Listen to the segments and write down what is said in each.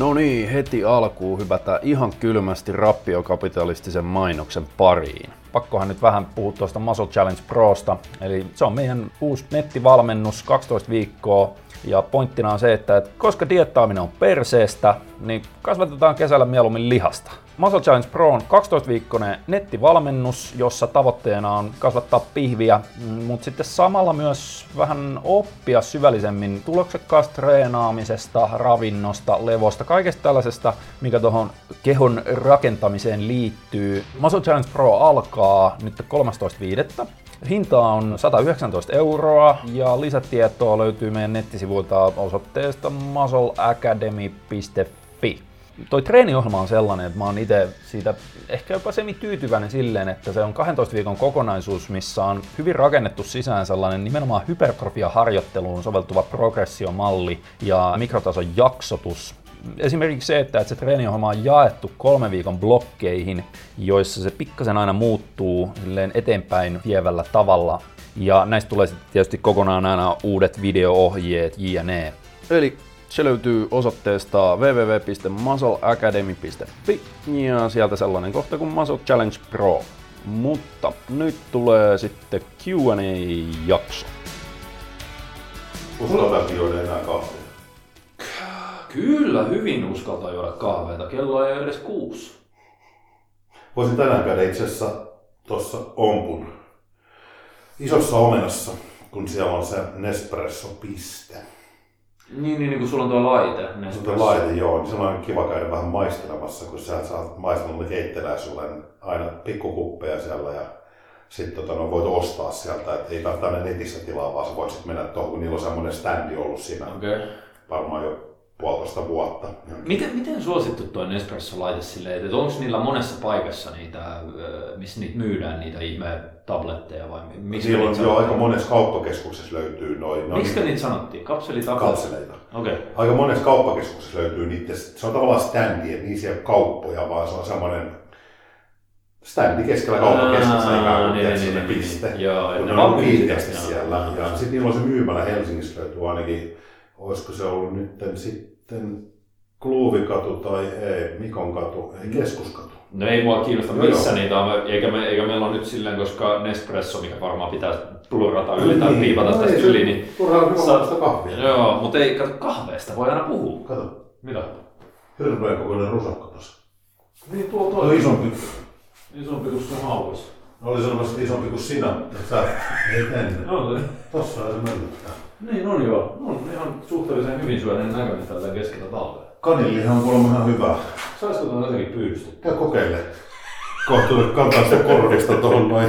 No niin, heti alkuun hypätään ihan kylmästi rappiokapitalistisen mainoksen pariin. Pakkohan nyt vähän puhua tuosta Muscle Challenge Prosta. Eli se on meidän uusi nettivalmennus, 12 viikkoa. Ja pointtina on se, että koska diettaaminen on perseestä, niin kasvatetaan kesällä mieluummin lihasta. Muscle Challenge Pro on 12-viikkoinen nettivalmennus, jossa tavoitteena on kasvattaa pihviä, mm, mutta sitten samalla myös vähän oppia syvällisemmin tuloksekkaasta treenaamisesta, ravinnosta, levosta, kaikesta tällaisesta, mikä tuohon kehon rakentamiseen liittyy. Muscle Challenge Pro alkaa nyt 13.5. Hinta on 119 euroa ja lisätietoa löytyy meidän nettisivuilta osoitteesta muscleacademy.fi toi treeniohjelma on sellainen, että mä oon itse siitä ehkä jopa semi tyytyväinen silleen, että se on 12 viikon kokonaisuus, missä on hyvin rakennettu sisään sellainen nimenomaan hypertrofia-harjoitteluun soveltuva progressiomalli ja mikrotason jaksotus, esimerkiksi se, että se treeniohjelma on jaettu kolme viikon blokkeihin, joissa se pikkasen aina muuttuu eteenpäin vievällä tavalla. Ja näistä tulee sitten tietysti kokonaan aina uudet video-ohjeet, jne. Eli se löytyy osoitteesta www.muscleacademy.fi ja sieltä sellainen kohta kuin Muscle Challenge Pro. Mutta nyt tulee sitten Q&A-jakso. Uskaltaisi juoda enää kahvia? Kyllä, hyvin uskaltaa juoda kahveita. Kello ei ole edes kuusi. Voisin tänään käydä itse asiassa tuossa Ompun isossa omenassa, kun siellä on se Nespresso-piste. Niin, niin, niin kun sulla on tuo laite. Tuo laite, joo. Niin silloin on kiva käydä vähän maistelemassa, kun sä saat maistellut, niin heittelee sulle aina pikkukuppeja siellä ja sitten tota, no, voit ostaa sieltä, että ei välttämättä netissä tilaa, vaan sä voit sitten mennä tuohon, kun niillä on semmoinen standi ollut siinä okay. varmaan jo puolitoista vuotta. Miten, miten suosittu tuo Nespresso-laite silleen, että onko niillä monessa paikassa niitä, missä niitä myydään, niitä ihme tabletteja vai miksi Niillä on jo aika monessa kauppakeskuksessa löytyy noin. Miksi niitä sanottiin? Kapselitabletteja? Kapseleita. Okay. Aika monessa kauppakeskuksessa löytyy niitä, se on tavallaan standi, että niissä ei ole kauppoja, vaan se on semmoinen standi keskellä kauppakeskuksessa ikään kuin niin, niin, niin, piste. Niin, joo, kun ne on kiinteästi siellä. Ja sitten niillä on se myymälä Helsingissä löytyy ainakin olisiko se ollut nyt sitten Kluuvikatu tai ei, Mikon katu, ei keskuskatu. No ei mua kiinnosta missä niitä on, eikä, me, eikä meillä ole nyt silleen, koska Nespresso, mikä varmaan pitää plurata yli tai niin, piipata no tästä ei, yli, niin... Turhaa sitä kahvia. Joo, mutta ei, kato kahveesta voi aina puhua. Kato. Mitä? Hirveän kokoinen rusakko tuossa. Niin tuo toi. No isompi. Isompi kuin sun hauis. Oli selvästi isompi kuin sinä. Sä ei ennen. No, Tossa on se möllyttää. Niin on joo. On ihan suhteellisen hyvin syönen näköinen tällä keskellä talvea. Kanillihan on kuulemma ihan hyvä. Saisiko tuon jotenkin pyydystettyä? Käy kokeile. Kohta kantaa sitä korvista tuohon noin.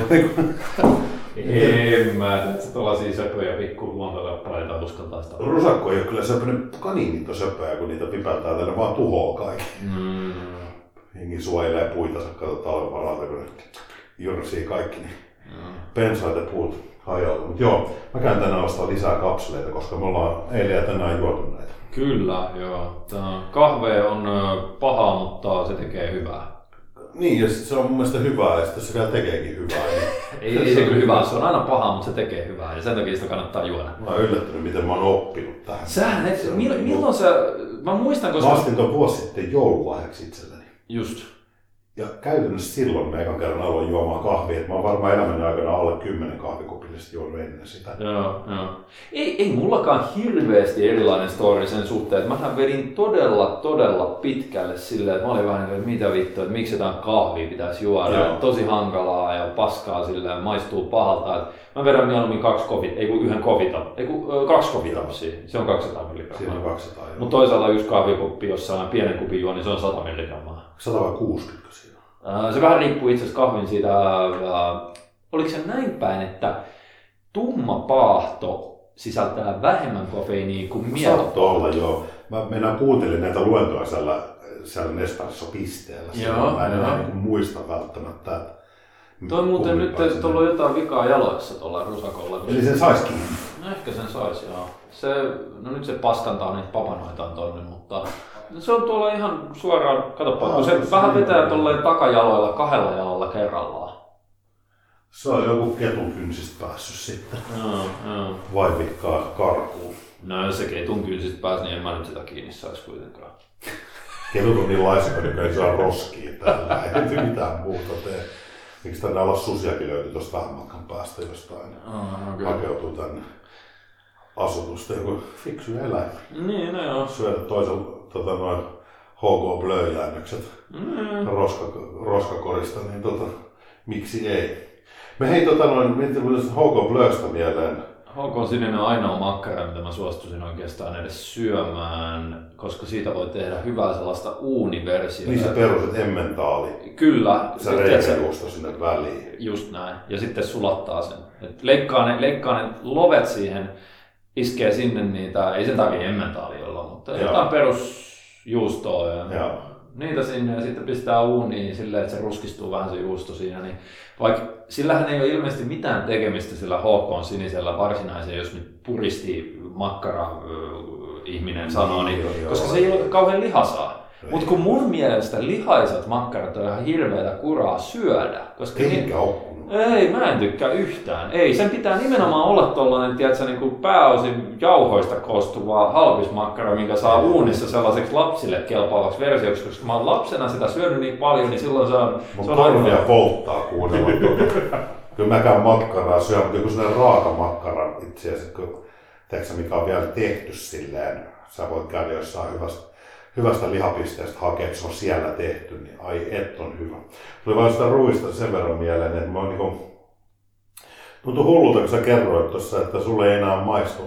En mä, että tuollaisia söpöjä pikku luontoleppaleita uskaltaa sitä. Rusakko ei ole kyllä söpöinen, kaniinit on söpöjä, kun niitä pipältää tänne vaan tuhoaa kaikki. Mm. Jengi suojelee puita, kato talven varalta, kun ne jursii kaikki, niin mm. pensaat ja puut hajautu. Mutta joo, mä käyn tänään ostaa lisää kapseleita, koska me ollaan eilen ja tänään juotu näitä. Kyllä, joo. Tämä kahve on paha, mutta se tekee hyvää. Niin, ja se on mun mielestä hyvää, ja sitten se vielä tekeekin hyvää. Niin ei, ei se kyllä hyvää, se on aina paha, mutta se tekee hyvää, ja sen takia sitä kannattaa juoda. Mä oon yllättynyt, miten mä oon oppinut tähän. Sähän et, milloin, milloin sä, mä muistan, koska... Mä astin tuon vuosi sitten joululahjaksi itselleni. Just. Ja käytännössä silloin mä ekan kerran aloin juomaan kahvia, että mä oon varmaan elämäni aikana alle 10 kahvikupillista juonut ennen sitä. Joo, joo. Ei, ei mullakaan hirveästi erilainen story sen suhteen, että mä vedin todella, todella pitkälle silleen, että mä olin vähän niin että mitä vittua, että miksi jotain kahvia pitäisi juoda. Joo. Tosi hankalaa ja paskaa silleen, maistuu pahalta. Että mä vedän mieluummin kaksi kovit, ei kun yhden kovita, ei kun kaksi kovitapsia. Se on 200 milligrammaa. Siinä on 200, Mutta toisaalta yksi kahvikuppi, jossa on pienen kupin juo, niin se on 100 milligrammaa. 100 vai 60 siinä? Se vähän riippuu itse asiassa kahvin siitä, oliko se näin päin, että tumma paahto sisältää vähemmän kofeiiniä kuin mielo. Saattoi olla, joo. Mä mennään kuuntelin näitä luentoja siellä, siellä Nespresso-pisteellä. Joo, mä en enää niin muista välttämättä, että Toi muuten nyt tuolla on jotain vikaa jaloissa tuolla rusakolla. Eli sen saisikin? No ehkä sen saisi, joo. Se, no nyt se paskantaa niitä papanoitaan tonne, mutta se on tuolla ihan suoraan, katsoppa, kun se vähän vetää tuolla takajaloilla kahdella jalalla kerrallaan. Se on joku ketun kynsistä päässyt sitten. Joo, joo. Vai vikkaa karkuun. No jos se ketun kynsistä pääsi, niin en mä nyt sitä kiinni saisi kuitenkaan. ketut on niin laiska, että ei saa roskia täällä. Ei mitään muuta tee. Miksi tänne olla susiakin löytyy tuosta vähän matkan päästä jostain. Oh, okay. Hakeutuu tänne asutusta joku fiksu eläin. Niin, no joo. Syödä toisella tota, noin HK Blöjäännökset mm. roska, roskakorista, niin tota, miksi ei. Me hei tota noin, mietin HK Blöstä mieleen. HK Sininen on ainoa makkara, mitä mä suostuisin oikeastaan edes syömään, koska siitä voi tehdä hyvää sellaista uuniversiota. Niin se peruset emmentaali. Kyllä. Se reikäjuusto sinne väliin. Just näin. Ja sitten sulattaa sen. Et leikkaa, ne, leikkaa ne lovet siihen, iskee sinne niitä, ei sen takia emmentaali olla, mutta Joo. jotain perusjuustoa ja Joo. niitä sinne ja sitten pistää uuniin silleen, että se ruskistuu vähän se juusto siinä. Niin vaikka sillähän ei ole ilmeisesti mitään tekemistä sillä HK sinisellä varsinaisen, jos nyt puristi makkara ihminen sanoo, niin, niin koska se ei ole kauhean lihasaa. Mutta kun mun mielestä lihaiset makkarat on ihan hirveätä kuraa syödä. Koska Eikä niin, ole ei, mä en tykkää yhtään. Ei, sen pitää nimenomaan olla tollanen, tiedätkö, niin kuin pääosin jauhoista koostuva halpismakkara, minkä saa uunissa sellaiseksi lapsille kelpaavaksi versioksi, koska mä oon lapsena sitä syönyt niin paljon, niin silloin se on... Mun se on korvia aina... polttaa kuunnella tuota. Kyllä mäkään makkaraa syö, mutta joku sellainen raaka makkara itse asiassa, kun, tiedätkö, mikä on vielä tehty silleen, sä voit käydä jossain hyvästä hyvästä lihapisteestä hakea, että se on siellä tehty, niin ai et on hyvä. Tuli vain sitä ruista sen verran mieleen, että mä oon niin Tuntui hullulta, kun sä kerroit tuossa, että sulle ei enää maistu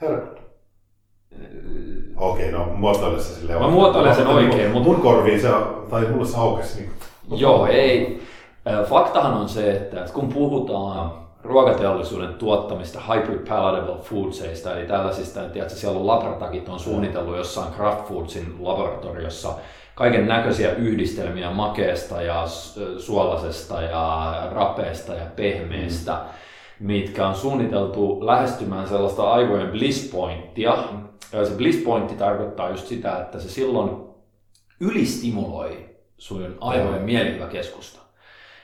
herkut. Okei, okay, no muotoile se silleen. Mä muotoilen sen oikein, mutta... Mun korviin se, tai mulle se aukesi niin Joo, ei. Faktahan on se, että kun puhutaan ruokateollisuuden tuottamista hyper palatable foodseista, eli tällaisista, että tiedätkö, siellä on labratakit on suunnitellut jossain Kraft Foodsin laboratoriossa kaiken näköisiä yhdistelmiä makeesta ja suolasesta ja rapeesta ja pehmeestä, mm. mitkä on suunniteltu lähestymään sellaista aivojen bliss pointtia. Ja se bliss pointti tarkoittaa just sitä, että se silloin ylistimuloi sun aivojen mm. mielihyväkeskusta.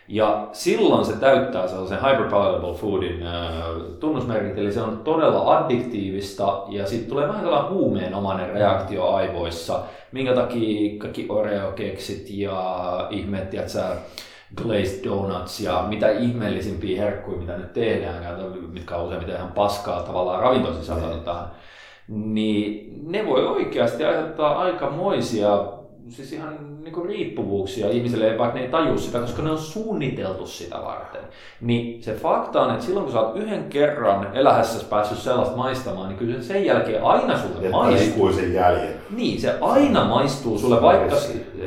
Ja silloin se täyttää sellaisen hyperpalatable foodin äh, tunnusmerkit, eli se on todella addiktiivista ja sitten tulee vähän sellainen huumeenomainen reaktio aivoissa, minkä takia kaikki Oreo-keksit ja ihmeet, sä, glazed donuts ja mitä ihmeellisimpiä herkkuja, mitä nyt tehdään, mitkä on useimmiten ihan paskaa tavallaan ravintosisällöltään, niin ne voi oikeasti aiheuttaa aikamoisia siis ihan niin kuin riippuvuuksia ihmisille, vaikka ne ei taju sitä, koska ne on suunniteltu sitä varten. Niin se fakta on, että silloin kun sä oot yhden kerran elähässä päässyt sellaista maistamaan, niin kyllä sen jälkeen aina sulle että maistuu. sen jäljen. Niin, se aina maistuu sulle, vaikka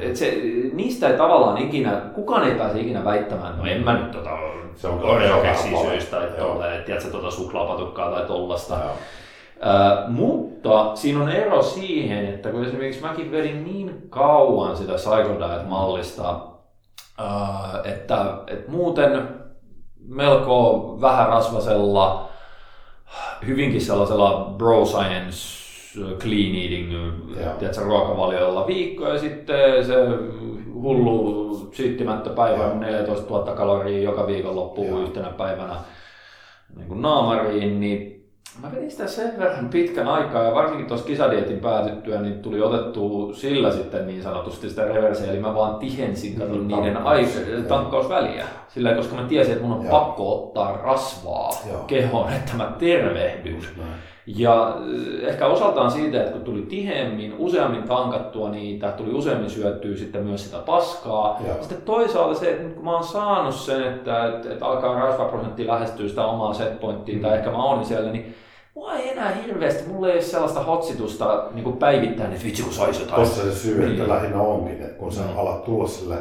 että se, niistä ei tavallaan ikinä, kukaan ei pääse ikinä väittämään, no en mä nyt tota se on oreo syistä, tai tolleen, tiedätkö, tota suklaapatukkaa tai tollasta. Joo. Äh, mutta siinä on ero siihen, että kun esimerkiksi mäkin vedin niin kauan sitä Cycle Diet-mallista, äh, että, että muuten melko vähän rasvasella, hyvinkin sellaisella bro science clean eating tiedätkö, ruokavaliolla viikko ja sitten se hullu sittimättä päivän 14 000 kaloria joka viikonloppu yhtenä päivänä niin kuin naamariin, niin Mä vedin sitä sen verran pitkän aikaa ja varsinkin tuossa kisadietin päätyttyä, niin tuli otettu sillä sitten niin sanotusti sitä reverseä, eli mä vaan tihensin kato, mm, niiden aik- tankkausväliä. Sillä koska mä tiesin, että mun on Joo. pakko ottaa rasvaa Joo. kehoon, että mä tervehdyn. Ja eh, ehkä osaltaan siitä, että kun tuli tiheemmin, useammin tankattua niitä, tuli useammin syöttyä sitten myös sitä paskaa. Ja. Sitten toisaalta se, että kun mä oon saanut sen, että, että, että alkaa rasvaprosentti lähestyä sitä omaa setpointtiin, mm. tai ehkä mä oon siellä, niin Mua ei enää hirveästi, mulla ei ole sellaista hotsitusta niin päivittäin, että vitsi kun saisi jotain. Tuossa se syy, niin. että lähinnä onkin, että kun sä mm. alat tulla sille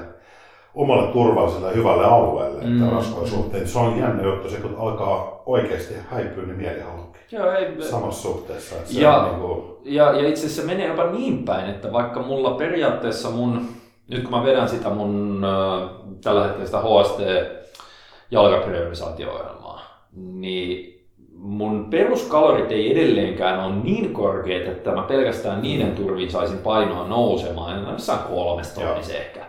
omalle turvalliselle hyvälle alueelle, mm. että raskojen suhteen, se on jännä juttu, se kun alkaa oikeasti häipyä, niin mielihalukki. Joo, ei, Samassa suhteessa. Että se ja, niin kuin... ja, ja itse asiassa se menee jopa niin päin, että vaikka mulla periaatteessa mun, nyt kun mä vedän sitä mun äh, tällä hetkellä sitä HST jalkapriorisaatio-ohjelmaa, niin mun peruskalorit ei edelleenkään ole niin korkeat, että mä pelkästään niiden turvin saisin painoa nousemaan, en jossain kolmesta tonnissa ehkä.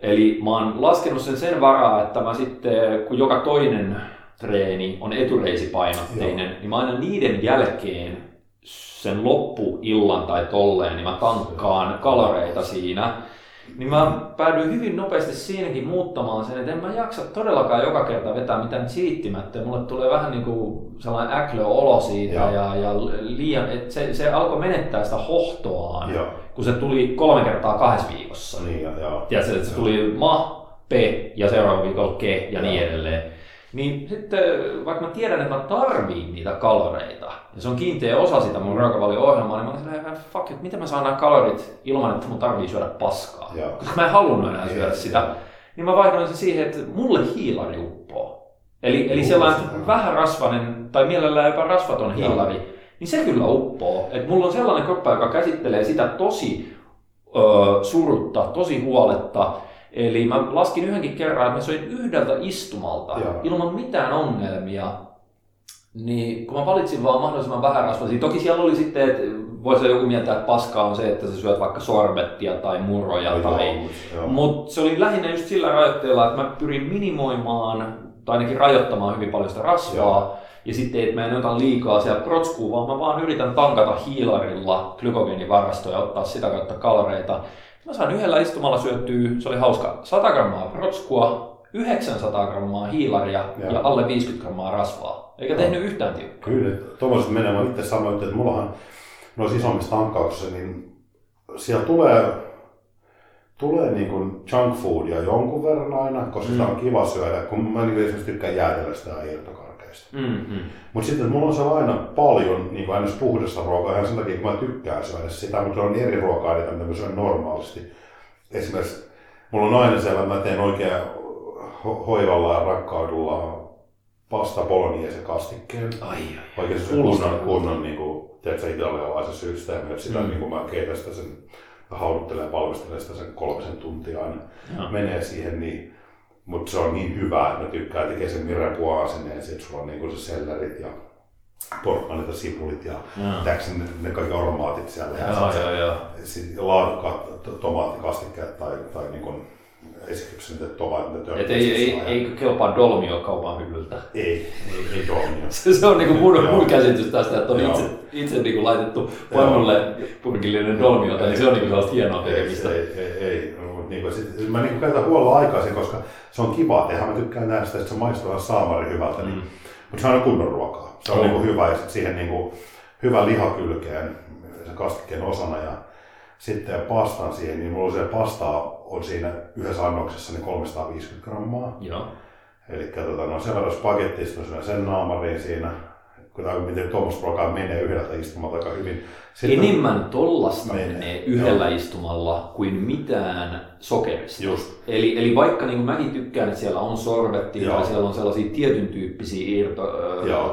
Eli mä oon laskenut sen sen varaa, että mä sitten, kun joka toinen treeni on etureisipainotteinen, Joo. niin mä aina niiden jälkeen sen loppuillan tai tolleen, niin mä tankkaan kaloreita siinä. Niin mä päädyin hyvin nopeasti siinäkin muuttamaan sen, että en mä jaksa todellakaan joka kerta vetää mitään cheattimättä. Mulle tulee vähän niin kuin sellainen äklö-olo siitä ja, ja, ja liian, että se, se alkoi menettää sitä hohtoaan, ja. kun se tuli kolme kertaa kahdessa viikossa. Niin, ja, ja. Tiedätkö, että se tuli ma, p ja seuraava viikolla ke ja, ja niin edelleen niin sitten vaikka mä tiedän, että mä tarviin niitä kaloreita, ja se on kiinteä osa sitä mun ruokavalio-ohjelmaa, niin mä olen silleen, fuck, että miten mä saan nämä kalorit ilman, että mun tarvii syödä paskaa. Joo. Koska mä en halunnut enää syödä sitä. Niin mä vaihdoin sen siihen, että mulle hiilari uppoo. Eli, eli sellainen vähän rasvainen, tai mielellään jopa rasvaton hiilari, niin se kyllä uppoo. Et mulla on sellainen kroppa, joka käsittelee sitä tosi ö, surutta, tosi huoletta, Eli mä laskin yhdenkin kerran, että mä söin yhdeltä istumalta Joo. ilman mitään ongelmia. Niin kun mä valitsin vaan mahdollisimman vähän rasvasia, toki siellä oli sitten, että voisi joku mieltä, että paskaa on se, että sä syöt vaikka sorbettia tai murroja, Ai tai, mutta se oli lähinnä just sillä rajoitteella, että mä pyrin minimoimaan tai ainakin rajoittamaan hyvin paljon sitä rasvaa. Joo. Ja sitten, että mä en ota liikaa siellä protskua, vaan mä vaan yritän tankata hiilarilla glykogeenivarastoja ja ottaa sitä kautta kaloreita. Mä sain yhdellä istumalla syöttyä, se oli hauska, 100 grammaa protskua, 900 grammaa hiilaria ja, ja alle 50 grammaa rasvaa. Eikä no. tehnyt yhtään tiukkaa. Kyllä, tuommoiset menee. Mä itse sanoin, että mullahan noissa isommissa tankkauksissa, niin siellä tulee, tulee niin kuin junk foodia jonkun verran aina, koska mm. sitä on kiva syödä. Kun mä niin esimerkiksi tykkään jäätellä sitä irtokaa ruokaista. Mm-hmm. Mutta sitten mulla on se aina paljon niin kuin aina puhdasta ruokaa, ihan sen takia, kun mä tykkään syödä sitä, mutta se on eri ruokaa, mitä mä syön normaalisti. Esimerkiksi mulla on aina siellä, mä teen oikein ho- hoivalla ja rakkaudella pasta bolognese kastikkeen. Ai, ai, Oikein se kunnon, kunnon niin kuin, tiedätkö, italialaisen systeemi, että sitä mm. niin kuin mä keitän sitä sen, hauduttelen ja valmistelen sitä sen kolmisen tuntia aina. Ja. Menee siihen, niin mutta se on niin hyvä, että mä tykkään tekee sen Mire sinne ja sitten sulla on niinku se sellerit ja portmanit ja sipulit ja täksi ne, ne kaikki aromaatit siellä. Ja, ja, ja, ja. Laadukkaat tomaattikastikkeet tai, tai niin kuin esikypsyneet tomaatit. Et ei, ei, ei kelpaa dolmio kaupan hyllyltä. Ei, ei, ei dolmio. se, se on niinku mun, mun käsitys tästä, että on itse, itse niinku laitettu pannulle purkillinen dolmiota, niin se on niinku sellaista hienoa tekemistä. Ei, ei, ei, ei. Niin kuin, sit, mä niin käytän huolella aikaisin, koska se on kiva tehdä. Mä tykkään nähdä sitä, että se maistuu saamari hyvältä. Niin, mm. Mutta se on kunnon ruokaa. Se on mm. niin hyvä ja sit siihen niin kuin, hyvä liha kylkeen sen kastikkeen osana. Ja sitten pastan siihen, niin mulla on se pasta on siinä yhdessä annoksessa niin 350 grammaa. Joo. Eli tota, no sen verran spagettista, sen naamariin siinä, kun miten tuommoista ruokaa menee yhdeltä istumalta aika hyvin. Sitten Enemmän tollasta menee, menee yhdellä joo. istumalla kuin mitään sokerista. Just. Eli, eli vaikka niin kuin mäkin tykkään, että siellä on sorvettia tai siellä on sellaisia tietyn tyyppisiä irto,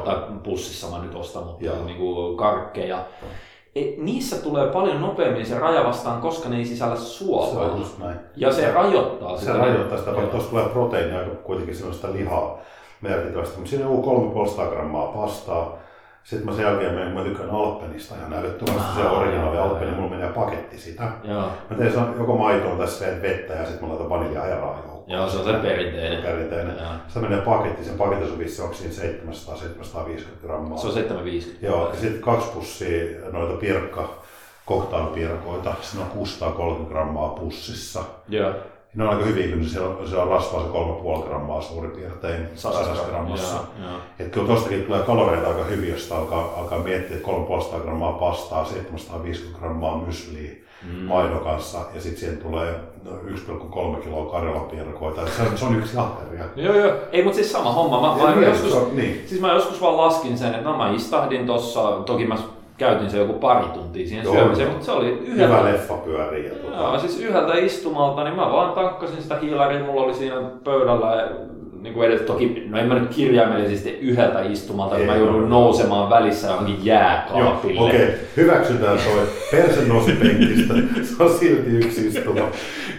tai pussissa mä nyt ostan, mutta niin kuin karkkeja, et niissä tulee paljon nopeammin se raja vastaan, koska ne ei sisällä suolaa. Se just näin. Ja se rajoittaa sitä. Se rajoittaa sitä, vaikka tuosta tulee proteiinia kuitenkin sellaista lihaa merkittävästi, mutta siinä on 3,5 grammaa pastaa, sitten mä sen jälkeen menen, mä tykkään Alpenista ihan älyttömästi, se originaali Alpeni, mulla menee paketti sitä. Joo. Mä teen joko maitoon tässä vettä ja sitten mä laitan vaniljaa ja raajaa. Joo, se on se perinteinen. Perinteinen. Se menee paketti, sen paketissa on vissi onko 700-750 grammaa. Se on 750. Joo, ja sitten kaksi pussia noita pirkka, koktailpirkoita, siinä on 630 grammaa pussissa. Joo. Ne on aika hyviä, kun se on, se on rasvaa se 3,5 grammaa suurin piirtein sadassa grammassa. Että kyllä tostakin tulee kaloreita aika hyvin, jos alkaa, alkaa miettiä, että 3,5 grammaa pastaa, 750 grammaa mysliä mm. maidon kanssa ja sitten siihen tulee 1,3 kiloa Karjalan piirakoita. Se on, se on yksi ateria. joo, joo. Ei, mutta siis sama homma. Mä, mä, niin, joskus, on, niin. siis mä joskus vaan laskin sen, että no mä istahdin tuossa, toki mä käytin se joku pari tuntia siihen Joo, syömiseen, mutta se oli yhdeltä... Hyvä leffa pyörii. Tuota. Joo, siis yhdeltä istumalta, niin mä vaan tankkasin sitä hiilaria, mulla oli siinä pöydällä niin kuin edes toki, no en mä nyt kirjaimellisesti yhdeltä istumalta, kun mä joudun nousemaan välissä johonkin jääkaapille. Okei, okay. hyväksytään toi. Perse nousi penkistä, se on silti yksi istuma.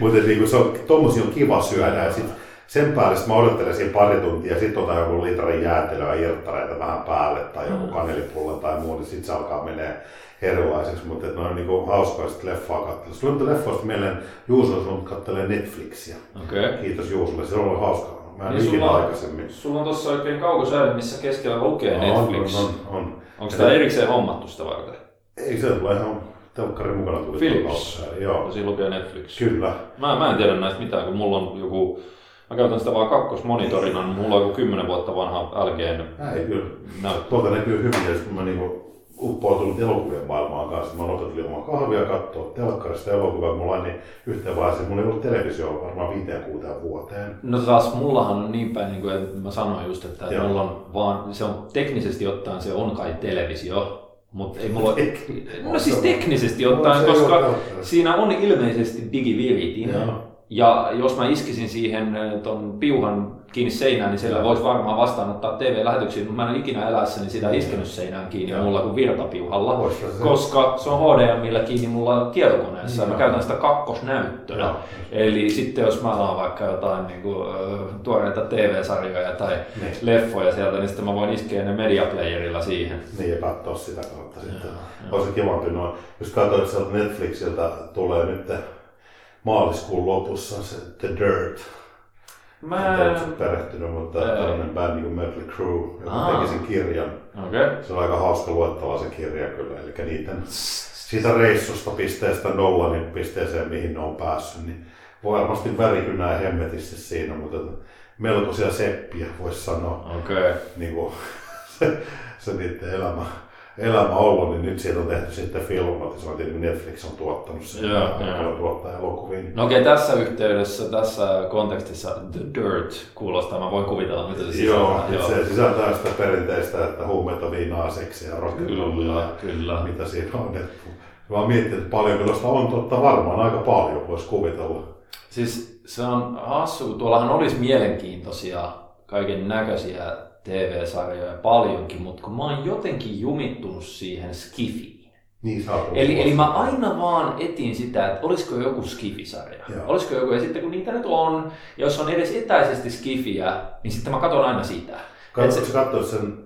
Mutta niin se on, tommosia on kiva syödä ja sit sen päälle mä odottelen siinä pari tuntia, sitten otan joku litran jäätelöä, irttareita vähän päälle tai joku mm. kanelipullo tai muu, niin sitten se alkaa menee erilaiseksi, mutta ne on niinku hauskaa sitten leffaa katsella. Sulla on leffoista mieleen Juuso, sun kattelee Netflixiä. Okay. Kiitos Juusolle, se on ollut hauska, Mä en niin sulla, aikaisemmin. Sulla on tuossa oikein kaukosäädin, missä keskellä lukee no, Netflix. On, on, on. Onko tämä erikseen hommattu sitä varten? Ei se tulee ihan telkkarin mukana tuli Philips. Joo. Siinä lukee Netflix. Kyllä. Mä, mä en tiedä näistä mitään, kun mulla on joku Mä käytän sitä vaan kakkosmonitorina, niin mulla on joku 10 vuotta vanha LG Ei kyllä. Näyttö. Tuolta näkyy hyvin, kun mä niinku uppoutunut elokuvien maailmaan kanssa. Mä lopetin ilman kahvia katsoa telkkarista elokuvia. Mulla on niin yhteen vaiheeseen, mulla ei ollut televisio varmaan viiteen kuuteen vuoteen. No taas mullahan on niin päin, niin kuin että mä sanoin just, että Joo. mulla on vaan, se on teknisesti ottaen se on kai televisio, mutta ei mulla No siis teknisesti ottaen, koska siinä on ilmeisesti digiviritin. Ja jos mä iskisin siihen ton piuhan kiinni seinään, niin siellä voisi varmaan vastaanottaa TV-lähetyksiä, mutta mä en ole ikinä elässäni sitä iskenyt seinään kiinni ja. mulla kuin virtapiuhalla, se. koska se on HDMillä kiinni mulla tietokoneessa mä käytän sitä kakkosnäyttöä. Eli sitten jos mä alan vaikka jotain niin kuin, tuoreita TV-sarjoja tai niin. leffoja sieltä, niin sitten mä voin iskeä ne mediaplayerilla siihen. Niin ja katsoa sitä kautta sitten. Olisi kivampi noin. Jos katsoit sieltä Netflixiltä tulee nyt maaliskuun lopussa se The Dirt Mä... En perehtynyt, mutta Ää... tällainen bändi kuin Mötley Crue, joka Aa. teki sen kirjan. Okay. Se on aika hauska luettava se kirja kyllä. Eli niiden siitä reissusta pisteestä Nolanin pisteeseen, mihin ne on päässyt, niin voi varmasti värikynää hemmetisti siinä, mutta melkoisia seppiä voisi sanoa. Okay. Niin kuin, se, se niiden elämä elämä ollut, niin nyt siitä on tehty sitten filmatisointi, niin Netflix on tuottanut sen ja, ja. tuottaa elokuvia. No okei, okay, tässä yhteydessä, tässä kontekstissa The Dirt kuulostaa, mä voin kuvitella mitä se sisältää. Joo, Joo. se sisältää sitä perinteistä, että huumeita, viinaa, seksiä, rock'n'rollia, kyllä. mitä siinä on. mä oon miettinyt, että paljon sitä on totta varmaan aika paljon, voisi kuvitella. Siis se on hassu, kun tuollahan olisi mielenkiintoisia kaiken näköisiä TV-sarjoja paljonkin, mutta kun mä oon jotenkin jumittunut siihen skifiin. Niin, eli, eli mä aina vaan etin sitä, että olisiko joku skifisarja. Joo. Olisiko joku, ja sitten kun niitä nyt on, ja jos on edes etäisesti skifiä, niin sitten mä katson aina sitä. Katsoitko se... katsoit sen,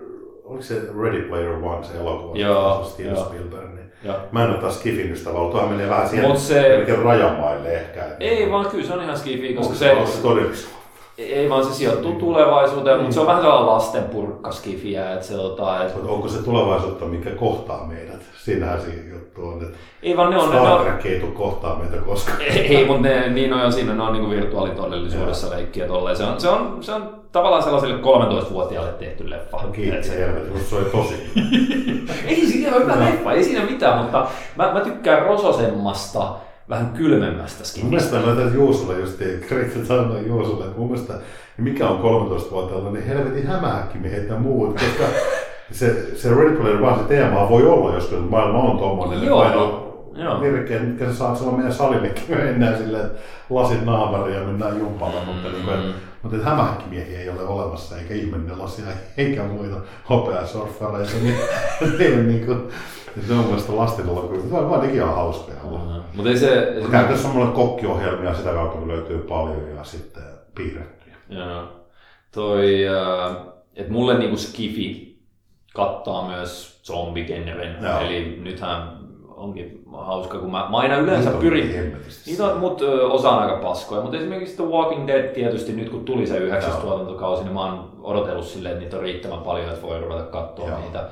oliko se Ready Player One, se elokuva, joo, Steven Spielberg, niin Joo. Mä en ole taas skifin ystävä, tuohan menee vähän siihen se... rajamaille ehkä. Ei vaan kyllä se on ihan skifi, koska se... On se todellisuus? Ei vaan se sijoittuu mm. tulevaisuuteen, mm. mutta se on vähän sellainen lasten purkkaskifiä. Että se, ota, että... Onko se tulevaisuutta, mikä kohtaa meidät? Siinähän se juttu on, että ei vaan ne on, Star Trek ei tule kohtaa meitä koskaan. Ei, ei mutta ne, niin on jo siinä, ne on niin virtuaalitodellisuudessa leikkiä tolleen. Se on, se, on, se on tavallaan sellaiselle 13-vuotiaalle tehty leffa. No kiitos, se, se oli tosi. ei siinä ole hyvä leffa, ei siinä mitään, mutta mä, mä tykkään Rososemmasta vähän kylmemmästä skinistä. Mun mielestä noita Juusolle just, Kreikka sanoi Juusolle, että mun mielestä mikä on 13-vuotiaalla, niin helvetin hämähäkkimiehet ja muut, koska se, se Red Player vaan se teema voi olla, jos maailma on tuommoinen. Joo, no, Joo. Virkeä, mitkä sä saat silloin meidän salillekin mennään silleen, että lasit naamariin ja mennään jumpalle, mm, mutta, niin kuin, mutta että hämähäkkimiehiä ei ole olemassa, eikä ihminen lasia, eikä muita hopeasurffareita, niin, niin, niin kuin, se on mielestäni lasten olla, se on vaan ihan hauskoja. Mm-hmm. Mutta ei se... Käytössä on mulle kokkiohjelmia, sitä kautta löytyy paljon ja sitten piirrettyjä. Joo. Toi, äh, että mulle niinku skifi kattaa myös zombigenren. Eli nythän onkin hauska, kun mä, mä aina yleensä Niitä pyrin... Niitä on, mut osa on aika paskoja, mutta esimerkiksi The Walking Dead tietysti nyt kun tuli se yhdeksäs tuotantokausi, niin mä oon odotellut silleen, että niitä on riittävän paljon, että voi ruveta katsoa Joo. niitä.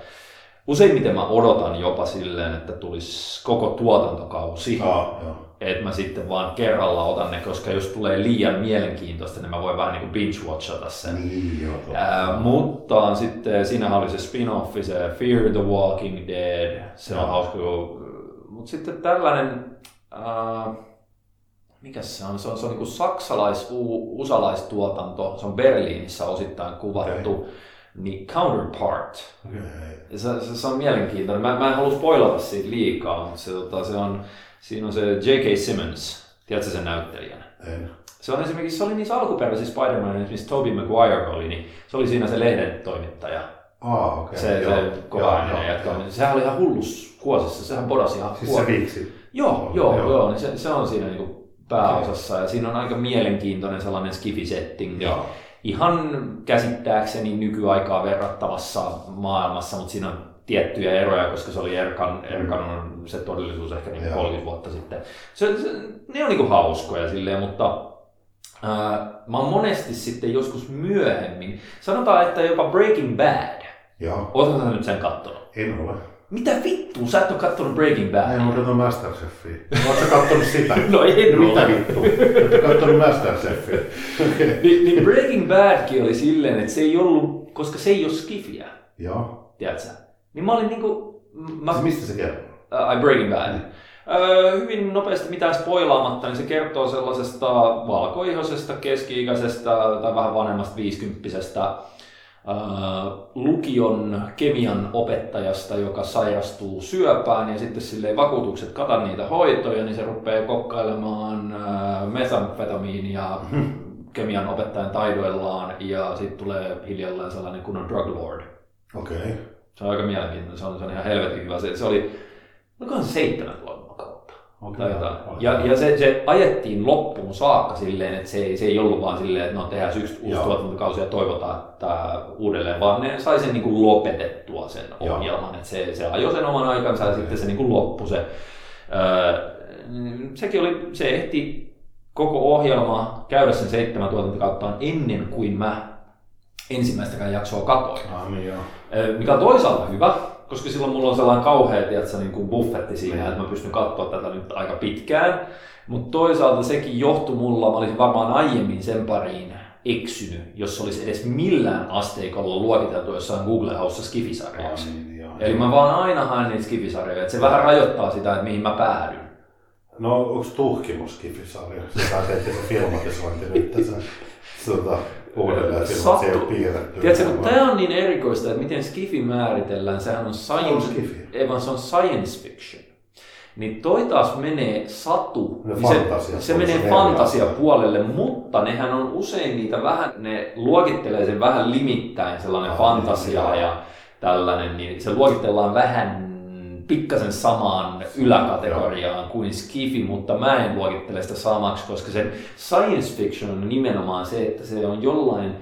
Useimmiten mä odotan jopa silleen, että tulisi koko tuotantokausi. Ah, että mä sitten vaan kerralla otan ne, koska jos tulee liian mielenkiintoista, niin mä voin vähän niin binge-watchata sen. Niin, joo, Ää, mutta sitten siinä oli se spin-offi, se Fear the Walking Dead, se on hauska. Mutta sitten tällainen, ää, mikä se on, se on, se on niin saksalais-usalaistuotanto, se on Berliinissä osittain kuvattu. Okay niin Counterpart. Okay. Se, se, se, on mielenkiintoinen. Mä, mä en halua spoilata siitä liikaa, mutta se, tota, se on, siinä on se J.K. Simmons. Tiedätkö sen näyttelijän? En. Se on esimerkiksi, se oli niissä alkuperäisissä Spider-Manissa, missä Tobey Maguire oli, niin se oli siinä se lehden toimittaja. Ah, okay. Se, joo, se kovainen jätkä. Sehän oli ihan hullus kuosissa, sehän podasi ihan Siis se viiksi? Joo, joo, joo, joo niin se, se, on siinä niinku pääosassa ja siinä on aika mielenkiintoinen sellainen skifi-setting. Joo ihan käsittääkseni nykyaikaa verrattavassa maailmassa, mutta siinä on tiettyjä eroja, koska se oli Erkan, Erkan on se todellisuus ehkä niin 30 vuotta sitten. Se, se, ne on niin hauskoja silleen, mutta Uh, mä oon monesti sitten joskus myöhemmin, sanotaan, että jopa Breaking Bad. Joo. Oletko sä nyt sen kattonut? En ole. Mitä vittua? Sä et ole kattonut Breaking Bad? En ole katsonut Masterchefia. Oletko kattonut sitä? no en Mitä vittua? Oletko kattonut Masterchefia? Okay. Ni, niin Breaking Badkin oli silleen, että se ei ollut, koska se ei ole skifiä. Joo. Tiedätkö? Niin mä olin niinku... Mä... Siis mistä se kertoo? Uh, Breaking Bad. Mm. Uh, hyvin nopeasti mitään spoilaamatta, niin se kertoo sellaisesta valkoihoisesta, keski-ikäisestä tai vähän vanhemmasta viisikymppisestä lukion kemian opettajasta, joka sairastuu syöpään ja sitten sille vakuutukset kata niitä hoitoja, niin se rupeaa kokkailemaan uh, metamfetamiinia kemian opettajan taidoillaan ja sitten tulee hiljalleen sellainen kunnon drug lord. Okei. Okay. Se on aika mielenkiintoinen, se on, se on ihan helvetin hyvä. Se, se oli, olikohan se seitsemän. Okay. Ja, ja se, se, ajettiin loppuun saakka silleen, että se ei, se ei ollut vaan silleen, että no tehdään yksi uusi tuotantokausi ja toivotaan että uudelleen, vaan ne sai sen niin kuin lopetettua sen Joo. ohjelman. Että se, se ajoi sen oman aikansa ja sitten se niin kuin loppui se. Öö, sekin oli, se ehti koko ohjelma käydä sen seitsemän tuotantokauttaan ennen kuin mä ensimmäistäkään jaksoa katoin. Ah, niin joo. Mikä on toisaalta hyvä, koska silloin mulla on sellainen kauhea tiedätkö, niin kuin buffetti siinä, että mä pystyn katsoa tätä nyt aika pitkään. Mutta toisaalta sekin johtui mulla, mä olisin varmaan aiemmin sen pariin eksynyt, jos olisi edes millään asteikolla luokiteltu jossain Google House skifisarjaksi. Niin, Eli mä vaan aina haen niitä skifisarjoja, että se vähän rajoittaa sitä, että mihin mä päädyn. No onko tuhkimus skifisarja? Sä teet se filmatisointi nyt tässä. Tota, uudelleen silloin se ei ole piirretty. Tiedätkö, kun tämä on niin erikoista, että miten skifi määritellään, sehän on science, on skifi. Ei, vaan se on science fiction. Niin toi taas menee satu, niin se, se menee fantasiapuolelle, mutta nehän on usein niitä vähän, ne luokittelee sen vähän limittäin sellainen ah, fantasia niin, ja tällainen, niin se luokitellaan vähän pikkasen samaan yläkategoriaan kuin skifi, mutta mä en luokittele sitä samaksi, koska sen science fiction on nimenomaan se, että se on jollain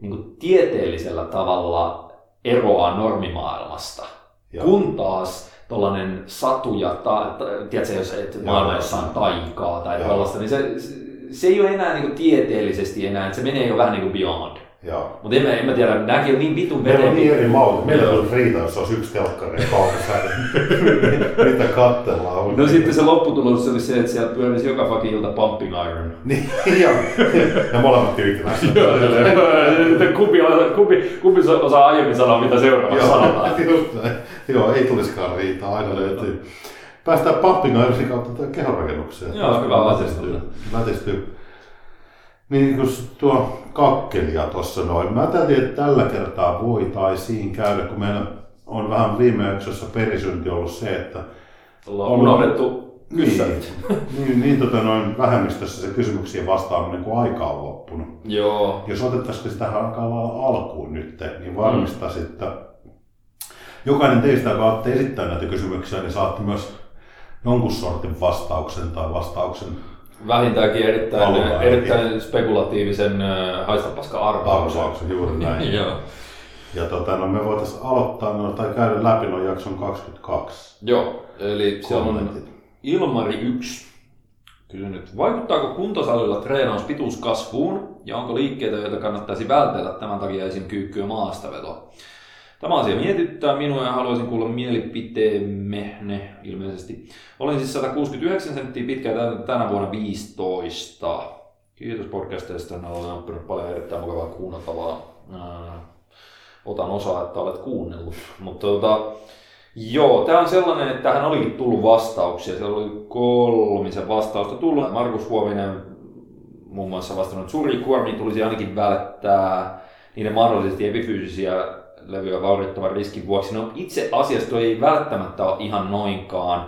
niin kuin tieteellisellä tavalla eroaa normimaailmasta. Joo. Kun taas tuollainen satu ja, ta, ta, tiedätkö, jos et maailma jossain taikaa tai tällaista, niin se, se ei ole enää niin kuin tieteellisesti enää, että se menee jo vähän niin kuin beyond. Joo. Mutta en, en mä tiedä, nämäkin on niin vitun Meillä on niin eri malli. Meillä on Riita, jos olisi yksi telkkari ja kaupassa. Mitä katsellaan. No sitten se lopputulos oli se, että sieltä pyörisi joka fucking ilta pumping iron. niin, joo. Ja molemmat tyytyväisiä. kumpi, kumpi, kumpi osaa aiemmin sanoa, mitä seuraavaksi sanotaan. Joo, ei tulisikaan Riita, aina löytyy. Päästään pumping ironin kautta kehonrakennukseen. Joo, hyvä lätistyy. Lätistyy. Niin kun tuo kakkelia tuossa noin. Mä täytin, että tällä kertaa voitaisiin käydä, kun meillä on vähän viime jaksossa perisynti ollut se, että Ollaan on unohdettu niin, niin, niin tota noin vähemmistössä se kysymyksiin vastaaminen, kun aika on loppunut. Joo. Jos otettaisiin sitä alkaa alkuun nyt, niin varmistaisin, mm. että jokainen teistä, joka olette esittää näitä kysymyksiä, niin saatte myös jonkun sortin vastauksen tai vastauksen vähintäänkin erittäin, erittäin spekulatiivisen äh, haistapaska arvauksen. Arvauksen, juuri näin. Joo. Ja tota, no me voitaisiin aloittaa no, tai käydä läpi noin jakson 22. Joo, eli se on Ilmari 1 kysynyt, vaikuttaako kuntosalilla treenaus pituuskasvuun ja onko liikkeitä, joita kannattaisi vältellä tämän takia esim. kyykky- ja maastaveto? Tämä asia mietittää minua ja haluaisin kuulla mielipiteemme ne ilmeisesti. Olen siis 169 senttiä pitkä tänä vuonna 15. Kiitos podcasteista, olen oppinut paljon erittäin mukavaa kuunneltavaa. Otan osaa, että olet kuunnellut. Mutta tota, Joo, tämä on sellainen, että tähän olikin tullut vastauksia. Siellä oli kolmisen vastausta tullut. Markus Huominen muun muassa vastannut, että suuri kuormi tulisi ainakin välttää niiden mahdollisesti epifyysisiä levyä vaurioittavan riskin vuoksi. No itse asiassa toi ei välttämättä ole ihan noinkaan.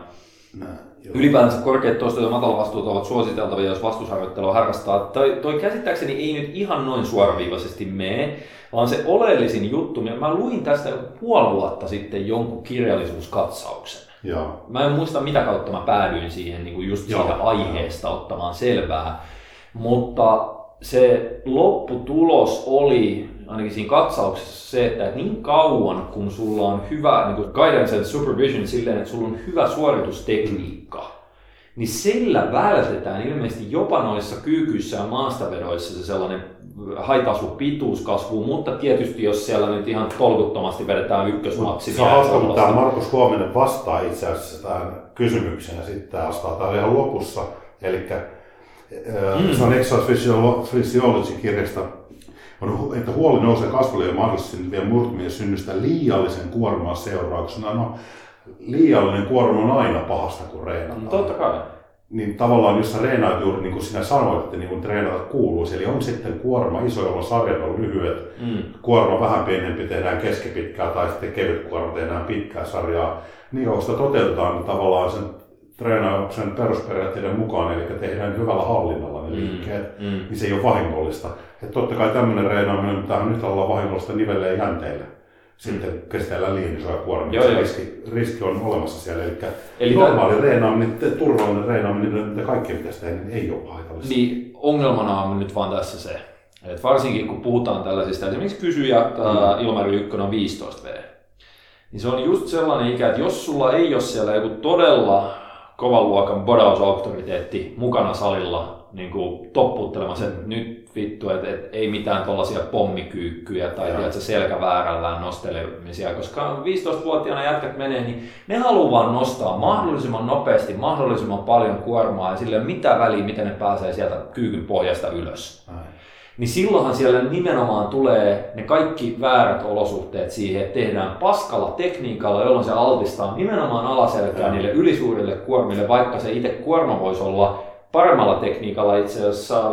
Nä, Ylipäänsä korkeat toistot ja matalavastuut ovat suositeltavia, jos vastusharjoittelua harrastaa. Toi, toi käsittääkseni ei nyt ihan noin suoraviivaisesti mene, vaan se oleellisin juttu, mä luin tästä puoli vuotta sitten jonkun kirjallisuuskatsauksen. Joo. Mä en muista mitä kautta mä päädyin siihen niin kuin just Joo. siitä aiheesta ottamaan selvää, mutta se lopputulos oli ainakin siinä katsauksessa se, että niin kauan kun sulla on hyvä niin kuin guidance and supervision silleen, että sulla on hyvä suoritustekniikka, niin sillä vältetään ilmeisesti jopa noissa kyykyissä ja maastavedoissa se sellainen haitasu pituuskasvu, mutta tietysti jos siellä nyt ihan tolkuttomasti vedetään ykkösmaksimia. Se on hauska, mutta tämä Markus Huominen vastaa itse asiassa tähän kysymykseen ja sitten vastaa täällä ihan lopussa. Eli mm. se on Exos Physiology-kirjasta, on, että huoli nousee kasvulle ja mahdollisesti vielä murtumien synnystä liiallisen kuorman seurauksena. No, liiallinen kuorma on aina pahasta, kun reenataan. No, totta kai niin tavallaan jos sä reenaat juuri niin kuin sinä sanoit, että niin kuin treenata kuuluu, eli on sitten kuorma iso, jolloin sarjat on lyhyet, mm. kuorma vähän pienempi tehdään keskipitkää tai sitten kevyt kuorma tehdään pitkää sarjaa. Niin sitä toteutetaan niin tavallaan sen treenauksen perusperiaatteiden mukaan, eli tehdään hyvällä hallinnalla ne mm. liikkeet, mm. niin se ei ole vahingollista. Että totta kai tämmöinen reenaaminen, mitä nyt ollaan vahingollista nivelleen jänteille sitten käsitellään liian isoja kuormia. Joo, riski, riski, on olemassa siellä. Eli, Eli normaali tämän... reenaaminen, turvallinen reenaaminen, mitä kaikkien pitäisi tehdä, niin ei ole haitallista. Niin, ongelmana on nyt vaan tässä se, että varsinkin kun puhutaan tällaisista, esimerkiksi kysyjä mm. Ilmari Ykkönen on 15 V, niin se on just sellainen ikä, että jos sulla ei ole siellä joku todella kovan luokan bodausauktoriteetti mukana salilla niin kuin topputtelemassa, että nyt vittu, että, että ei mitään tuollaisia pommikyykkyjä tai tiedätkö, selkäväärällään nostelemisia, koska 15-vuotiaana jätkät menee, niin ne haluaa vaan nostaa mahdollisimman nopeasti, mahdollisimman paljon kuormaa ja sille mitä väliä, miten ne pääsee sieltä kyykyn pohjasta ylös. Ai. Niin silloinhan siellä nimenomaan tulee ne kaikki väärät olosuhteet siihen, että tehdään paskalla tekniikalla, jolloin se altistaa nimenomaan alaselkää niille ylisuurille kuormille, vaikka se itse kuorma voisi olla paremmalla tekniikalla itse asiassa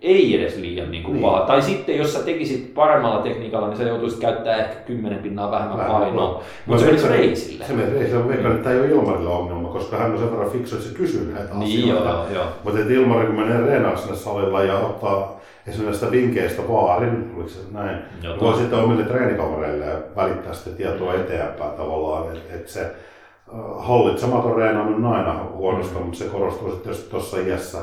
ei edes liian niin kuin niin. paha. Tai sitten jos sä tekisit paremmalla tekniikalla, niin sä joutuisit käyttää ehkä 10 pinnaa vähemmän Vähän painoa. Mutta se menisi reisille. Se menisi reisille. Mä veikkaan, että tämä ei ole Ilmarille ongelma, koska hän on sen verran fiksu, että se kysyy näitä niin, asioita. Joo, joo. Mutta että Ilmari, kun menee reenaa sinne salilla ja ottaa esimerkiksi näistä vinkkeistä vaarin, oliko se näin, joo, voi sitten omille treenikavereille välittää sitä tietoa eteenpäin tavallaan, että et se hallitsematon reenaaminen on aina huonosta, mm-hmm. mutta se korostuu sitten tuossa iässä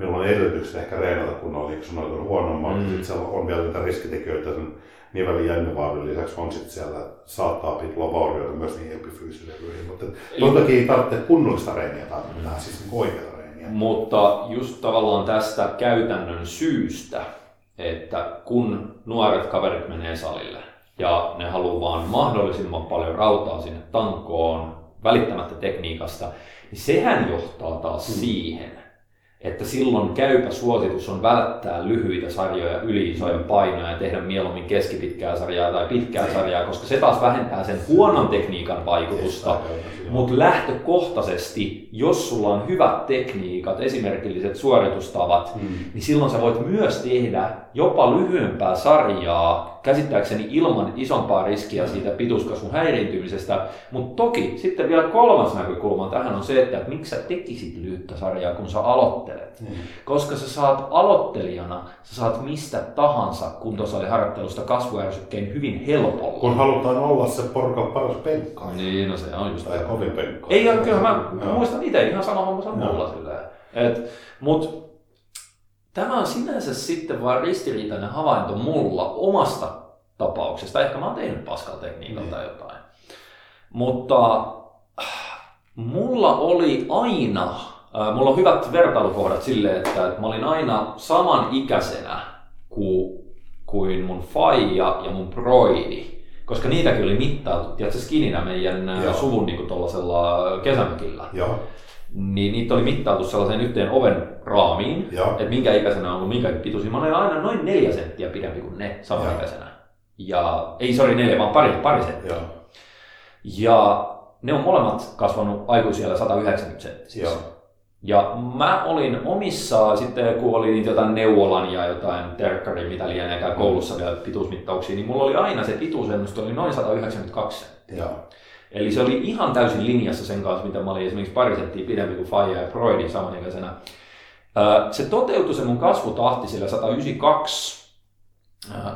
milloin edellytykset ehkä reenata kunnolla, sanoit, on huonommat. Mm. Sitten siellä on vielä niitä riskitekijöitä sen nivelin jännevauhdin lisäksi on sitten siellä, saattaa tulla vaurioita myös niihin epifyysisiin Mutta toki ei tarvitse kunnollista reeniä tarvitaan, mm. siis niin oikeaa reeniä. Mutta just tavallaan tästä käytännön syystä, että kun nuoret kaverit menee salille ja ne haluaa vaan mahdollisimman paljon rautaa sinne tankoon, välittämättä tekniikasta, niin sehän johtaa taas mm. siihen, että silloin käypä suositus on välttää lyhyitä sarjoja, yli isoja painoja ja tehdä mieluummin keskipitkää sarjaa tai pitkää sarjaa, koska se taas vähentää sen huonon tekniikan vaikutusta. Mutta lähtökohtaisesti, jos sulla on hyvät tekniikat, esimerkilliset suoritustavat, hmm. niin silloin sä voit myös tehdä jopa lyhyempää sarjaa käsittääkseni ilman isompaa riskiä siitä pituuskasvun häiriintymisestä. Mutta toki sitten vielä kolmas näkökulma tähän on se, että miksi sä tekisit lyhyttä sarjaa, kun sä aloittelet. Mm. Koska sä saat aloittelijana, sä saat mistä tahansa kuntosaliharjoittelusta kasvuärsykkeen hyvin helpolla. Kun halutaan olla se porukka paras penkka. Niin, no se on just Tai kovin penkka. Ei, kyllä mä, mä muistan itse ihan sama homma on mulla silleen. Et, mut Tämä on sinänsä sitten vain ristiriitainen havainto mulla omasta tapauksesta. Ehkä mä oon tehnyt paskalla tekniikalta niin. jotain. Mutta mulla oli aina, äh, mulla on hyvät vertailukohdat silleen, että, että mä olin aina saman ikäisenä kuin, kuin mun faija ja mun broidi. Koska niitäkin oli mittailtu, tiedätkö, skininä meidän Joo. suvun niin tuollaisella kesämökillä. Joo niin niitä oli mittailtu sellaiseen yhteen oven raamiin, että minkä ikäisenä on ollut minkä pituisia. Mä olen aina noin neljä senttiä pidempi kuin ne samanikäisenä. Ja ei sori neljä, vaan pari, pari senttiä. Ja. ja ne on molemmat kasvanut aikuisilla 190 senttiä. Ja mä olin omissa, sitten kun oli niitä jotain neuvolan ja jotain terkkarin, mitä lienee koulussa vielä pituusmittauksia, niin mulla oli aina se pituusennuste oli noin 192 senttiä. Eli se oli ihan täysin linjassa sen kanssa, mitä mä olin esimerkiksi pari senttiä pidempi kuin Faija ja Broidi samanikäisenä. Se toteutui se mun kasvutahti sillä 192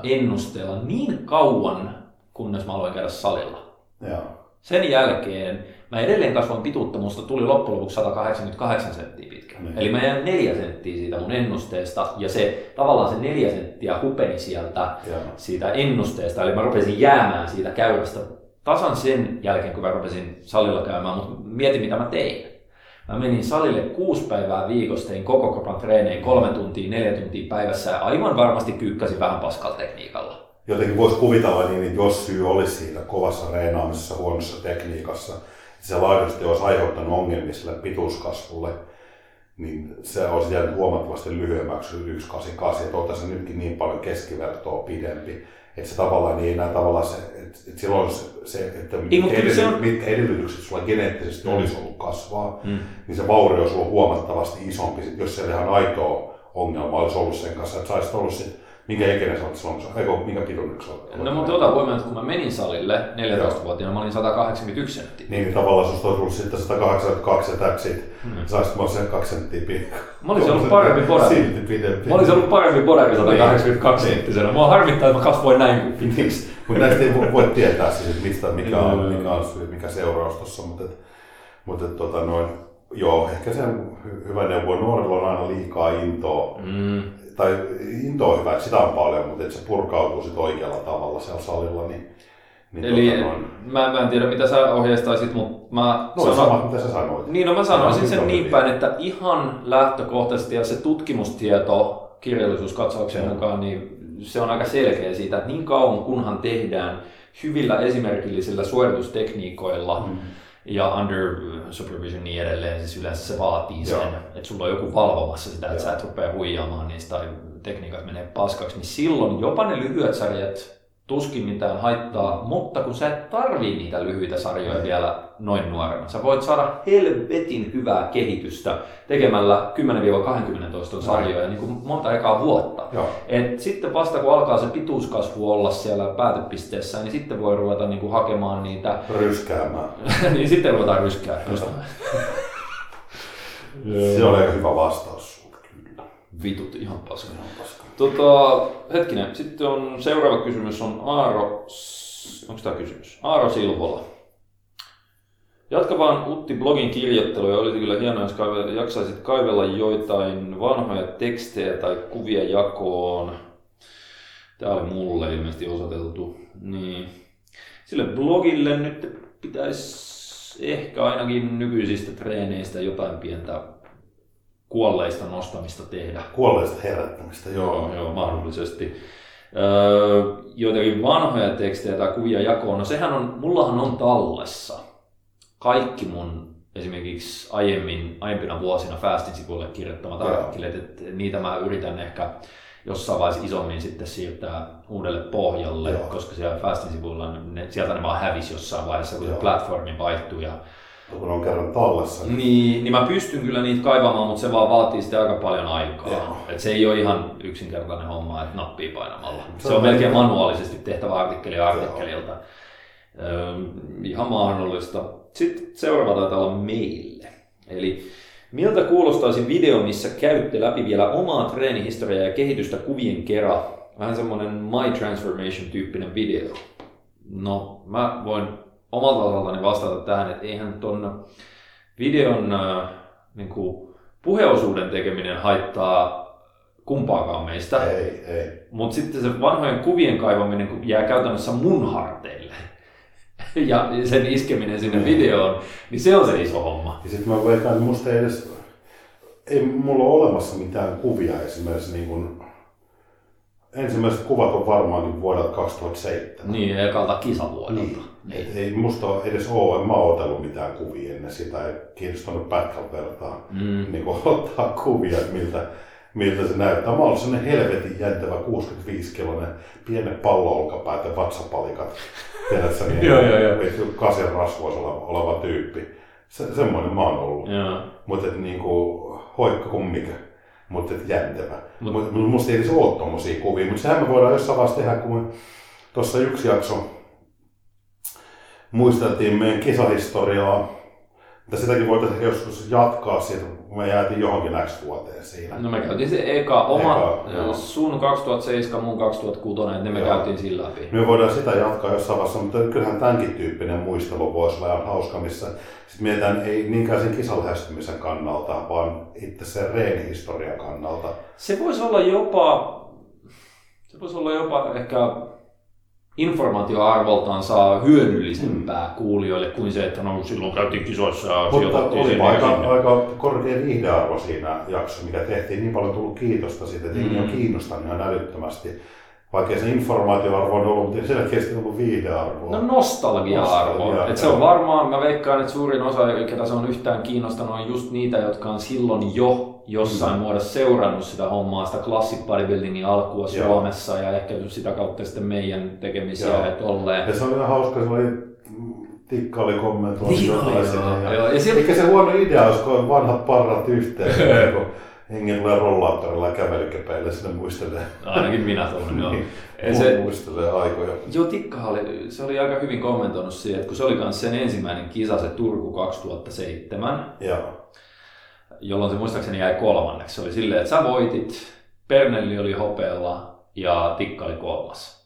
ennusteella niin kauan, kunnes mä aloin käydä salilla. Ja. Sen jälkeen mä edelleen kasvoin pituutta, musta tuli loppujen lopuksi 188 senttiä pitkä. Niin. Eli mä jäin neljä senttiä siitä mun ennusteesta ja se tavallaan se neljä senttiä hupeni sieltä ja. siitä ennusteesta. Eli mä rupesin jäämään siitä käyrästä tasan sen jälkeen, kun mä rupesin salilla käymään, mutta mietin mitä mä tein. Mä menin salille kuusi päivää viikossa, tein koko kropan treenejä kolme tuntia, neljä tuntia päivässä ja aivan varmasti kyykkäsin vähän paskalla tekniikalla. Jotenkin voisi kuvitella niin, että jos syy olisi siinä kovassa reenaamisessa, huonossa tekniikassa, se laadullisesti olisi aiheuttanut ongelmia sille pituuskasvulle, niin se olisi jäänyt huomattavasti lyhyemmäksi 188, että oltaisiin nytkin niin paljon keskivertoa pidempi. Että se tavallaan niin enää tavallaan se, että, että silloin se, se että mitkä, edellys, on... mitkä edellytykset sulla geneettisesti mm. olisi ollut kasvaa, mm. niin se vaurio olisi ollut huomattavasti isompi, jos siellä ihan aitoa ongelma olisi ollut sen kanssa, että sä ollut sit Minkä ikäinen sä olet silloin, eikö, minkä pituinen sä olet? No mutta ota huomioon, että kun mä menin salille 14-vuotiaana, mä olin 181 senttiä. Niin, niin tavallaan susta olisi tullut sitten 182 ja that's it. Hmm. Saisit mä sen 2 senttiä pidemmän. Mä olisin ollut parempi bodari. Silti pidempi. Mä olisin ollut parempi bodari 182 niin. senttisenä. Mua harmittaa, että mä kasvoin näin pitkäksi. mutta näistä ei voi tietää siis, mistä, mikä on, mikä on mikä seuraus tuossa, mutta, mutta tota noin, joo, ehkä se hyvä neuvo nuorilla on aina liikaa intoa. Mm tai into on hyvä, että sitä on paljon, mutta että se purkautuu sit oikealla tavalla siellä salilla, niin niin Eli tuota noin... mä, mä en tiedä mitä sä ohjeistaisit, mutta mä no, sanon... sama, mitä sä sanoit. Niin, no mä sanoisin sen niin päin, että ihan lähtökohtaisesti ja se tutkimustieto kirjallisuuskatsauksen mukaan, niin se on aika selkeä siitä, että niin kauan kunhan tehdään hyvillä esimerkillisillä suoritustekniikoilla, mm ja under supervision niin edelleen, siis yleensä se vaatii sen, Joo. että sulla on joku valvomassa sitä, että Joo. sä et rupea huijaamaan niistä tai tekniikat menee paskaksi, niin silloin jopa ne lyhyet sarjat tuskin mitään haittaa, mutta kun sä et tarvii niitä lyhyitä sarjoja vielä noin nuorena, sä voit saada helvetin hyvää kehitystä tekemällä 10-20 toiston sarjoja niin kuin monta ekaa vuotta. Et sitten vasta kun alkaa se pituuskasvu olla siellä päätepisteessä, niin sitten voi ruveta niin kuin hakemaan niitä... Ryskäämään. niin sitten ruvetaan ryskää. se on aika hyvä vastaus. Kyllä. Vitut ihan paska. Ihan paska. Tota, hetkinen, sitten on seuraava kysymys on Aaro, onko tämä kysymys? Aaro Silvola. Jatka vaan Utti blogin kirjoittelua olisi kyllä hienoa, jos jaksaisit kaivella joitain vanhoja tekstejä tai kuvia jakoon. Tämä oli mulle ilmeisesti osoiteltu. Niin. Sille blogille nyt pitäisi ehkä ainakin nykyisistä treeneistä jotain pientä kuolleista nostamista tehdä. Kuolleista herättämistä, joo. Joo, mahdollisesti. Öö, joitakin vanhoja tekstejä tai kuvia jakoon, no sehän on, mullahan on tallessa kaikki mun esimerkiksi aiemmin, aiempina vuosina Fastin sivuille kirjoittamat artikkelit, että niitä mä yritän ehkä jossain vaiheessa isommin sitten siirtää uudelle pohjalle, Joo. koska siellä Fastin sivuilla ne, sieltä ne vaan hävisi jossain vaiheessa, kun Joo. se platformi vaihtui ja kun on kerran tallessa. Niin... niin, niin mä pystyn kyllä niitä kaivamaan, mutta se vaan vaatii sitten aika paljon aikaa. Et se ei ole ihan yksinkertainen homma, että nappia painamalla. Se, se on melkein manuaalisesti tehtävä artikkeli artikkelilta. Öö, ihan mahdollista. Sitten seuraava taitaa olla meille. Eli miltä kuulostaisi video, missä käytte läpi vielä omaa treenihistoriaa ja kehitystä kuvien kerran? Vähän semmoinen My Transformation-tyyppinen video. No, mä voin omalta osaltani vastata tähän, että eihän tuon videon äh, niin kuin, puheosuuden tekeminen haittaa kumpaakaan meistä. Ei, ei. Mutta sitten se vanhojen kuvien kaivaminen jää käytännössä mun harteille. ja sen iskeminen sinne mm. videoon, niin se on se iso homma. Ja sitten mä veikkaan, että musta ei edes, ei mulla ole olemassa mitään kuvia esimerkiksi niin kuin ensimmäiset kuvat on varmaankin vuodelta 2007. Niin, ekalta kisavuodelta. Niin. Niin. Ei musta edes ole, en mä otellut mitään kuvia ennen sitä, ei kiinnostunut pätkän vertaa mm. niin ottaa kuvia, miltä, miltä se näyttää. Mä olen sellainen helvetin jäntävä 65-kilonen pienen pallo-olkapäät ja vatsapalikat. Tiedätkö, niin, joo, joo, joo. kasien rasvoissa oleva, oleva tyyppi. Se, semmoinen mä oon ollut. Mutta niin kuin, hoikka kuin mikä mutta jäntevä. Mutta mut, musta ei edes ole tommosia kuvia, mutta sehän me voidaan jossain vaiheessa tehdä, kun me tuossa yksi jakso muisteltiin meidän kisahistoriaa, mutta sitäkin voitaisiin joskus jatkaa siitä, kun me jäätiin johonkin X vuoteen siinä. No me käytiin se eka, oma eka, sun 2007, mun 2006, niin me joo. käytiin sillä läpi. Me voidaan sitä jatkaa jossain vaiheessa, mutta kyllähän tämänkin tyyppinen muistelu voisi olla ihan hauska, missä sit mietitään ei niinkään sen kisalähestymisen kannalta, vaan itse sen reenihistorian kannalta. Se voisi olla jopa, se voisi olla jopa ehkä informaatioarvoltaan saa hyödyllisempää mm. kuulijoille kuin se, että no silloin käytiin kisoissa ja Mutta oli aika, aika korkea viihdearvo siinä jaksossa, mikä tehtiin. Niin paljon tullut kiitosta siitä, että mm. on kiinnostanut ihan älyttömästi. Vaikka se informaatioarvo on ollut, mutta selkeästi ollut viihdearvoa. No nostalgia-arvo. Nostalgia, Et se on varmaan, mä veikkaan, että suurin osa, ketä se on yhtään kiinnostanut, on just niitä, jotka on silloin jo jossain mm. muodossa seurannut sitä hommaa, sitä classic bodybuildingin alkua Joo. Suomessa ja ehkä sitä kautta sitten meidän tekemisiä ja tolleen. Ja se oli ihan hauska, se oli Tikka oli kommentoinut niin, jotain joo, joo. Ja siellä... Mikä se huono idea olisi, kun vanhat parrat yhteen, kun hengen tulee rollaattorilla ja kävelykepeillä sinne muistelee. Ainakin minä tunnen, joo. niin. se, muistelee aikoja. Joo, Tikka oli, se oli aika hyvin kommentoinut siihen, että kun se oli myös sen ensimmäinen kisa, se Turku 2007. Joo jolloin se muistaakseni jäi kolmanneksi. Se oli silleen, että sä voitit, Pernelli oli hopealla ja Tikka oli kolmas.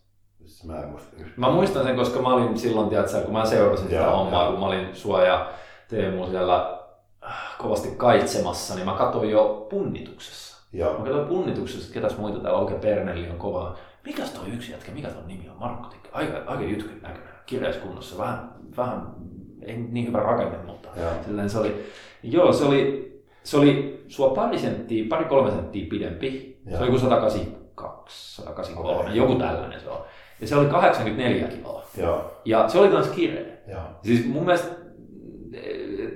Mä, en muista mä muistan sen, koska mä olin silloin, tiedätkö, kun mä seurasin sitä hommaa, kun mä olin sua ja Teemu siellä äh, kovasti kaitsemassa, niin mä katsoin jo punnituksessa. Ja. Mä katsoin punnituksessa, ketäs muita täällä oikein Pernelli on kova. Mikäs toi yksi jätkä, mikä ton nimi on? Markku Tikka. Aika, aika jytkyn näköinen, kireiskunnossa, vähän, vähän ei niin hyvä rakenne, mutta silleen se oli, joo, se oli se oli sua pari senttiä, pari kolme senttiä pidempi. Ja. Se oli kuin 182, 183, okay. joku tällainen se on. Ja se oli 84 kiloa. Ja, ja se oli myös kireä. Ja. Siis mun mielestä eh,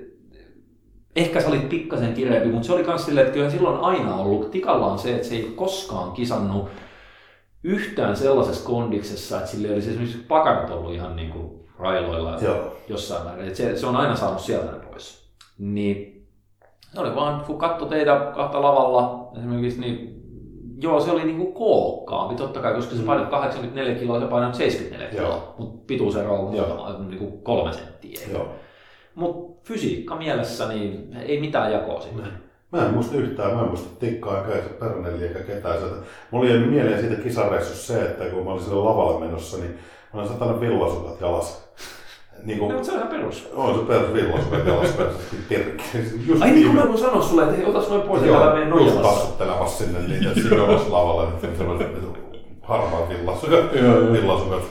ehkä sä olit pikkasen kireempi, mutta se oli myös silleen, että kyllä silloin aina ollut. Tikalla on se, että se ei koskaan kisannut yhtään sellaisessa kondiksessa, että sille olisi esimerkiksi pakanat ollut ihan niin kuin railoilla Joo. jossain määrin. Se, se on aina saanut sieltä pois. Niin ne oli vaan, kun katsoi teitä kahta lavalla esimerkiksi, niin joo, se oli niinku kookkaampi totta kai, koska se painat 84 kiloa, se painat 74 kiloa, mutta pituusero on niinku kolme senttiä. Mutta fysiikka mielessä, niin ei mitään jakoa sinne. Mä en muista yhtään, mä en muista tikkaa eikä se Pernelli eikä ketään sieltä. Mulla oli mieleen siitä kisareissussa se, että kun mä olin sille lavalle menossa, niin mä olin satanut villasukat jalassa. Niin kuin, no, se on ihan perus. On se perus villaspäin Ai niin kuin mä voin sanoa sulle, että hei, otas noin pois ja älä mene noin Just tassuttelemassa sinne niitä sijoimassa lavalle, että sellaiset harmaat villasukat, villasukat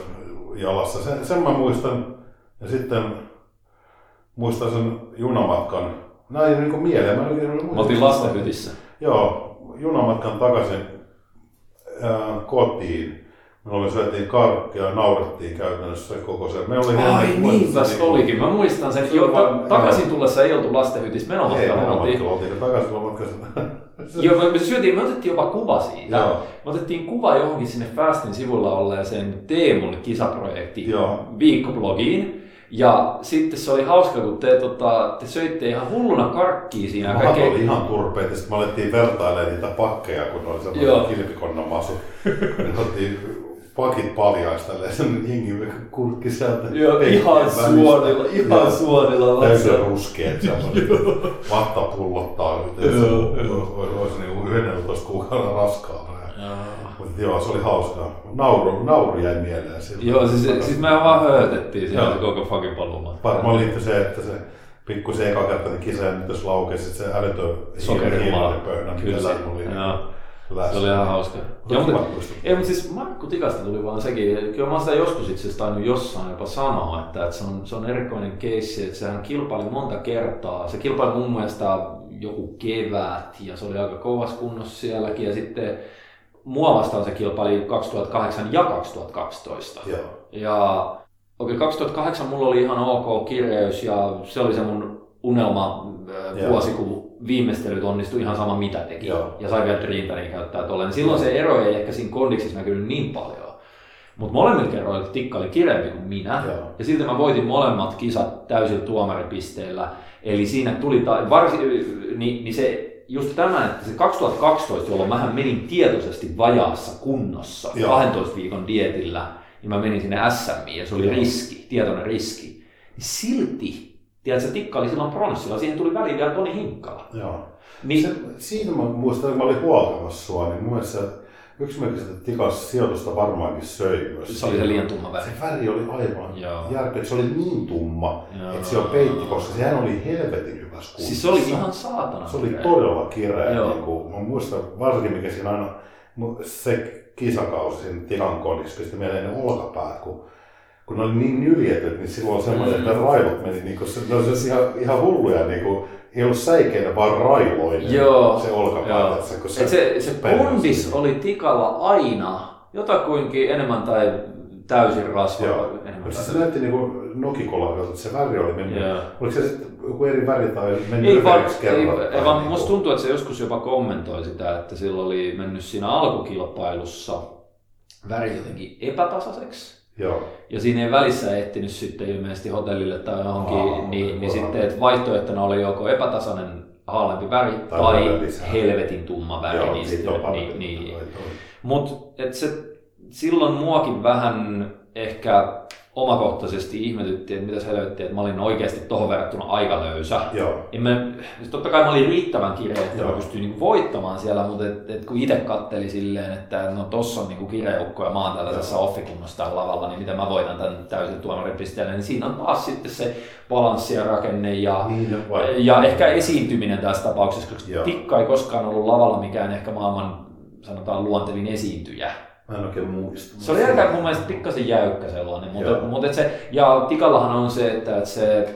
jalassa. Sen, sen mä muistan. Ja sitten muistan sen junamatkan. Nämä ei niin mieleen. Mä Me oltiin lastenhytissä. Joo, junamatkan takaisin ää, kotiin me syötiin karkkia ja naurettiin käytännössä koko se. Me oli Ai niinpäs niin, olikin, mä muistan sen. Jo, ta- takaisin tullessa ei oltu lastenhytissä menomatkalla. Ei, menomatkalla oltiin, takaisin tulla matkassa. Joo, me, syötiin, me otettiin jopa kuva siitä. Joo. Me otettiin kuva johonkin sinne Fastin sivulla olleeseen Teemun kisaprojekti Joo. viikkoblogiin. Ja sitten se oli hauska, kun te, tota, te söitte ihan hulluna karkkia siinä. Mä kaikkein... oli ihan turpeet, ja sitten me alettiin vertailemaan niitä pakkeja, kun oli semmoinen kilpikonna masu. Me otettiin pakit paljaista, sen jengi kurkki sieltä. Joo, ihan suonilla, ihan suonilla. Täysin ruskeet, semmoinen vatta pullottaa. Olisi niin 11 kuukauden raskaana. Mutta joo, se oli hauskaa. Nauru, nauru jäi mieleen. Silloin. Joo, siis, siis me vaan höytettiin siinä se koko fucking paluuma. Varmaan liittyi se, että se pikkusen eka kerta kisa ja nyt jos laukesi, se älytön Sokerimaa. Kyllä, se, oli. Joo. Se oli ihan hauska. Ja, mutta, ei, mutta siis Markku Tikasta tuli vaan sekin, kyllä mä sitä joskus itse asiassa tainnut jossain jopa sanoa, että, että se, on, se on erikoinen keissi, että sehän kilpaili monta kertaa. Se kilpaili mun mielestä joku kevät ja se oli aika kovassa kunnossa sielläkin ja sitten mua vastaan se kilpaili 2008 ja 2012. Joo. Ja okei, okay, 2008 mulla oli ihan ok kireys ja se oli se mun unelma vuosi, kun viimeistelyt onnistui ihan sama mitä teki. Joo. Ja sai vielä Dreamtanin käyttää tolleen. Niin silloin se ero ei ehkä siinä kondiksissa näkynyt niin paljon. Mutta molemmilla kerroilla Tikka oli kireempi kuin minä. Joo. Ja silti mä voitin molemmat kisat täysillä tuomaripisteillä. Eli siinä tuli, ta- varsi, niin, niin se just tämä, että se 2012, jolloin mä menin tietoisesti vajaassa kunnossa Joo. 12 viikon dietillä, niin mä menin sinne SMiin ja se oli riski, tietoinen riski. Niin silti, tiedätkö, Tikka oli silloin pronssilla, siihen tuli väliin vielä Toni Hinkkala. Joo. Niin, se, siinä mä muistan, että mä olin huoltamassa sua, niin mun mielestä yksimmäisestä tikas sijoitusta varmaankin söi myös. Se oli se liian tumma väri. Se väri oli aivan järkeä. Se oli niin tumma, Joo. että se on peitti, koska sehän oli helvetin hyvässä kunnossa. Siis se oli ihan saatana Se oli todella kireä. Niin kuin, mä muistan varsinkin, mikä siinä aina, se kisakausi siinä tilan kodissa, pisti mieleen ne olkapäät, kun kun ne oli niin nyljetyt, niin silloin on semmoinen, että raivot meni, niin kuin, ne oli ihan, ihan hulluja, niin kuin, ei ollut säikeinä, vaan railoinen joo, se olkapää. Tässä, kun se, se, se kondis oli tikalla aina jotakuinkin enemmän tai täysin rasva. Joo. Enemmän siis se näytti niin kuin että se väri oli mennyt. Joo. Oliko se sitten joku eri väri tai mennyt ei, vaan, ei, ei, vaan musta tuntuu, että se joskus jopa kommentoi sitä, että sillä oli mennyt siinä alkukilpailussa väri jotenkin epätasaiseksi. Joo. Ja siinä ei välissä ehtinyt sitten ilmeisesti hotellille tai johonkin, Aa, niin, niin sitten että vaihtoehtona oli joko epätasainen haalempi väri tai, tai helvetin tumma väri. Joo, niin, sitten, niin, niin. Mutta se silloin muakin vähän ehkä omakohtaisesti ihmetyttiin, että mitä helvettiä, että mä olin oikeasti tuohon verrattuna aika löysä. Joo. mä, siis totta kai mä olin riittävän kireä, että Joo. mä pystyin niinku voittamaan siellä, mutta et, et kun itse katteli silleen, että no tossa on niinku kireukko ja mä oon tällaisessa offikunnossa lavalla, niin miten mä voitan tämän täysin tuomaripisteellä, niin siinä on taas sitten se balanssi ja rakenne ja, niin, ja ehkä esiintyminen tässä tapauksessa, koska Joo. Tikka ei koskaan ollut lavalla mikään ehkä maailman sanotaan luontevin esiintyjä Mä en oikein muista. Se oli aika mun mielestä pikkasen jäykkä sellainen, mutta, mutta se, ja Tikallahan on se, että, että se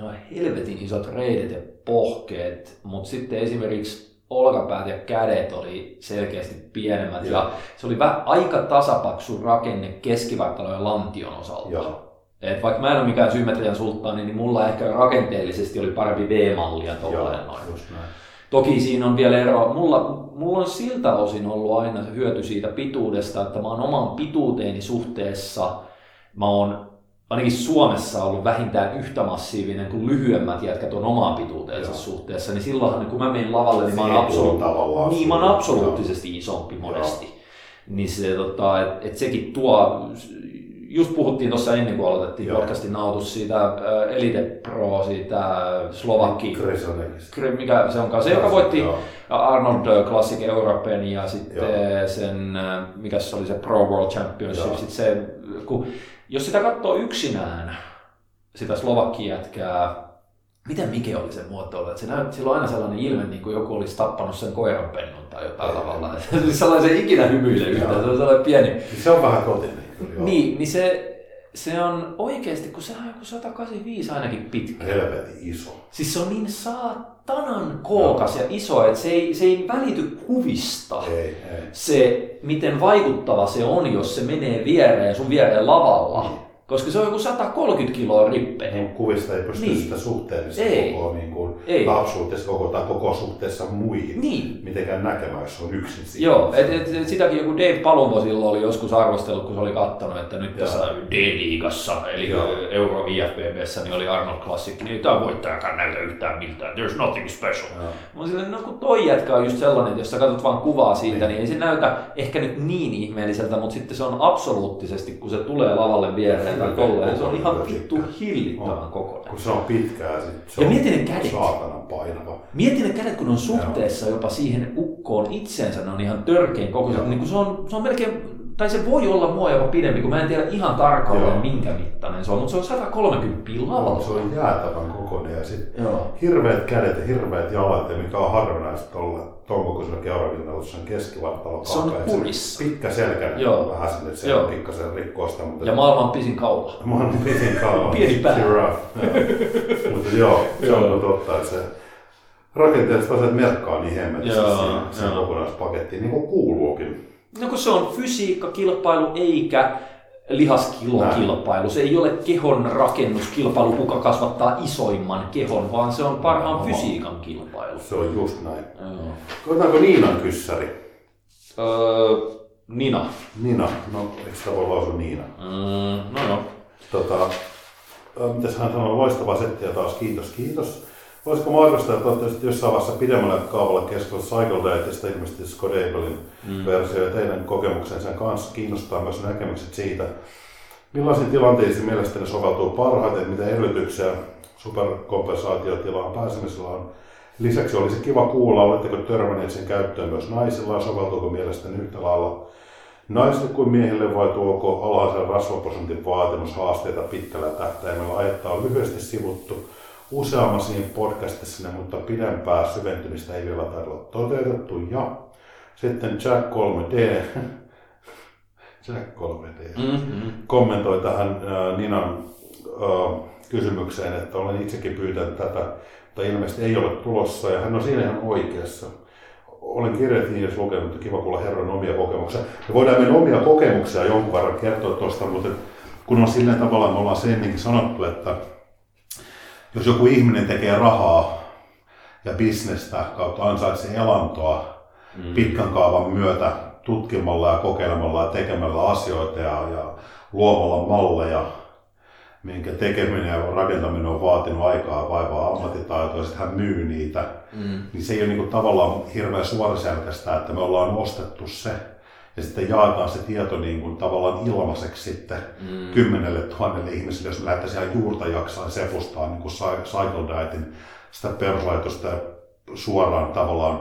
no, helvetin isot reidet ja pohkeet, mutta sitten esimerkiksi olkapäät ja kädet oli selkeästi pienemmät Joo. ja se oli vähän aika tasapaksu rakenne keskivartalo ja lantion osalta. Joo. Et vaikka mä en ole mikään symmetrian sulttaani, niin mulla ehkä rakenteellisesti oli parempi V-mallia tolleen noin. Just näin. Toki siinä on vielä ero. Mulla, mulla on siltä osin ollut aina se hyöty siitä pituudesta, että mä oon oman pituuteeni suhteessa, mä oon ainakin Suomessa ollut vähintään yhtä massiivinen kuin lyhyemmät jätkät on omaa pituuteensa Joo. suhteessa, niin silloinhan kun mä menen lavalle, niin mä oon, absolu- niin, mä oon absoluuttisesti isompi monesti. Joo. Niin se, tota, et, et sekin tuo just puhuttiin tuossa ennen kuin aloitettiin Joo. podcastin nautus siitä äh, Elite Pro, siitä Slovakki. Mikä se onkaan? Se, joka voitti Joo. Arnold Classic Europen ja sitten Joo. sen, äh, mikä se oli se Pro World Championship. Sitten se, kun, jos sitä katsoo yksinään, sitä Slovakki jätkää, miten Mike oli sen muotoilu, että se näyt, sillä on aina sellainen ilme, niin kuin joku olisi tappanut sen koiranpennun tai jotain tavalla. sellainen se ikinä hymyile yhtään, se on sellainen pieni. Se on vähän kotinen. Niin, niin se, se on oikeasti, kun se on joku 185 ainakin pitkä. Helvetin iso. Siis se on niin saatanan kookas no. ja iso, että se ei, se ei välity kuvista. Ei, ei. Se, miten vaikuttava se on, jos se menee viereen sun viereen lavalla. Niin koska se on joku 130 kiloa rippejä. Niin, kuvista ei pysty niin. sitä suhteellista ei. koko niin kuin, ei. lapsuudessa koko, tai koko suhteessa muihin niin. mitenkään näkemään, jos on yksin siinä. Joo, et, et, et, sitäkin joku Dave Palumbo silloin oli joskus arvostellut, kun se oli katsonut, että nyt tässä D-liigassa, eli Joo. Euro IFBBssä, niin oli Arnold Classic, niin tämä voittajakaan näytä yhtään miltään, there's nothing special. Mä silleen, no kun toi jätkä on just sellainen, että jos sä katsot vaan kuvaa siitä, niin, niin ei se näytä ehkä nyt niin ihmeelliseltä, mutta sitten se on absoluuttisesti, kun se tulee lavalle viereen, tai tolleen. Se on ihan vittu hillittävän kokoinen. Kun se on pitkää, sit se ja on mieti ne kädet. saatanan painava. Mieti ne kädet, kun on suhteessa jopa siihen ukkoon itseensä, ne on ihan törkein kokoiset. Niin se, on, se on melkein tai se voi olla mua jopa pidempi, kun mä en tiedä ihan tarkalleen Joo. minkä mittainen se on, mutta se on 130 lavalla. Se on jäätävän kokoinen ja sitten hirveät kädet ja hirveät jalat, ja mikä on harvinaista tuolla tuon kokoisella keuravinnalla, se on keskivartalo Se on kurissa. Pitkä selkä, Joo. vähän sinne, se Joo. on pikkasen rikkoo sitä. Mutta ja maailman pisin kaula. Maailman pisin kaula. Pieni pää. mutta joo, se on totta, että se rakenteelliset asiat merkkaa niin siihen, siihen kokonaispakettiin, niin kuin kuuluukin. No kun se on fysiikkakilpailu eikä lihaskilokilpailu. Se ei ole kehon rakennuskilpailu, kuka kasvattaa isoimman kehon, vaan se on parhaan fysiikan kilpailu. Se on just näin. Joo. Koetaanko Niinan kyssäri? Öö, Nina. Nina. No, eikö sitä voi lausua Niina? Mm, no joo. Tota, mitäs hän sanoi, loistava settiä taas, kiitos, kiitos. Voisiko mahdollista, että olette jossain vaiheessa pidemmällä kaavalla keskustella Cycle Dietista, ilmeisesti Scodablein mm. versio ja teidän kokemuksen sen kanssa kiinnostaa myös näkemykset siitä, millaisiin tilanteisiin mielestäni soveltuu parhaiten, mitä edellytyksiä superkompensaatiotilaan pääsemisellä on. Lisäksi olisi kiva kuulla, oletteko törmänneet sen käyttöön myös naisilla ja soveltuuko mielestäni yhtä lailla naisille kuin miehille vai tuoko alhaisen rasvaprosentin vaatimus haasteita pitkällä tähtäimellä? Aihetta on lyhyesti sivuttu useammassa podcastissa, mutta pidempää syventymistä ei vielä olla toteutettu. Ja sitten Jack 3D, Jack 3D, mm-hmm. kommentoi tähän äh, Ninan äh, kysymykseen, että olen itsekin pyytänyt tätä, mutta ilmeisesti ei ole tulossa ja hän on siinä ihan oikeassa. Olen kirjat niissä lukenut, mutta kiva kuulla herran omia kokemuksia. Me voidaan meidän omia kokemuksia jonkun verran kertoa tuosta, mutta kun on sillä tavalla, me ollaan se ennenkin sanottu, että jos joku ihminen tekee rahaa ja bisnestä kautta ansaitsee elantoa mm. pitkän kaavan myötä tutkimalla ja kokeilemalla ja tekemällä asioita ja, ja luomalla malleja, minkä tekeminen ja rakentaminen on vaatinut aikaa, vaivaa ammattitaitoa, ja sitten hän myy niitä, mm. niin se ei ole niin kuin tavallaan hirveän suoraselkäistä, että me ollaan ostettu se ja sitten jaetaan se tieto niin kuin tavallaan ilmaiseksi sitten mm. kymmenelle tuhannelle ihmiselle, jos me lähdettäisiin ihan juurta jaksaa sepustaa niin kuin Cycle Dietin sitä peruslaitosta suoraan tavallaan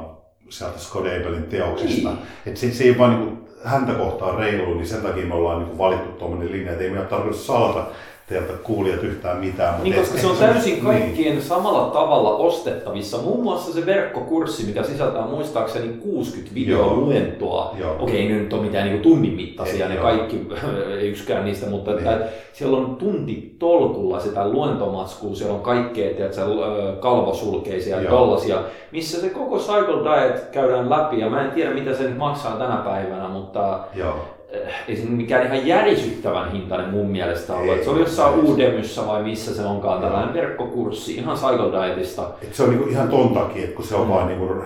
sieltä Scott Abelin teoksista. Niin. Että se, se ei vaan niin kuin häntä kohtaan reilu, niin sen takia me ollaan niin kuin valittu tuommoinen linja, että ei meidän tarvitse salata teiltä kuulijat yhtään mitään. Mutta niin, koska se on täysin niin. kaikkien niin. samalla tavalla ostettavissa. Muun muassa se verkkokurssi, mikä sisältää muistaakseni 60 videoluentoa. Okei, okay, nyt on mitään niin tunnin mittaisia ei, ne joo. kaikki, ei yksikään niistä, mutta niin. että siellä on tunti tolkulla sitä luentomatskua, siellä on kaikkea, tiedätkö, kalvosulkeisia ja tollasia, missä se koko Cycle Diet käydään läpi, ja mä en tiedä mitä se nyt maksaa tänä päivänä, mutta Joo ei se mikään ihan järisyttävän hintainen mun mielestä ollut. Ei, se oli jossain Udemyssä vai missä se onkaan, tällainen verkkokurssi ihan Cycle Dietista. Et se on niinku ihan ton takia, että kun se on mm. vaan niinku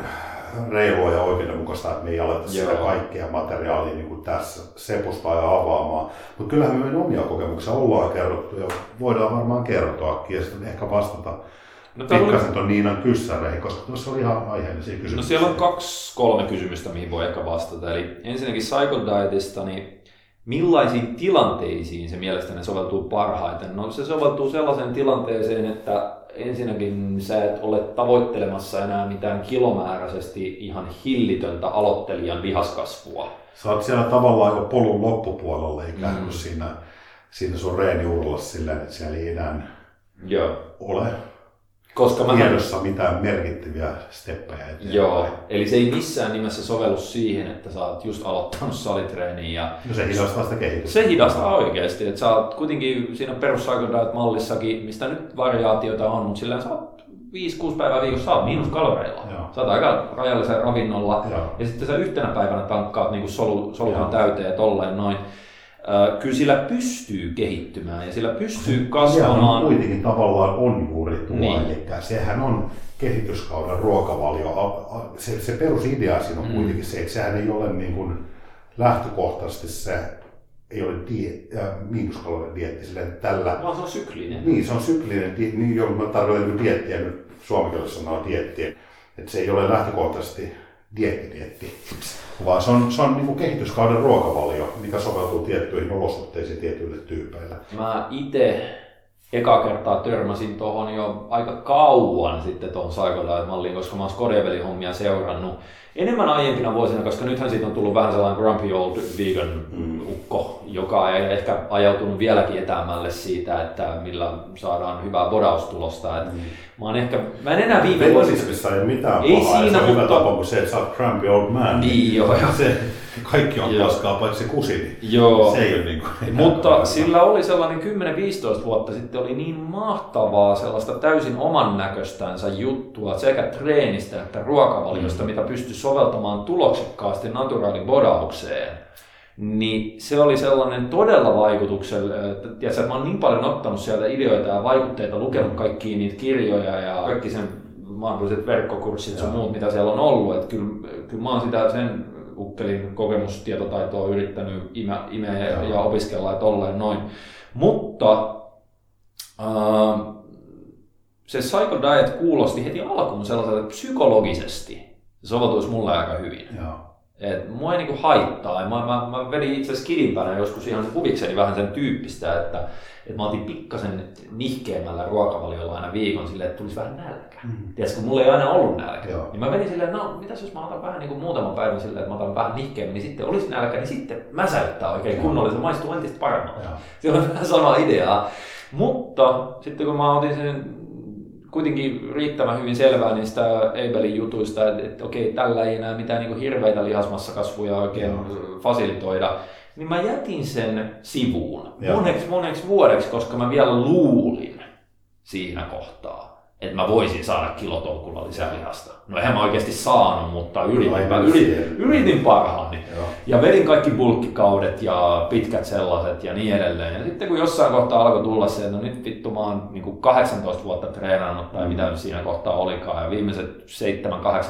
reilua ja oikeudenmukaista, että me ei aleta sitä kaikkea materiaalia niin kuin tässä sepustaa ja avaamaan. Mutta kyllähän me meidän omia kokemuksia ollaan kerrottu ja voidaan varmaan kertoakin ja sitten ehkä vastata No, Pikkasen oli... tuon Niinan kyssäreihin, koska tuossa oli ihan aiheellisia kysymyksiä. No siellä on kaksi, kolme kysymystä, mihin voi ehkä vastata. Eli ensinnäkin Cycle Dietista, niin millaisiin tilanteisiin se mielestäni soveltuu parhaiten? No se soveltuu sellaiseen tilanteeseen, että ensinnäkin sä et ole tavoittelemassa enää mitään kilomääräisesti ihan hillitöntä aloittelijan lihaskasvua. Sä oot siellä tavallaan jo polun loppupuolella ikään kuin mm. siinä, siinä sun reeniuralla silleen, että siellä ei enää Joo. ole koska mä tiedossa mitään merkittäviä steppejä eteenpäin. Joo, eli se ei missään nimessä sovellu siihen, että sä oot just aloittanut salitreeniä. Ja no se hidastaa sitä kehitystä. Se hidastaa oikeasti, että sä oot kuitenkin siinä perus mallissakin, mistä nyt variaatioita on, mutta sillä sä oot 5-6 päivää viikossa sä oot miinuskaloreilla. Joo. Sä oot aika rajallisen ravinnolla Joo. ja sitten sä yhtenä päivänä tankkaat niin solu, solukan täyteen tolleen noin kyllä sillä pystyy kehittymään ja sillä pystyy kasvamaan. Ja kuitenkin tavallaan on juuri tuo, niin. eli sehän on kehityskauden ruokavalio. Se, se perusidea siinä on mm. kuitenkin se, että sehän ei ole niin kuin lähtökohtaisesti se ei ole die, äh, miinuskalorinen dietti silleen tällä. Vaan se on syklinen. Niin, se on syklinen, niin, jolloin mä tarkoitan diettiä, nyt suomenkielessä sanoo diettiä. Että se ei ole lähtökohtaisesti dietti, dietti vaan se on, se on niin kuin kehityskauden ruokavalio, mikä soveltuu tiettyihin olosuhteisiin tietyille tyypeille. Mä itse eka kertaa törmäsin tuohon jo aika kauan sitten tuohon Psycho-malliin, koska mä oon Skodevelin hommia seurannut enemmän aiempina vuosina, koska nythän siitä on tullut vähän sellainen grumpy old vegan mm. ukko, joka ei ehkä ajautunut vieläkin etäämälle siitä, että millä saadaan hyvää bodaustulosta. Mm. Mä, oon ehkä, mä en enää viime vuosina... ei mitään ei pahaa, siinä, se on mutta... hyvä tapa kuin se, että sä oot grumpy old man. Niin, joo. Se, kaikki on paskaa paitsi kusini. Joo. Se ei ole niin kuin, Mutta sillä oli sellainen 10-15 vuotta sitten oli niin mahtavaa sellaista täysin oman näköstänsä juttua sekä treenistä että ruokavaliosta, mm. mitä pystyi soveltamaan tuloksekkaasti naturaalibodaukseen niin se oli sellainen todella vaikutuksellinen, että mä oon niin paljon ottanut sieltä ideoita ja vaikutteita, lukenut kaikkia niitä kirjoja ja kaikki sen mahdolliset verkkokurssit ja muut, mitä siellä on ollut, että kyllä, kyllä mä oon sitä sen ukkelin kokemustietotaitoa yrittänyt imeä, imeä ja, ja opiskella ja tolleen noin. Mutta äh, se Psycho Diet kuulosti heti alkuun sellaiselta psykologisesti. Se soveltuisi mulle aika hyvin. Joo. Et mua ei niinku haittaa. Mä, mä, mä vedin itse asiassa kirimpänä joskus ihan huvikseni vähän sen tyyppistä, että, että mä otin pikkasen nihkeämmällä ruokavaliolla aina viikon silleen, että tulisi vähän nälkä. Mm. Tiedätkö, kun mulla ei aina ollut nälkä. Joo. Niin mä vedin silleen, no mitäs jos mä otan vähän niin kuin muutama päivä silleen, että mä otan vähän nihkeämmin, niin sitten olisi nälkä, niin sitten mäsäyttää oikein kunnolla, se maistuu entistä paremmalta. Se on vähän sama idea. Mutta sitten kun mä otin sen kuitenkin riittävän hyvin selvää niistä Abelin jutuista, että, että okei, tällä ei enää mitään niin hirveitä lihasmassakasvuja oikein Joo. fasilitoida, niin mä jätin sen sivuun moneksi moneksi vuodeksi, koska mä vielä luulin siinä kohtaa, että mä voisin saada kilotolkulla lisää lihasta. No eihän mä oikeasti saanut, mutta yritin, mä yritin, yritin parhaani. Ja vedin kaikki bulkkikaudet ja pitkät sellaiset ja niin edelleen. Ja sitten kun jossain kohtaa alkoi tulla se, että no nyt vittu mä oon niin 18 vuotta treenannut tai mitä siinä kohtaa olikaan. Ja viimeiset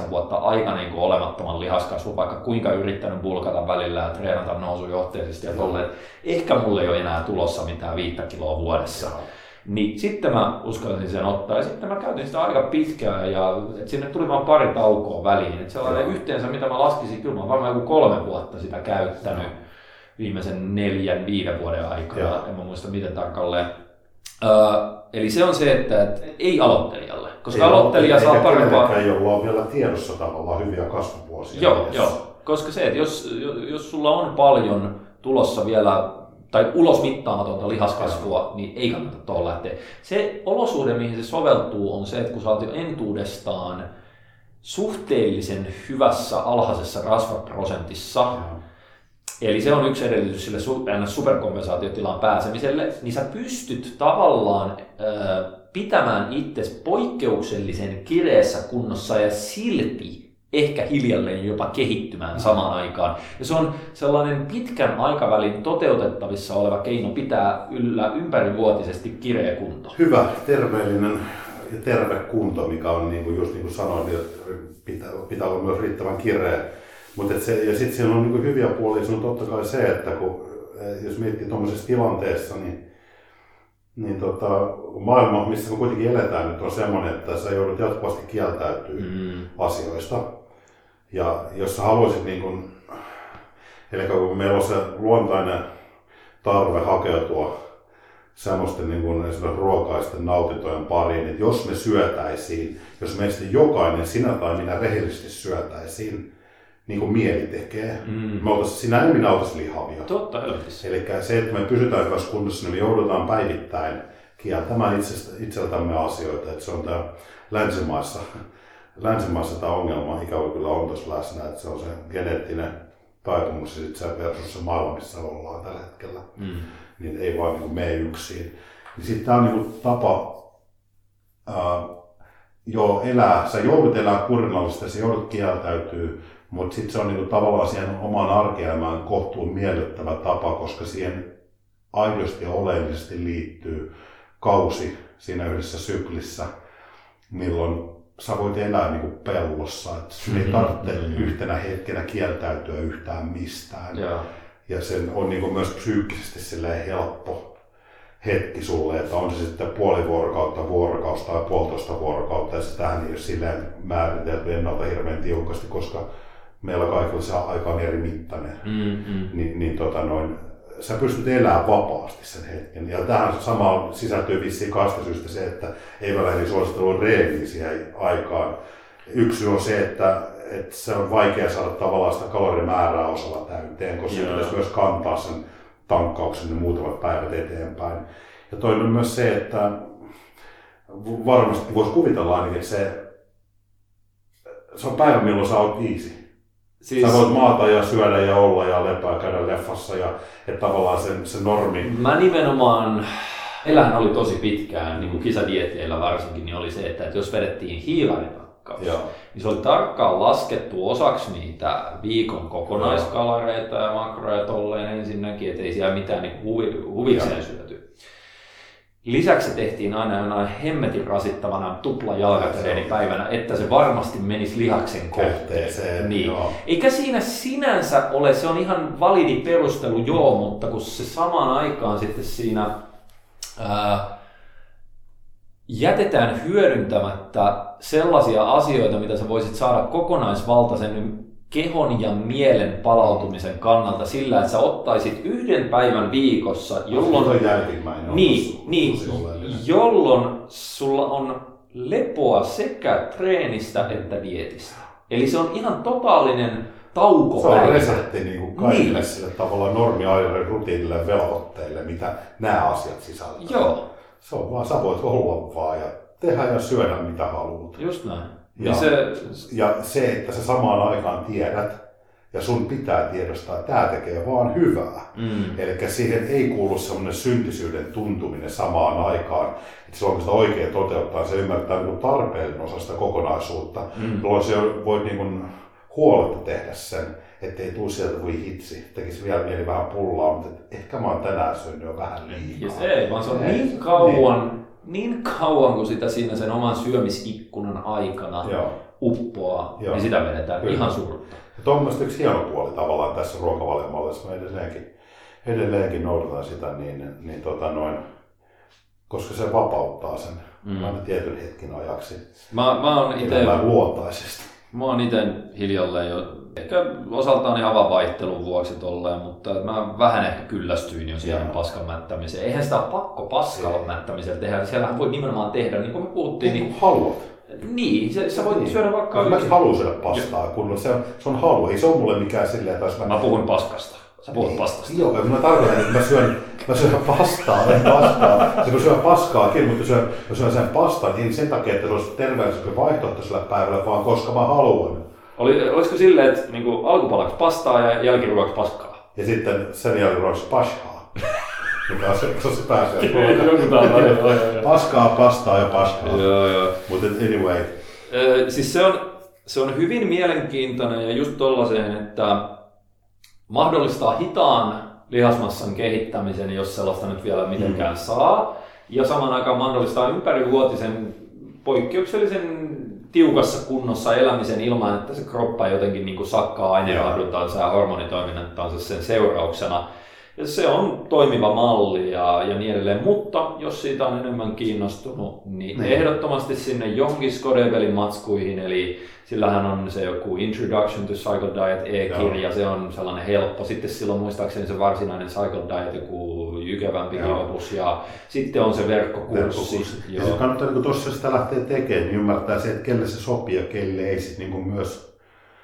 7-8 vuotta aika niin kuin olemattoman lihaskasvu, vaikka kuinka yrittänyt bulkata välillä ja treenata nousujohteisesti ja tolleen. Ehkä mulle ei ole enää tulossa mitään viittä kiloa vuodessa. Joo niin sitten mä uskalsin sen ottaa ja sitten mä käytin sitä aika pitkään ja et sinne tuli vaan pari taukoa väliin. Et sellainen Joo. yhteensä, mitä mä laskisin, kyllä mä varmaan joku kolme vuotta sitä käyttänyt viimeisen neljän, viiden vuoden aikana. Joo. En mä muista miten tarkalleen. Uh, eli se on se, että et, ei aloittelijalle, koska ei aloittelija saa parempaa... Ei jolla on vielä tiedossa tavallaan hyviä kasvuvuosia. Joo, joo. Koska se, että jos, jos sulla on paljon tulossa vielä tai ulos mittaamatonta lihaskasvua, niin ei kannata tuohon lähteä. Se olosuhde, mihin se soveltuu, on se, että kun sä oot jo entuudestaan suhteellisen hyvässä alhaisessa rasvaprosentissa, eli se on yksi edellytys sille superkompensaatiotilaan pääsemiselle, niin sä pystyt tavallaan pitämään itse poikkeuksellisen kireessä kunnossa ja silti ehkä hiljalleen jopa kehittymään samaan aikaan. Ja se on sellainen pitkän aikavälin toteutettavissa oleva keino pitää yllä ympärivuotisesti kireä kunto. Hyvä, terveellinen ja terve kunto, mikä on niin kuin just niin kuin sanoin, niin pitää, pitää olla myös riittävän kireä. Mutta se, ja sitten siinä on niin kuin hyviä puolia, se on totta kai se, että kun, eh, jos miettii tuommoisessa tilanteessa, niin niin tota, maailma, missä me kuitenkin eletään nyt, on semmoinen, että sä joudut jatkuvasti kieltäytyä mm. asioista. Ja jos sä haluaisit, niin kun, eli kun meillä on se luontainen tarve hakeutua semmoisten niin kuin esimerkiksi ruokaisten nautintojen pariin, että jos me syötäisiin, jos meistä jokainen, sinä tai minä rehellisesti syötäisiin, niin kuin mieli tekee. Mm. Me oltaisiin, sinä ei minä oltaisiin lihavia. Totta, Eli se, että me pysytään hyvässä kunnossa, niin me joudutaan päivittäin kieltämään itsestä, itseltämme asioita. Että se on tämä länsimaissa länsimaissa tämä ongelma ikävä kyllä on tuossa läsnä, että se on se geneettinen taitumus ja sitten se versus se maailma, missä ollaan tällä hetkellä, mm. niin ei vaan niin mene yksin. Niin sitten tämä on niin tapa ää, jo elää, sä joudut elää kurinallisesti, sä joudut kieltäytyy, mutta sitten se on niin tavallaan siihen omaan arkielämään kohtuun miellyttävä tapa, koska siihen aidosti ja oleellisesti liittyy kausi siinä yhdessä syklissä, milloin sä voit elää niin kuin pellossa, että sun ei tarvitse mm-hmm. yhtenä hetkenä kieltäytyä yhtään mistään. Ja, ja sen on niin kuin myös psyykkisesti helppo hetki sulle, että on se sitten puoli vuorokautta, vuorokautta tai puolitoista vuorokautta, ja sitähän ei ole silleen määritelty ennalta hirveän tiukasti, koska meillä kaikilla se aika on eri mittainen. Mm-hmm. Ni, niin tota noin, sä pystyt elämään vapaasti sen hetken. Ja tähän samaan sisältyy vissiin kastesystä se, että ei mä lähdin suosittelun reeniin siihen aikaan. Yksi on se, että, että se on vaikea saada tavallaan sitä kalorimäärää osalla täyteen, koska se pitäisi myös kantaa sen tankkauksen ne muutamat päivät eteenpäin. Ja toinen on myös se, että varmasti voisi kuvitella ainakin, että se, se on päivä, milloin sä oot easy Siis... Sä voit maata ja syödä ja olla ja lepää, käydä leffassa ja että tavallaan se, se normi. Mä nimenomaan, elähän oli tosi pitkään, niin kuin kisadieteillä varsinkin, niin oli se, että, että jos vedettiin hiilarinakkaus, niin se oli tarkkaan laskettu osaksi niitä viikon kokonaiskalareita ja makroja tolleen ensinnäkin, että ei siellä mitään niin huvi, huvikseen syöty. Lisäksi se tehtiin aina jonain hemmetin rasittavana tupla päivänä, että se varmasti menisi lihaksen kohteeseen. Niin. Joo. Eikä siinä sinänsä ole, se on ihan validi perustelu, joo, mutta kun se samaan aikaan sitten siinä ää, jätetään hyödyntämättä sellaisia asioita, mitä sä voisit saada kokonaisvaltaisen kehon ja mielen palautumisen kannalta sillä, että sä ottaisit yhden päivän viikossa, jolloin, niin, niin, jolloin sulla on lepoa sekä treenistä että dietistä. Eli se on ihan totaalinen tauko. Se on resepti niin kuin kaikille niin. sille tavallaan normiaille, rutiinille, velvoitteille, mitä nämä asiat sisältävät. Joo. Se on vaan, sä voit olla vaan ja tehdä ja syödä mitä haluat. Just näin. Ja, niin se... ja se, että sä samaan aikaan tiedät, ja sun pitää tiedostaa, että tämä tekee vaan hyvää. Mm. Eli siihen ei kuulu semmoinen syntisyyden tuntuminen samaan aikaan. Että silloin kun sitä oikein toteuttaa, se ymmärtää niin tarpeellinen osa sitä kokonaisuutta, mm. jolloin se voi niin kuin huoletta tehdä sen, ettei tule sieltä voi hitsi. Tekisi vielä mieli vähän pullaa, mutta ehkä mä oon tänään syönyt jo vähän liikaa. Yes, ei, vaan se on ei, niin kauan, niin. Niin kauan kuin sitä siinä sen oman syömisikkunan aikana Joo. uppoaa, Joo. niin sitä vedetään Kyllä. ihan surutta. Ja tuommoista yksi hieno puoli tavallaan tässä ruokavaliommallissa, mä edelleenkin, edelleenkin noudatan sitä, niin, niin tota noin, koska se vapauttaa sen mm. aina tietyn hetkin ajaksi. Mä, mä oon ite, luontaisesti. Mä oon itse hiljalleen jo, ehkä osaltaan ihan vapaittelun vuoksi tolleen, mutta mä vähän ehkä kyllästyin jo siihen paskan mättämiseen. Eihän sitä ole pakko paskalla mättämisellä tehdä, siellähän voi nimenomaan tehdä, niin kuin me puhuttiin. Niin, niin haluat. Niin, sä, sä voit niin. syödä vaikka... Mä haluan syödä pastaa, kun se on, se on halu. Ei se ole mulle mikään silleen, että mä... Mä puhun paskasta. Sä puhut pastasta. Joo, mä tarkoitan, että mä syön, mä syön pastaa, en pastaa. Se kun syön paskaakin, mutta syön, mä syön sen pastan, niin sen takia, että se olisi terveellisempi vaihtoehto sillä päivällä, vaan koska mä haluan. Oli, olisiko silleen, että niin alkupalaksi pastaa ja jälkiruokaksi paskaa? Ja sitten sen jälkiruokaksi pashaa. mikä on se, kun se pääsee Paskaa, pastaa ja paskaa. Joo, joo. Mutta anyway. siis se on, se on hyvin mielenkiintoinen ja just tollaiseen, että mahdollistaa hitaan lihasmassan kehittämisen, jos sellaista nyt vielä mitenkään mm. saa. Ja saman aikaan mahdollistaa ympärivuotisen poikkeuksellisen tiukassa kunnossa elämisen ilman, että se kroppa jotenkin niin kuin sakkaa aineenvaihduntaansa ja hormonitoiminnantaansa sen seurauksena. Se on toimiva malli ja, ja niin edelleen, mutta jos siitä on enemmän kiinnostunut, niin, niin. ehdottomasti sinne johonkin Skodevelin matskuihin, eli sillähän on se joku Introduction to Cycle Diet e-kirja, se on sellainen helppo. Sitten silloin muistaakseni se varsinainen Cycle Diet, joku jykevämpi kirjoitus ja sitten on se verkkokurssi. verkkokurssi. Ja se kannattaa, niin kun tuossa sitä lähtee tekemään, niin ymmärtää se, että kelle se sopii ja kelle ei sitten niin myös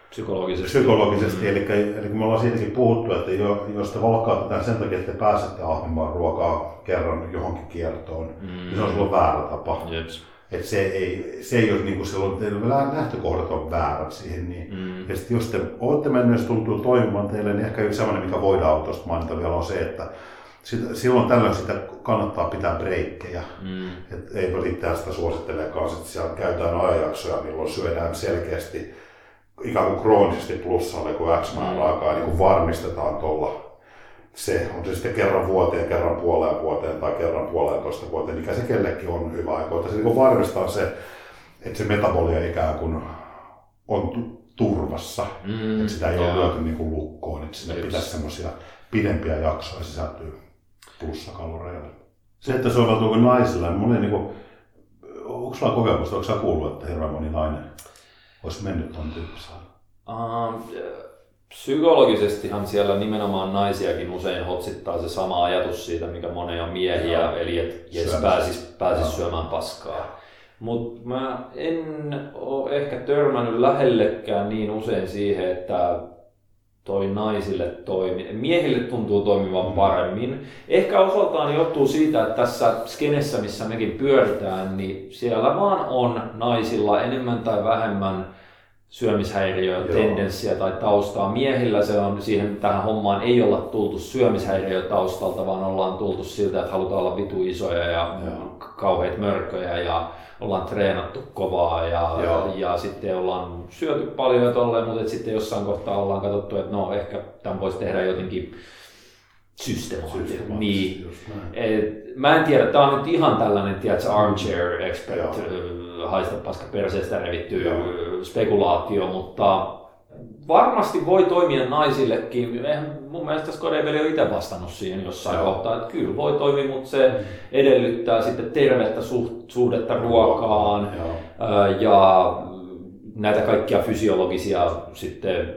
psykologisesti. psykologisesti. Mm. Eli, eli kun me ollaan siitäkin puhuttu, että jo, jos te valkkaatte sen takia, että te pääsette ahmimaan ruokaa kerran johonkin kiertoon, mm. niin se on silloin väärä tapa. Jeps. Et se ei, se ei ole niin kuin silloin, lähtökohdat on väärät siihen. Niin. Mm. Ja sitten jos te olette menneet, tuntuu toimimaan teille, niin ehkä yksi sellainen, mikä voidaan tuosta mainita vielä on se, että sitä, silloin tällöin sitä kannattaa pitää breikkejä. Mm. Et ei riittää sitä suosittelekaan, että siellä käytetään ajanjaksoja, milloin syödään selkeästi ikään kuin kroonisesti plussalle, kun X määrä mm. aikaa niin kuin varmistetaan tuolla se, on se sitten kerran vuoteen, kerran puoleen vuoteen tai kerran puolentoista vuoteen, mikä se kellekin on hyvä aika. Että se niin varmistaa se, että se metabolia ikään kuin on turvassa, mm, että sitä ei ole lyöty niin kuin lukkoon, että sinne pitäisi semmoisia pidempiä jaksoja sisältyy plussakaloreille. Se, että soveltuuko naisilla, niin moni niin kuin, onko sulla kokemusta, onko sä kuullut, että hirveän moni nainen olisi mennyt tuon tyyppisellä? Uh, psykologisestihan siellä nimenomaan naisiakin usein hotsittaa se sama ajatus siitä, mikä monia miehiä, Joo. eli että jes, pääsis, pääsis syömään paskaa. Mutta mä en ole ehkä törmännyt lähellekään niin usein siihen, että toi naisille toimi. Miehille tuntuu toimivan mm. paremmin. Ehkä osaltaan johtuu siitä, että tässä skenessä, missä mekin pyöritään, niin siellä vaan on naisilla enemmän tai vähemmän syömishäiriöä, tendenssiä tai taustaa. Miehillä se on siihen tähän hommaan ei olla tultu syömishäiriö taustalta, vaan ollaan tultu siltä, että halutaan olla vitu isoja ja Joo. kauheita mörköjä ja ollaan treenattu kovaa ja, ja, ja sitten ollaan syöty paljon ja tolleen, mutta sitten jossain kohtaa ollaan katsottu, että no ehkä tämän voisi tehdä jotenkin systemaattisesti. Niin. Et, mä en tiedä, tämä on nyt ihan tällainen, tiedätkö, armchair expert, Joo. haista paska perseestä revitty Joo. spekulaatio, mutta varmasti voi toimia naisillekin. Eihän mun mielestä Skodeveli on itse vastannut siihen jossain Joo. kohtaa, että kyllä voi toimia, mutta se mm. edellyttää sitten tervettä suhdetta ruokaan Joo. ja näitä kaikkia fysiologisia sitten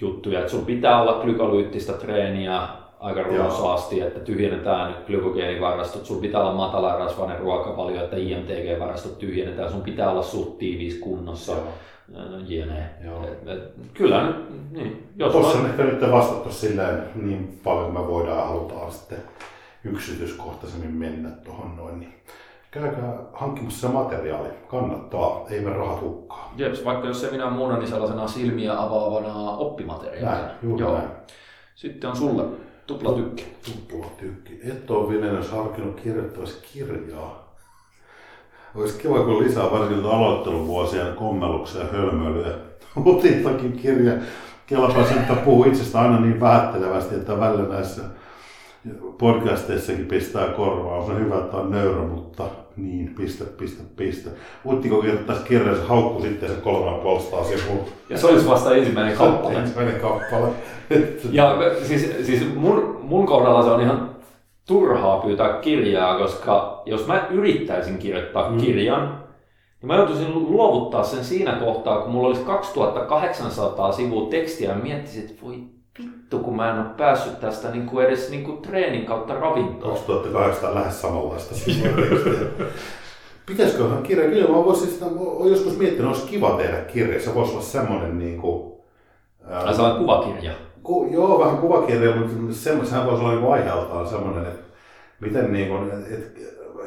juttuja, että sun pitää olla glykolyyttistä treeniä, aika runsaasti, että tyhjennetään glykogeenivarastot, sun pitää olla matala rasvainen ruokavalio, että IMTG-varastot tyhjennetään, sun pitää olla suht tiivis kunnossa. Joo. Jne. Et, et, kyllä niin. Jos Tuossa on ehkä nyt vastattu silleen niin paljon, me voidaan halutaan sitten yksityiskohtaisemmin mennä tuohon noin. Niin käykää hankkimassa se materiaali. Kannattaa, ei me rahat hukkaa. Jeps, vaikka jos se minä muuna, niin sellaisena silmiä avaavana oppimateriaalina. Näin, juuri Joo. näin. Sitten on sulle tupla tykki. Tupla tykki. Et ole Vilenius harkinnut kirjoittavasi kirjaa. Olisi kiva, kun lisää varsinkin aloitteluvuosien kommelluksia ja hölmöilyjä. Otintakin kirja. Kelapa että puhuu itsestä aina niin vähättelevästi, että välillä näissä podcasteissakin pistää korvaa. On se hyvä, että on nöyrä, mutta niin, piste, piste, piste. Uttiko kirjoittaisi kirjassa haukku sitten se kolme polstaa sivua. Ja se olisi vasta ensimmäinen kappale. ensimmäinen kappale. ja siis, siis mun, mun kohdalla se on ihan turhaa pyytää kirjaa, koska jos mä yrittäisin kirjoittaa mm. kirjan, niin mä joutuisin luovuttaa sen siinä kohtaa, kun mulla olisi 2800 sivua tekstiä ja miettisin, että voi vittu, kun mä en ole päässyt tästä niin kuin edes niin kuin treenin kautta ravintoon. 2800 lähes samanlaista Pitäisiköhän kirja? Kyllä mä voisin sitä, olen joskus miettinyt, olisi kiva tehdä kirja. Se voisi olla semmoinen niin kuin, ää, sellainen kuvakirja. Ku, joo, vähän kuvakirja, mutta semmoinen, voisi olla niin aiheeltaan semmoinen, että miten niin kuin, että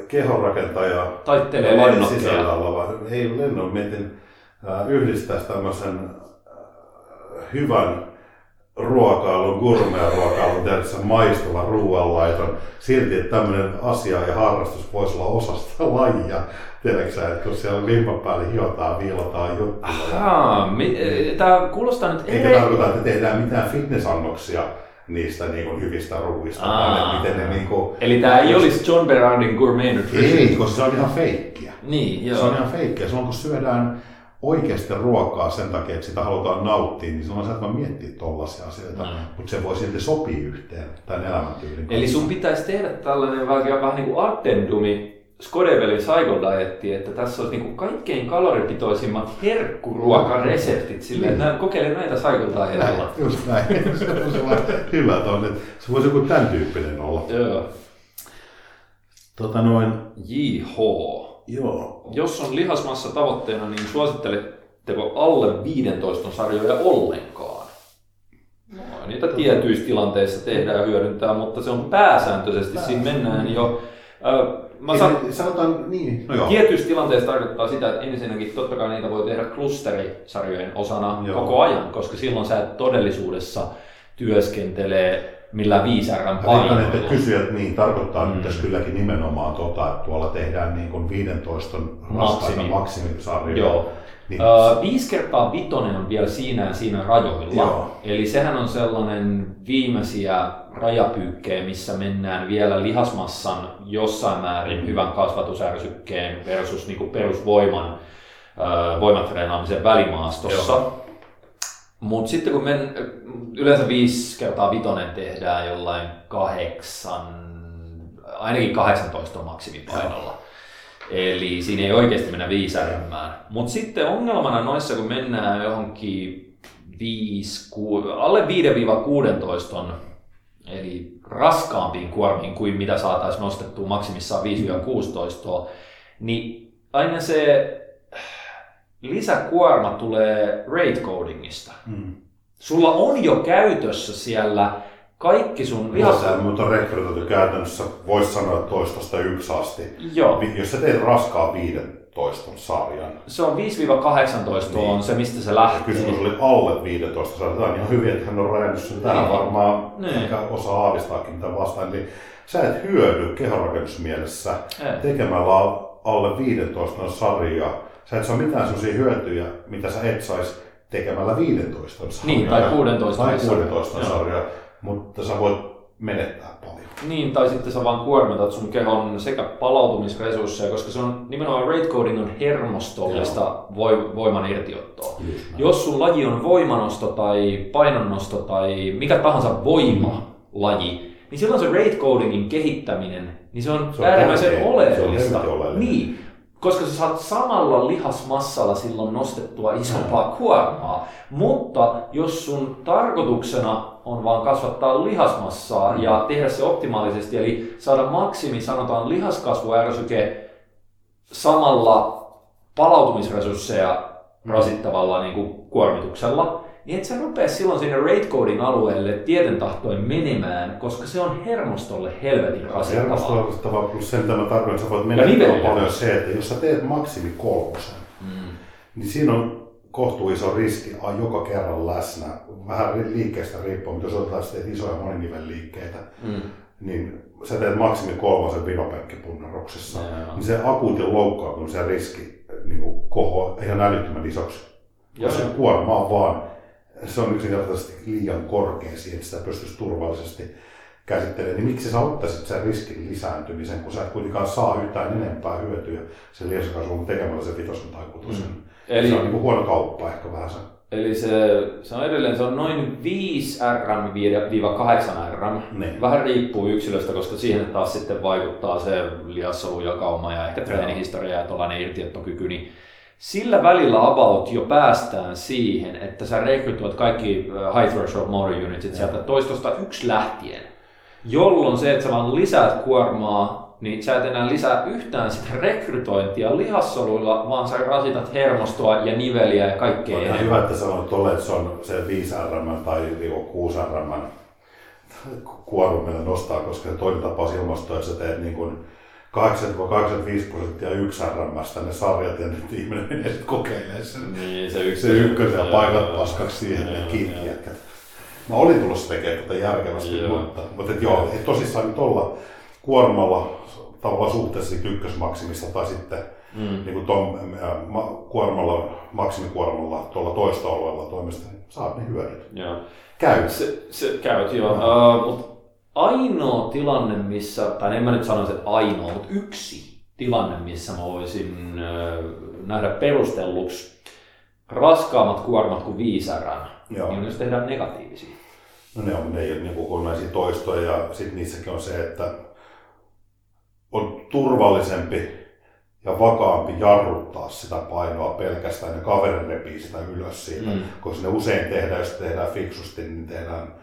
kehonrakentaja taittelee lennokkeja. sisällä oleva, ei lennon, mietin yhdistää tämmöisen hyvän ruokailun, gourmet-ruokailun, tiedätkö, maistuvan ruoanlaiton, silti, että tämmöinen asia ja harrastus voisi olla osa sitä lajia. Tiedätkö että kun siellä limpan päälle hiotaan, viilataan juttuja. Ahaa, e, tämä kuulostaa nyt... Eikä tarkoita, että tehdään mitään fitnessannoksia niistä niin kuin, hyvistä ruuista. Aa, miten ne, niin kuin, Eli tämä ei olisi John Berardin gourmet nutrition? Ei, koska se on ihan feikkiä. Niin, joo. Se on ihan feikkiä. Silloin kun syödään oikeasti ruokaa sen takia, että sitä halutaan nauttia, niin silloin sä et vaan miettiä tollaisia asioita, mm. mutta se voi silti sopia yhteen tämän elämäntyylin Eli sun pitäisi tehdä tällainen vähän, vähän niin kuin addendumi Skodevelin Dietti, että tässä olisi niin kuin kaikkein kaloripitoisimmat herkkuruokareseptit sille, että mm. kokeile näitä Cycle Dietilla. Just näin. se on hyvä tonne. Se voisi joku tämän tyyppinen olla. Joo. Tota noin. JH. Joo. Jos on lihasmassa tavoitteena, niin suositteletteko alle 15 sarjoja ollenkaan? No, niitä tietyissä tilanteissa tehdään ja hyödyntää, mutta se on pääsääntöisesti, siinä mennään jo Mä san... Sanotaan niin. No joo. Tietyissä tilanteissa tarkoittaa sitä, että ensinnäkin totta kai niitä voi tehdä klusterisarjojen osana joo. koko ajan, koska silloin sä et todellisuudessa työskentelee millä viisärän painoilla. että kysyjät niin tarkoittaa mm. nyt kylläkin nimenomaan tota, että tuolla tehdään niin kuin 15 raskaita maksimisarjoja. Joo. Niin. Uh, viisi kertaa vitonen on vielä siinä ja siinä rajoilla. Joo. Eli sehän on sellainen viimeisiä rajapyykkejä, missä mennään vielä lihasmassan jossain määrin mm. hyvän kasvatusärsykkeen versus niin kuin perusvoiman voimatreenaamisen välimaastossa. Mutta sitten kun men, yleensä viisi kertaa vitonen tehdään jollain kahdeksan, ainakin 18 on maksimipainolla. Eli siinä ei oikeasti mennä viisärimään. Mutta sitten ongelmana noissa, kun mennään johonkin 5, 6, alle 5-16 on eli raskaampiin kuormiin kuin mitä saataisiin nostettua maksimissaan 5-16, niin aina se lisäkuorma tulee rate codingista. Mm. Sulla on jo käytössä siellä kaikki sun lihas... No, mutta on rekrytoitu käytännössä, voisi sanoa toistosta yksi asti. Joo. Jos sä teet raskaa 15 sarjan. Se on 5-18 niin. on se, mistä se lähtee. Ja kysymys oli alle 15 sarjan. Tämä on ihan hyvin, että hän on rajannut sen tähän niin. varmaan, niin. ehkä osaa aavistaakin mitä vastaan. Eli sä et hyödy kehonrakennusmielessä tekemällä alle 15 sarjaa. Sä et saa mitään sellaisia hyötyjä, mitä sä et saisi tekemällä 15 sarjaa. Niin, tai 16 tai 16 sarjaa mutta sä voit menettää paljon. Niin, tai sitten sä vaan kuormitat sun kehon sekä palautumisresursseja, koska se on nimenomaan rate coding on hermostollista voi, voiman irtiottoa. Jos sun laji on voimanosto tai painonnosto tai mikä tahansa voimalaji, niin silloin se rate codingin kehittäminen, niin se on, se on äärimmäisen oleellista. Se on oleellista. Niin, koska sä saat samalla lihasmassalla silloin nostettua isompaa kuormaa. Mutta jos sun tarkoituksena on vaan kasvattaa lihasmassaa mm. ja tehdä se optimaalisesti, eli saada maksimi, sanotaan lihaskasvuärsyke samalla palautumisresursseja rasittavalla niin kuin kuormituksella, niin et sä rupea silloin sinne rate coding alueelle tieten tahtoin menemään, koska se on hermostolle helvetin rasittavaa. Hermostolle rasittavaa plus sen tämä tarkoittaa, että sä voit mennä paljon se, että jos sä teet maksimi kolmosen, mm. niin siinä on kohtuu iso riski joka kerran läsnä. Vähän liikkeestä riippuen, mutta jos otetaan teet isoja moninivelliikkeitä, mm. niin sä teet maksimi kolmosen vinopenkkipunneruksessa, niin se akuutin loukkaantumisen riski niin kohoaa ihan älyttömän isoksi. Jos se kuorma on vaan, se on yksinkertaisesti liian korkea siihen, että sitä pystyisi turvallisesti käsittelemään, niin miksi sä ottaisit sen riskin lisääntymisen, kun sä et kuitenkaan saa yhtään enempää hyötyä sen liensakasvun tekemällä sen vitosen tai kutosen. Mm. Eli, se on niin huono kauppa ehkä vähän se. Eli se, se on edelleen se on noin 5 RM-8 RM. Niin. Vähän riippuu yksilöstä, koska siihen taas sitten vaikuttaa se lihassolujakauma ja ehkä treenihistoria ja tuollainen irtiottokyky. Niin sillä välillä about jo päästään siihen, että sä rekrytoit kaikki äh, high threshold motor unitit sieltä toistosta yksi lähtien, jolloin se, että sä vaan lisäät kuormaa niin sä et enää lisää yhtään sitä rekrytointia lihassoluilla, vaan sä rasitat hermostoa ja niveliä ja kaikkea. On ihan hyvä, että sanoit tolle, että se on se 5 RM tai 6 RM kuorma, millä nostaa, koska se toinen tapaus ilmastoa, että sä teet niin kuin 80-85 prosenttia yksi RMstä ne sarjat ja nyt ihminen menee sitten kokeilemaan sen, niin, se, yksi, se ykkösen ja paikat paskaksi siihen ja kiinni Mä olin tulossa tekemään tätä järkevästi, joo. mutta, mutta et joo, et tosissaan nyt olla kuormalla tavallaan suhteessa ykkösmaksimista tai sitten mm. niin kuin ton, ma, kuormalla, maksimikuormalla tuolla toista alueella toimesta, niin saat ne hyödyt. Joo. Käyt. Se, se käyt, joo. Uh, mutta ainoa tilanne, missä, tai en mä nyt sanoisi, että ainoa, mutta yksi tilanne, missä mä voisin nähdä perustelluksi raskaammat kuormat kuin viisärän, niin on jos tehdään negatiivisia. No ne on, ne ei ole niin kokonaisia toistoja ja sitten niissäkin on se, että on turvallisempi ja vakaampi jarruttaa sitä painoa pelkästään ja kaveri repii sitä ylös siitä, mm. koska ne usein tehdään, jos tehdään fiksusti, niin tehdään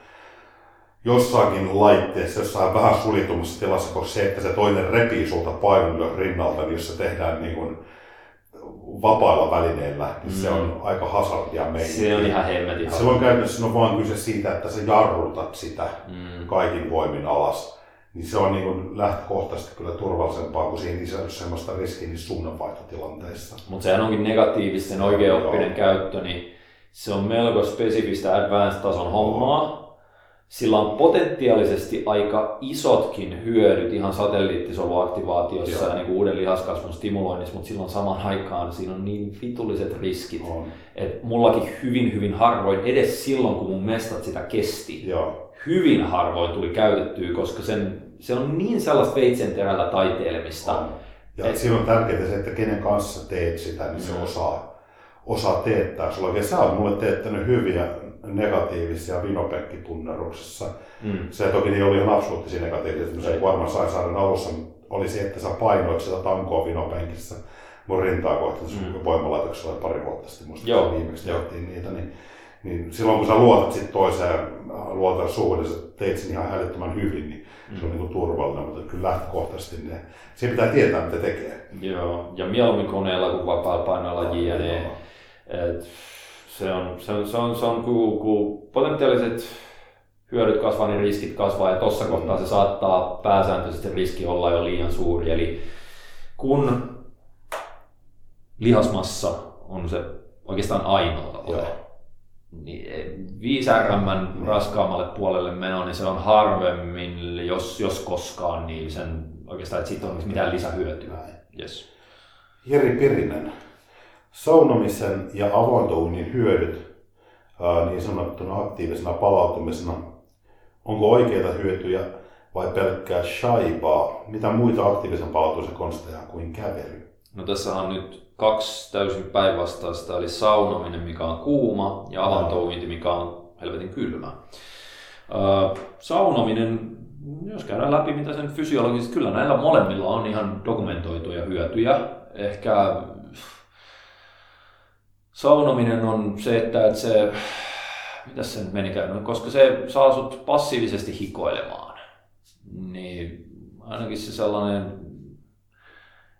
jossakin laitteessa, jossain vähän sulitummassa tilassa, koska se, että se toinen repii sulta painon ylös rinnalta, niin jos se tehdään niin kuin vapailla välineillä, niin mm. se on aika hazardia meidän. Se on ihan hemmetin. Se on käytännössä on vaan kyse siitä, että sä jarrutat sitä mm. kaikin voimin alas niin se on niin kuin lähtökohtaisesti kyllä turvallisempaa, kuin siinä sisälly sellaista riskiä niissä suunnanvaihtotilanteissa. Mutta sehän onkin negatiivisten oikeaoppinen käyttö, niin se on melko spesifistä advanced-tason hommaa. Sillä on potentiaalisesti aika isotkin hyödyt ihan satelliittisoluaktivaatiossa ja niin uuden lihaskasvun stimuloinnissa, mutta silloin samaan aikaan siinä on niin vitulliset riskit. On. Et mullakin hyvin hyvin harvoin, edes silloin kun mun mestat sitä kesti, Joo hyvin harvoin tuli käytettyä, koska sen, se on niin sellaista veitsen terällä taiteilemista. On. Ja et... siinä on tärkeää se, että kenen kanssa teet sitä, niin se mm. osaa, osaa teettää sulla. Ja sä oot mulle teettänyt hyviä negatiivisia vinopekkipunneruksessa. Mm. Se toki ei ollut ihan absoluuttisia negatiivisia. Se varmaan Saisaaren alussa oli se, että sä painoit sitä tankoa vinopenkissä mun rintaa kohti mm. voimalaitoksella pari vuotta sitten. Musta Joo. viimeksi tehtiin niitä. Niin niin silloin kun sä luotat sit toiseen, luotan suhun ja sä teet sen ihan älyttömän hyvin, niin mm. se on niin turvallinen, mutta kyllä lähtökohtaisesti ne, se pitää tietää mitä tekee. Joo, ja mieluummin koneella kuin vapaalla painoilla JNE. Se on, se on, se on, se on kun, kun potentiaaliset hyödyt kasvaa, niin riskit kasvaa ja tuossa mm. kohtaa se saattaa pääsääntöisesti riski olla jo liian suuri. Eli kun lihasmassa on se oikeastaan ainoa tavoite, niin 5 RM raskaammalle puolelle meno, niin se on harvemmin, jos, jos koskaan, niin sen oikeastaan, että siitä on mitään lisähyötyä. Yes. Jeri Pirinen, saunomisen ja avointounin hyödyt niin sanottuna aktiivisena palautumisena, onko oikeita hyötyjä vai pelkkää shaibaa? Mitä muita aktiivisen palautumisen konsteja kuin kävely? No tässä on nyt kaksi täysin päinvastaista, eli saunominen, mikä on kuuma, ja avantouinti, mikä on helvetin kylmä. saunominen, jos käydään läpi mitä sen fysiologisesti, kyllä näillä molemmilla on ihan dokumentoituja hyötyjä. Ehkä saunominen on se, että, se, mitä se nyt menikään, no, koska se saa sut passiivisesti hikoilemaan. Niin ainakin se sellainen,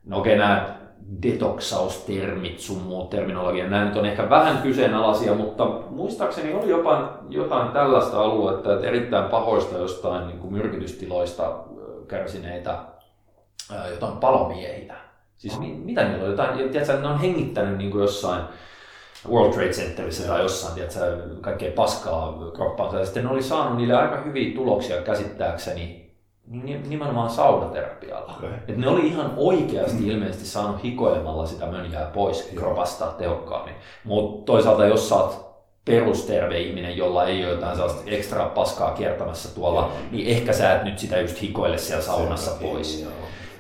no okei, okay, nämä detoksaustermit sun muut terminologia. Nämä nyt on ehkä vähän kyseenalaisia, mutta muistaakseni oli jopa jotain tällaista aluetta, että erittäin pahoista jostain niin kuin myrkytystiloista kärsineitä jotain palomiehiä. Siis mitä niillä on? Jotain, tiedätkö, ne on hengittänyt niin kuin jossain World Trade Centerissä tai jossain, tiedätkö, kaikkea paskaa kroppaansa. Ja sitten ne oli saanut niille aika hyviä tuloksia käsittääkseni nimenomaan saudaterapialla. Okay. Et ne oli ihan oikeasti ilmeisesti saanut hikoilemalla sitä mönjää pois kropasta tehokkaammin. Mutta toisaalta jos sä oot perusterve ihminen, jolla ei ole jotain sellaista ekstra paskaa kiertämässä tuolla, niin ehkä sä et nyt sitä just hikoile siellä saunassa pois.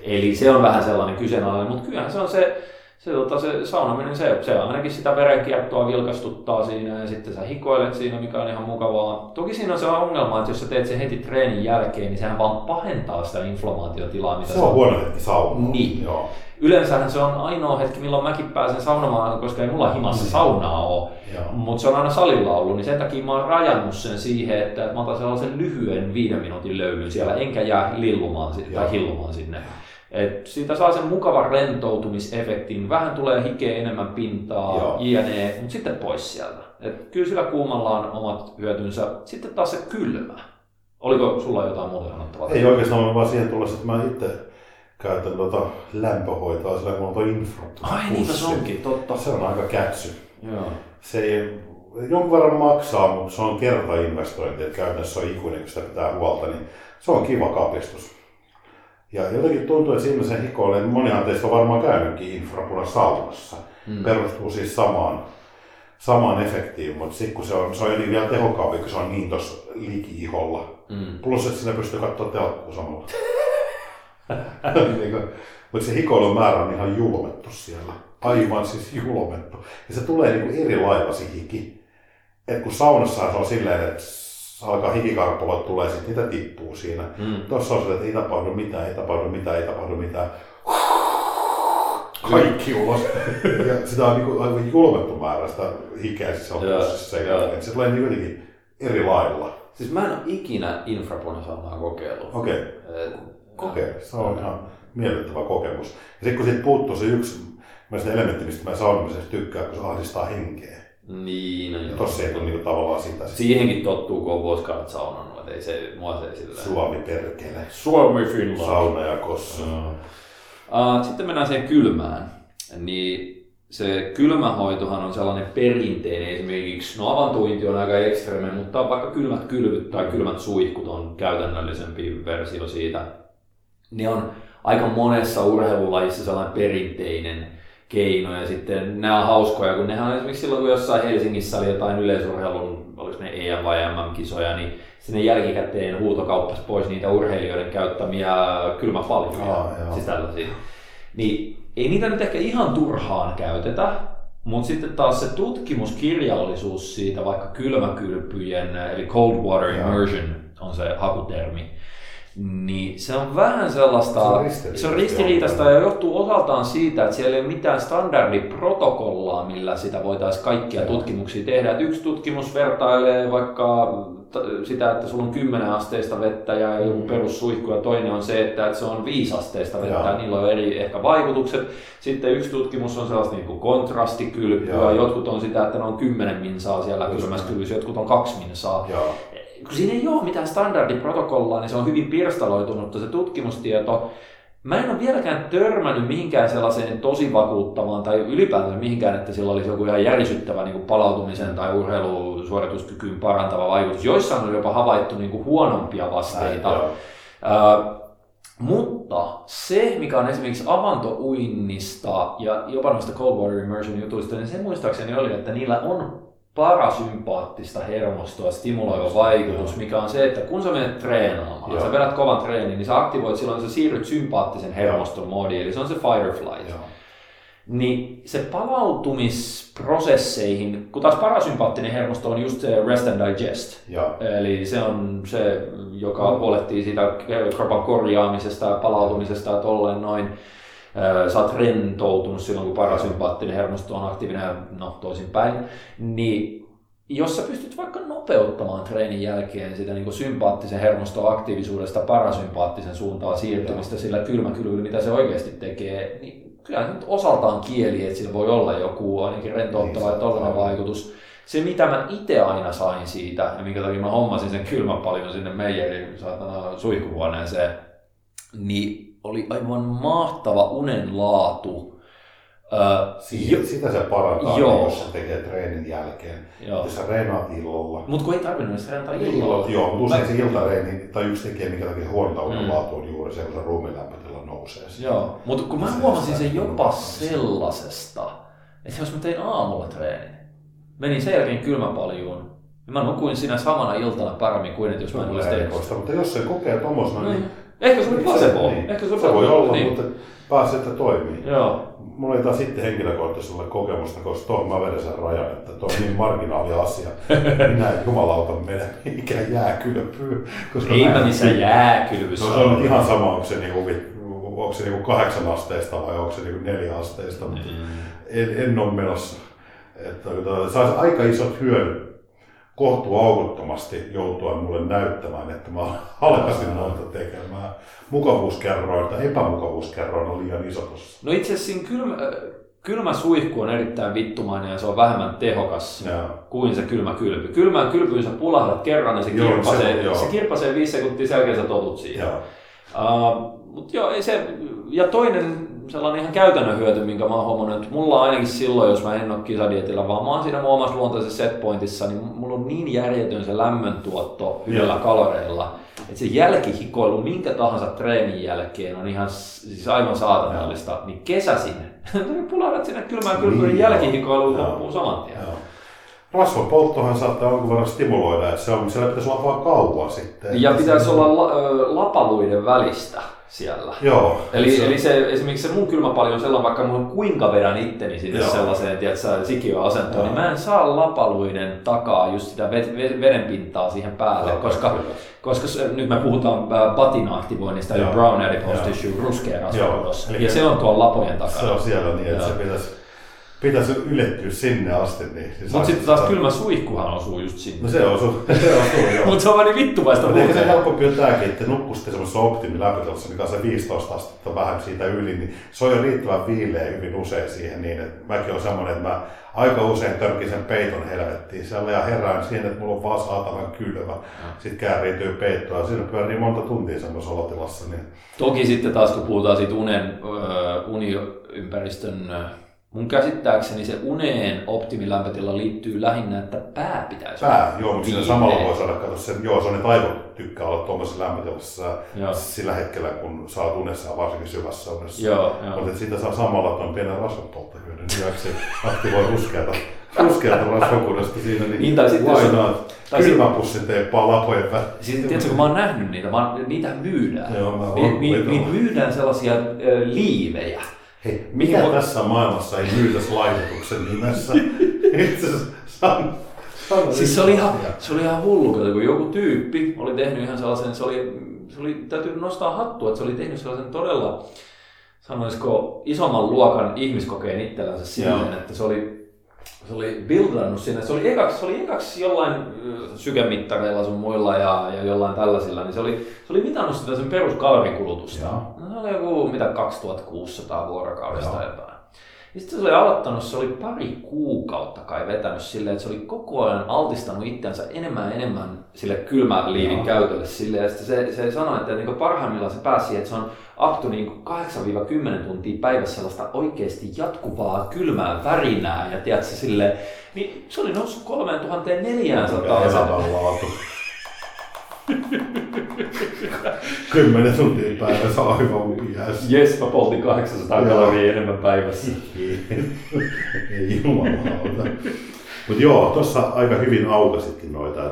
Eli se on vähän sellainen kyseenalainen, mutta kyllähän se on se, se, tota, se saunaminen, se, se ainakin sitä verenkiertoa vilkastuttaa siinä ja sitten sä hikoilet siinä, mikä on ihan mukavaa. Toki siinä on se ongelma, että jos sä teet sen heti treenin jälkeen, niin sehän vaan pahentaa sitä inflamaatiotilaa. Mitä se on huono hetki saunaa. Niin. Joo. Yleensähän se on ainoa hetki, milloin mäkin pääsen saunomaan, koska ei mulla himassa mm. saunaa ole. Mutta se on aina salilla ollut, niin sen takia mä oon rajannut sen siihen, että mä otan sellaisen lyhyen viiden minuutin löylyn siellä, enkä jää lillumaan tai hillumaan sinne. Et siitä saa sen mukavan rentoutumisefektin, vähän tulee hikeä enemmän pintaa, jne, mutta sitten pois sieltä. Et kyllä sillä kuumalla on omat hyötynsä. Sitten taas se kylmä. Oliko sulla jotain muuta sanottavaa? Ei oikeastaan, vaan siihen tulla, että mä itse käytän tuota lämpöhoitoa sillä kun on tuo infra. Ai niin, se onkin, totta. Se on aika kätsy. Joo. Se ei jonkun verran maksaa, mutta se on kertainvestointi, että käytännössä on ikuinen, kun sitä pitää huolta, niin se on kiva kapistus. Ja jotenkin tuntuu, että ihmisen hikoille, monihan teistä on varmaan käynytkin infrapuna saunassa. Mm. Perustuu siis samaan, samaan efektiin, mutta sitten kun se on, se on jotenkin vielä tehokkaampi, kun se on niin tuossa liki-iholla. Mm. Plus, että sinne pystyy katsoa telkkua samalla. niin mutta se hikoilun määrä on ihan julmettu siellä. Aivan siis julmettu. Ja se tulee niin kuin eri lailla se hiki. Et kun saunassa se on silleen, että alkaa hikikarppovat tulee, sitten niitä tippuu siinä. Mm. Tuossa on se, että ei tapahdu mitään, ei tapahdu mitään, ei tapahdu mitään. Kaikki ulos. ja sitä on niin aivan julmettu määrä sitä hikeä siis on pussissa. Se tulee niin jotenkin eri lailla. Siis mä en ole ikinä infrapunasaunaa kokeillut. Okei. Okay. Kokeile. Se on ihan miellyttävä kokemus. Ja sitten kun siitä puuttuu se yksi elementti, mistä mä saunomisessa tykkään, kun se ahdistaa henkeä. Niin, no joo. Tossa ei tule niinku tavallaan sitä. Siihenkin tottuu, kun on vuosikaudet saunannut, että ei se, mua se ei sillä Suomi perkele. Suomi Finland. Sauna ja kossa. No. Uh, sitten mennään siihen kylmään. Niin se kylmähoitohan on sellainen perinteinen esimerkiksi, no avantointi on aika ekstreme, mutta vaikka kylmät kylvyt tai kylmät suihkut on käytännöllisempi versio siitä. Ne on aika monessa urheilulajissa sellainen perinteinen keino. Ja sitten nämä on hauskoja, kun nehän on esimerkiksi silloin, kun jossain Helsingissä oli jotain yleisurheilun, oliko ne EM- vai MM-kisoja, niin sinne jälkikäteen huutokauppas pois niitä urheilijoiden käyttämiä kylmäpaljuja, ah, siis tällaisia. Niin ei niitä nyt ehkä ihan turhaan käytetä, mutta sitten taas se tutkimuskirjallisuus siitä vaikka kylmäkylpyjen, eli cold water immersion on se hakutermi, niin se on vähän sellaista, se on ristiriitaista, se on ristiriitaista ja johtuu osaltaan siitä, että siellä ei ole mitään standardiprotokollaa, millä sitä voitaisiin kaikkia tutkimuksia tehdä. Että yksi tutkimus vertailee vaikka sitä, että sulla on 10 asteista vettä ja joku mm. perussuihku, ja toinen on se, että se on 5 asteista vettä, ja niillä on eri ehkä vaikutukset. Sitten yksi tutkimus on sellaista niin kuin kontrastikylpyä, jotkut on sitä, että ne on 10 minsaa siellä kylmässä kylvyssä, jotkut on 2 minsaa. Kun siinä ei ole mitään standardiprotokollaa, niin se on hyvin pirstaloitunutta se tutkimustieto. Mä en ole vieläkään törmännyt mihinkään sellaiseen tosi vakuuttavaan tai ylipäätään mihinkään, että sillä olisi joku ihan järisyttävä niin palautumisen tai urheilusuorituskykyyn parantava vaikutus. Joissain on jopa havaittu niin kuin huonompia vasteita. Äh, mutta se, mikä on esimerkiksi avantouinnista ja jopa noista cold water immersion jutuista, niin se muistaakseni oli, että niillä on parasympaattista hermostoa stimuloiva vaikutus, mikä on se, että kun sä menet treenaamaan, Joo. sä vedät kovan treenin, niin sä aktivoit silloin, sä siirryt sympaattisen hermoston moodiin, eli se on se fight or flight. Joo. Niin se palautumisprosesseihin, kun taas parasympaattinen hermosto on just se rest and digest. Joo. Eli se on se, joka huolehtii siitä kropan korjaamisesta ja palautumisesta ja tolleen noin sä oot rentoutunut silloin, kun parasympaattinen hermosto on aktiivinen ja no toisinpäin, niin jos sä pystyt vaikka nopeuttamaan treenin jälkeen sitä niin sympaattisen hermoston aktiivisuudesta parasympaattisen suuntaan siirtymistä sillä kylmäkylyllä, mitä se oikeasti tekee, niin kyllä nyt osaltaan kieli, että sillä voi olla joku ainakin rentouttava niin, ja vaikutus. Se, mitä mä itse aina sain siitä, ja minkä takia mä hommasin sen kylmäpalion sinne meijerin saatana suihkuhuoneeseen, niin oli aivan mahtava unen laatu Uh, Siihen, sitä se parantaa, joo. jos se tekee treenin jälkeen. Joo. Jos sä reenaat illalla. Mutta kun ei tarvinnut edes treenata illalla. Joo, mutta usein se iltareeni, tai yksi tekijä, minkä takia huonotauden mm. laatu on juuri se, kun se ruumiin lämpötila nousee. Joo, mutta kun mä huomasin sen jopa sellaisesta, että jos mä tein aamulla treenin, menin sen jälkeen kylmäpaljuun, niin mä nukuin siinä samana iltana paremmin kuin että jos mä en olisi tehnyt Mutta jos se kokee tuommoisena, niin, niin... Ehkä se oli placebo. Niin. Ehkä se, se voi olla, niin. mutta pääsi, että toimii. Joo mulla ei taas sitten henkilökohtaisesti kokemusta, koska tuohon mä vedän sen rajan, että tuo on niin marginaali asia. Minä en jumalauta mene mikään jääkylpyy. Koska ei mä missä jääkylpyssä no, se on ihan sama, onko se, niinku, onko se niinku kahdeksan asteista vai onko se niinku neljä asteista. Mm. En, en ole menossa. Että, saisi aika isot hyödyt kohtuu aukottomasti joutua mulle näyttämään, että mä alkaisin noita tekemään. Mukavuuskerroin tai epämukavuuskerroin on liian iso tossa. No itse asiassa kylmä, kylmä suihku on erittäin vittumainen ja se on vähemmän tehokas ja. kuin se kylmä kylpy. Kylmään kylpyyn sä pulahdat kerran ja se kirpasee, joo, se, se kirpasee viisi sekuntia, sen jälkeen sä totut siihen. Uh, mut joo, ei se, ja toinen sellainen ihan käytännön hyöty, minkä mä oon huomannut, että mulla on ainakin silloin, jos mä en ole kisadietillä, vaan mä oon siinä mun omassa luontaisessa setpointissa, niin mulla on niin järjetön se lämmöntuotto hyvillä kaloreilla, että se jälkihikoilu minkä tahansa treenin jälkeen on ihan siis aivan saatanallista, niin kesäsin, niin pulahdat sinne kylmään kylmään niin, jälkihikoiluun loppuu saman tien. Rasvapolttohan saattaa jonkun verran stimuloida, että se on, siellä pitäisi olla vaan kauan sitten. Ja pitäisi olla la, lapaluiden välistä siellä. Joo. Eli, se, eli se, esimerkiksi se mun kylmäpalli on sellainen, vaikka mulla kuinka vedän itteni sinne Joo. sellaiseen tiedätkö, sikiöasentoon, niin mä en saa lapaluiden takaa just sitä veden pintaa siihen päälle, Joo, koska, koska se, nyt me puhutaan patina-aktivoinnista, eli brown adipose tissue, ruskea rasvakudos, ja se on tuolla lapojen takana. Se on siellä niin, että Joo. se pitäisi pitäisi ylettyä sinne asti. Niin siis Mutta sitten taas kylmä suihkuhan osuu just sinne. No se osuu, se osuu joo. Mutta se on vaan niin vittuvaista Mutta ehkä se helpompi on tämäkin, että nukkusitte semmoisessa optimilämpötilassa, mikä on se 15 astetta vähän siitä yli, niin se on jo riittävän viileä hyvin usein siihen niin, että mäkin on semmoinen, että mä aika usein törkin sen peiton helvettiin siellä ja herään siihen, että mulla on vaan saatavan kylmä. Sitten kääriytyy peittoa ja siinä pyörii monta tuntia semmoisessa olotilassa. Niin... Toki sitten taas kun puhutaan siitä unen, uh, uniympäristön Mun käsittääkseni se uneen optimilämpötila liittyy lähinnä, että pää pitäisi Pää, joo, mutta siinä samalla voi saada, katsoa sen, joo, se on, että aivot tykkää olla tuommoisessa lämpötilassa joo. sillä hetkellä, kun sä oot unessa, varsinkin syvässä unessa. Joo, joo. Mutta siitä saa samalla tuon pienen rasvapolttohyödyn lisäksi aktivoi ruskeata, ruskeata rasvakuudesta siinä, niin, niin tai sitten lainaat kylmäpussin teippaa lapojen väliin. Siis tiedätkö, kun mä oon nähnyt niitä, mä, niitä myydään. Joo, mä ni, ni, ni, myydään sellaisia äh, liivejä Hei, mikä Mut... tässä maailmassa ei myytäisi laitetuksen nimessä? Itse san, siis se oli, ihan, se oli ihan hullu, kun joku tyyppi oli tehnyt ihan sellaisen, se oli, se oli täytyy nostaa hattua, että se oli tehnyt sellaisen todella, sanoisiko, isomman luokan ihmiskokeen itsellänsä silleen, että se oli se oli buildannut sinne, se oli ekaksi, se oli ekaksi jollain sykemittareilla sun muilla ja, ja jollain tällaisilla, niin se oli, se oli mitannut sitä sen peruskalorikulutusta. No, se oli joku mitä 2600 vuorokaudesta Joo. jotain. Ja sitten se oli aloittanut, se oli pari kuukautta kai vetänyt silleen, että se oli koko ajan altistanut itsensä enemmän ja enemmän sille kylmän liivin Joo. käytölle silleen. Ja sitten se, se sanoi, että niin parhaimmillaan se pääsi että se on aktu niin 8-10 tuntia päivässä sellaista oikeasti jatkuvaa kylmää värinää ja tiedätkö, sille, niin se oli noussut 3400. Elämänlaatu. Kymmenen tuntia päivässä aivan. Jes, mä poltin 800 kaloria enemmän päivässä. Ei jumalauta. Mutta joo, tuossa aika hyvin aukasitkin noita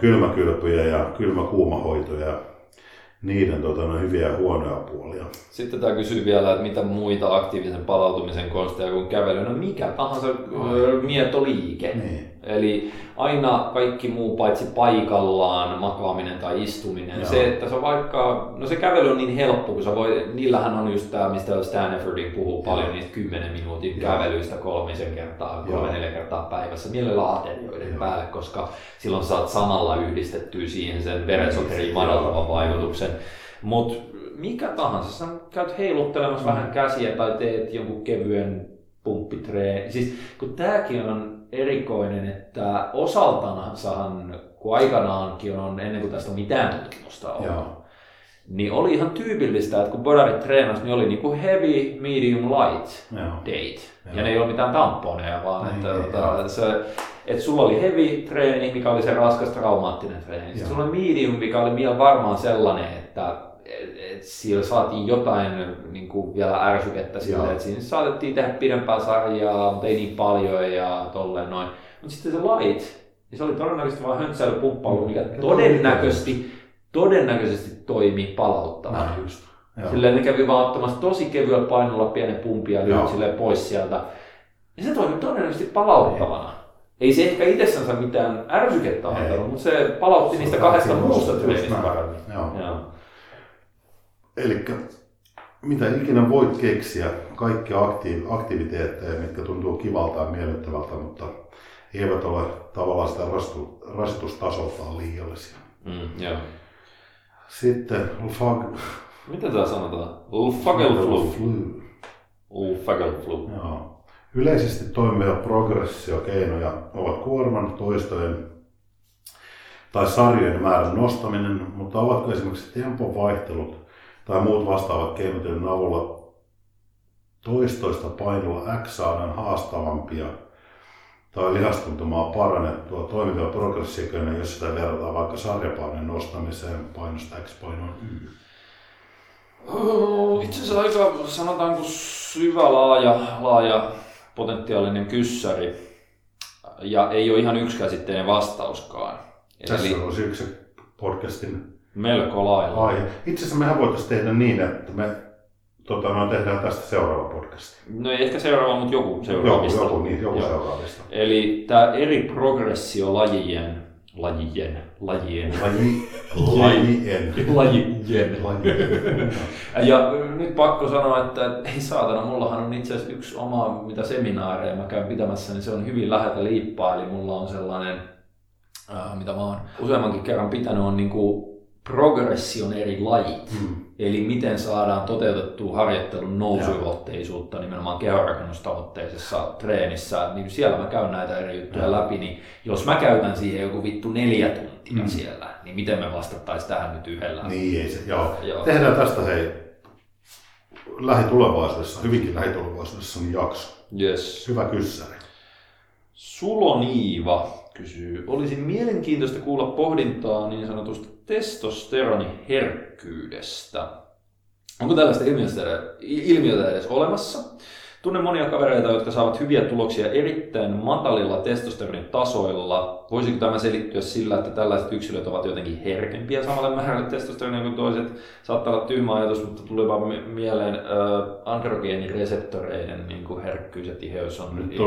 kylmäkylpyjä ja kylmäkuumahoitoja niiden tota, no, hyviä ja huonoja puolia. Sitten tämä kysyy vielä, että mitä muita aktiivisen palautumisen konsteja kuin kävely. No mikä tahansa mietoliike. Niin. Eli aina kaikki muu paitsi paikallaan makaaminen tai istuminen. Joo. Se, että se on vaikka, no se kävely on niin helppo, kun sä voi, niillähän on just tämä, mistä Stanfordin puhuu paljon, Joo. niistä 10 minuutin Joo. kävelyistä kolmisen kertaa, kolme neljä kertaa päivässä, mielellä aterioiden Joo. päälle, koska silloin saat samalla yhdistettyä siihen sen verensokerin madaltavan vaikutuksen. Mutta mikä tahansa, sä käyt heiluttelemassa mm. vähän käsiä tai teet jonkun kevyen pumppitreeni. Siis kun tääkin on erikoinen, että osaltansahan, kun aikanaankin on, ennen kuin tästä on mitään tutkimusta ollut, Joo. niin oli ihan tyypillistä, että kun bodarit treenasi, niin oli niinku heavy, medium, light Joo. date. Joo. Ja ne ei ole mitään tamponeja, vaan niin, että, että, tota, se, että sulla oli heavy treeni, mikä oli se raskas traumaattinen treeni. Sitten sulla oli medium, mikä oli vielä varmaan sellainen, että et, et siellä saatiin jotain niin kuin vielä ärsykettä sille, että siinä saatettiin tehdä pidempää sarjaa, mutta ei niin paljon ja tolleen noin. Mutta sitten se light, niin se oli todennäköisesti vain höntsäilypumppailu, mikä todennäköisesti, todennäköisesti toimi palauttavana. just. Silleen ne kävi vaan ottamassa tosi kevyellä painolla pienen pumpia ja pois sieltä. Ja se toimi todennäköisesti palauttavana. Ei ei se ehkä itsessänsä mitään ärsykettä antanut, mutta se palautti se niistä kahdesta muusta treenistä paremmin. Joo. Eli mitä ikinä voit keksiä, kaikki aktiiv- aktiviteetteja, mitkä tuntuu kivalta ja miellyttävältä, mutta eivät ole tavallaan sitä rastu, rasitustasoltaan liiallisia. Mm, joo. Sitten fag... Miten tämä sanotaan? Ulfagelflu. Ulfagelflu. Joo. Yleisesti toimivia progressiokeinoja ovat kuorman, toistojen tai sarjojen määrän nostaminen, mutta ovatko esimerkiksi tempon vaihtelut tai muut vastaavat keinot, joiden avulla toistoista painolla X saadaan haastavampia tai lihastuntumaa parannettua toimivia progressiokeinoja, jos sitä verrataan vaikka sarjapaineen nostamiseen painosta X painoon Y. Itse asiassa aika sanotaanko syvä, laaja, laaja potentiaalinen kyssäri ja ei ole ihan yksikäsitteinen vastauskaan. Tässä Eli... on yksi podcastin melko lailla. Ai. Itse asiassa mehän voitaisiin tehdä niin, että me tota, no, tehdään tästä seuraava podcast. No ei ehkä seuraava, mutta joku seuraavista. Joku, joku, niin, joku seuraavista. Eli tämä eri progressiolajien lajien, lajien, Laji, lajien, lajien. lajien. ja nyt pakko sanoa, että ei saatana, mullahan on itse asiassa yksi oma, mitä seminaareja mä käyn pitämässä, niin se on hyvin läheltä liippaa, eli mulla on sellainen, äh, mitä mä oon useammankin kerran pitänyt, on niinku progression eri lajit. Mm. Eli miten saadaan toteutettua harjoittelun nousujohteisuutta nimenomaan kehonrakennustavoitteisessa treenissä, niin siellä mä käyn näitä eri juttuja ja. läpi, niin jos mä käytän siihen joku vittu neljä tuntia mm. siellä, niin miten me vastattaisiin tähän nyt yhdellä? Niin ei se, joo. joo. Tehdään tästä hei lähitulevaisuudessa, hyvinkin lähitulevaisuudessa niin jakso. Yes. Hyvä kyssäri. Suloniiva kysyy, olisi mielenkiintoista kuulla pohdintaa niin sanotusta testosteroniherkkyydestä. Onko tällaista ilmiötä edes olemassa? Tunnen monia kavereita, jotka saavat hyviä tuloksia erittäin matalilla testosteronin tasoilla. Voisiko tämä selittyä sillä, että tällaiset yksilöt ovat jotenkin herkempiä samalle määrälle testosteronia kuin toiset? Saattaa olla tyhmä ajatus, mutta tuli vaan mieleen äh, androgeenireseptoreiden niin kuin herkkyys ja tiheys on nyt, nyt,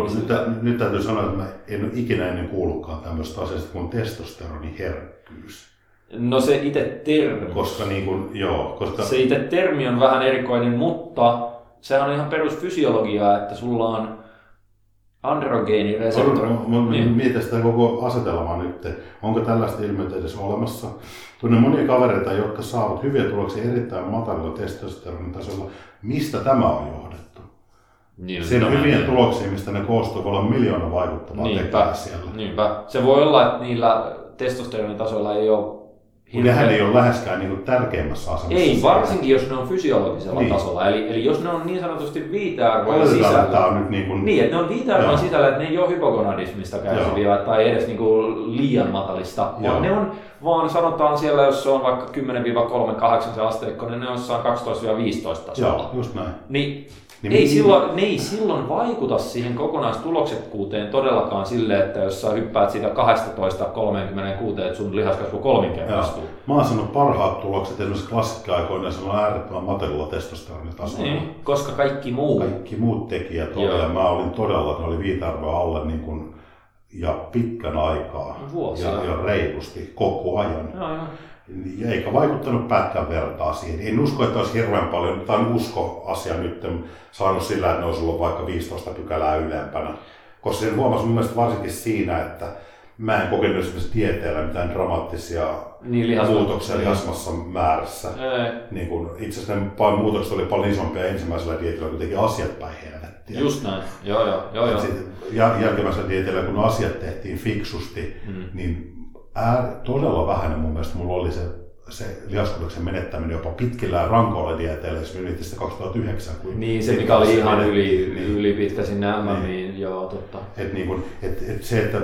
nyt, täytyy sanoa, että mä en ole ikinä ennen kuullutkaan tämmöistä asiasta kuin testosteroniherkkyys. No se itse termi. Koska niin kuin, joo, koska... Se itse termi on vähän erikoinen, mutta sehän on ihan perusfysiologiaa, että sulla on androgeenireseptori. Niin. Mietitä sitä koko asetelmaa nyt. Onko tällaista ilmiötä edes olemassa? Tunnen monia kavereita, jotka saavat hyviä tuloksia erittäin matalilla testosteronin tasolla. Mistä tämä on johdettu? Niin, Siinä on hyviä niin. tuloksia, mistä ne koostuu, voi olla miljoona vaikuttavaa niinpä, siellä. Niinpä. Se voi olla, että niillä testosteronin tasoilla ei ole Nehän ei ole läheskään niin tärkeimmässä asemassa. Ei, varsinkin jos ne on fysiologisella niin. tasolla. Eli, eli jos ne on niin sanotusti viitearvojen sisällä. Tämä on nyt niin, kuin... niin, että ne on viitearvojen sisällä, että ne ei ole hypogonadismista kärsiviä Joo. tai edes niin kuin liian matalista. Joo. Ne on vaan sanotaan siellä, jos se on vaikka 10-3-8 se asteikko, niin ne on jossain 12-15 tasolla. Joo, just näin. Niin niin ei silloin, ne ei silloin vaikuta siihen kokonaistuloksekkuuteen todellakaan sille, että jos sä hyppäät siitä 12-36, että sun lihaskasvu kolminkertaistuu. Mä oon sanonut parhaat tulokset esimerkiksi klassikka-aikoina, se on äärettömän matalilla testosteronitasolla. Niin, koska kaikki muu. Kaikki muut tekijät oli, ja mä olin todella, ne oli viitarvoa alle niin kuin, ja pitkän aikaa. Vuosia. Ja, ja reilusti koko ajan. Joo, joo eikä vaikuttanut pätkän vertaa siihen. En usko, että olisi hirveän paljon, tai usko-asia nyt saanut sillä, että ne olisi ollut vaikka 15 pykälää ylempänä. Koska sen huomasi mun varsinkin siinä, että mä en kokenut esimerkiksi tieteellä mitään dramaattisia niin, lihasma. muutoksia lihasmassa määrässä. Niin kun, itse asiassa ne muutokset oli paljon isompia ensimmäisellä dietillä, kun teki asiat päin helvettiä. Just näin, joo joo. joo, joo. Sitten jälkimmäisellä dietillä, kun asiat tehtiin fiksusti, mm. niin ää, todella vähän mun mielestä. Mulla oli se se lihaskutuksen menettäminen jopa pitkillä ja rankoilla dieteillä, jos ylitti sitä 2009. Kuin niin, se mikä oli ihan yli, niin, yli pitkä sinne MMiin, niin. joo totta. Et niin kun, et, et se, että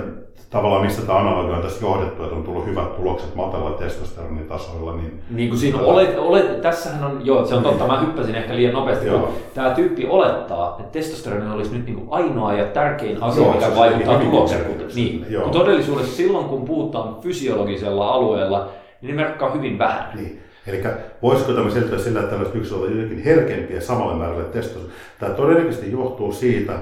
tavallaan mistä tämä analogia on tässä johdettu, että on tullut hyvät tulokset matalalla testosteronitasoilla. Niin, niin kuin siinä olet, olet, tässähän on, joo se on totta, mä hyppäsin ehkä liian nopeasti, joo. kun tämä tyyppi olettaa, että testosteroni olisi nyt niin kuin ainoa ja tärkein asia, joo, mikä vaikuttaa tulokseen. Niin, joo. kun todellisuudessa silloin kun puhutaan fysiologisella alueella, niin ne merkkaa hyvin vähän. Niin. Eli voisiko tämä selittää sillä, että tällaiset yksilöt ovat jotenkin herkempiä samalle määrälle testosta? Tämä todennäköisesti johtuu siitä,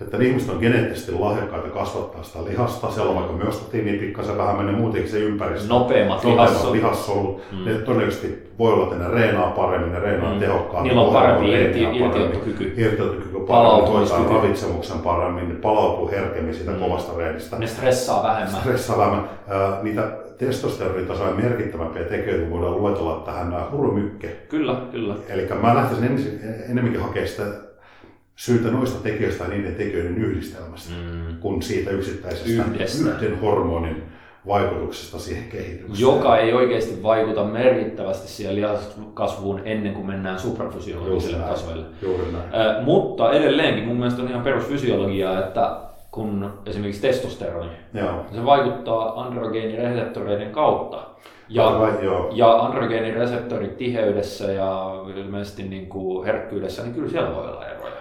että ihmiset on geneettisesti lahjakkaita kasvattaa sitä lihasta. Siellä on vaikka myös niin pikkasen vähän menee muutenkin se ympäristö. Nopeammat, nopeammat lihassolut. Mm. Ne todennäköisesti voi olla, että ne reenaa paremmin, ne reenaa mm. tehokkaammin. Niillä on parempi irti, irtiottokyky. Irtiottokyky paremmin, hoitaa ravitsemuksen paremmin, ne palautuu herkemmin siitä mm. kovasta reenistä. Ne stressaa vähemmän. Stressaa vähemmän. Äh, niitä testosteronitasoja merkittävämpiä tekijöitä voidaan luetella tähän nämä hurumykke. Kyllä, kyllä. Eli mä lähtisin enemmänkin hakemaan sitä syytä noista tekijöistä ja niiden tekijöiden yhdistelmästä, mm. kuin siitä yksittäisestä Yhdestä. yhden hormonin vaikutuksesta siihen kehitykseen. Joka ei oikeasti vaikuta merkittävästi siihen lihaskasvuun ennen kuin mennään suprafysiologisille tasoille. Juuri näin. Äh, mutta edelleenkin mun mielestä on ihan perusfysiologiaa, että kun esimerkiksi testosteroni, joo. se vaikuttaa androgeenireseptoreiden kautta. Ja, Vai, ja androgeenireseptorit tiheydessä ja ilmeisesti niin kuin herkkyydessä, niin kyllä siellä voi olla eroja.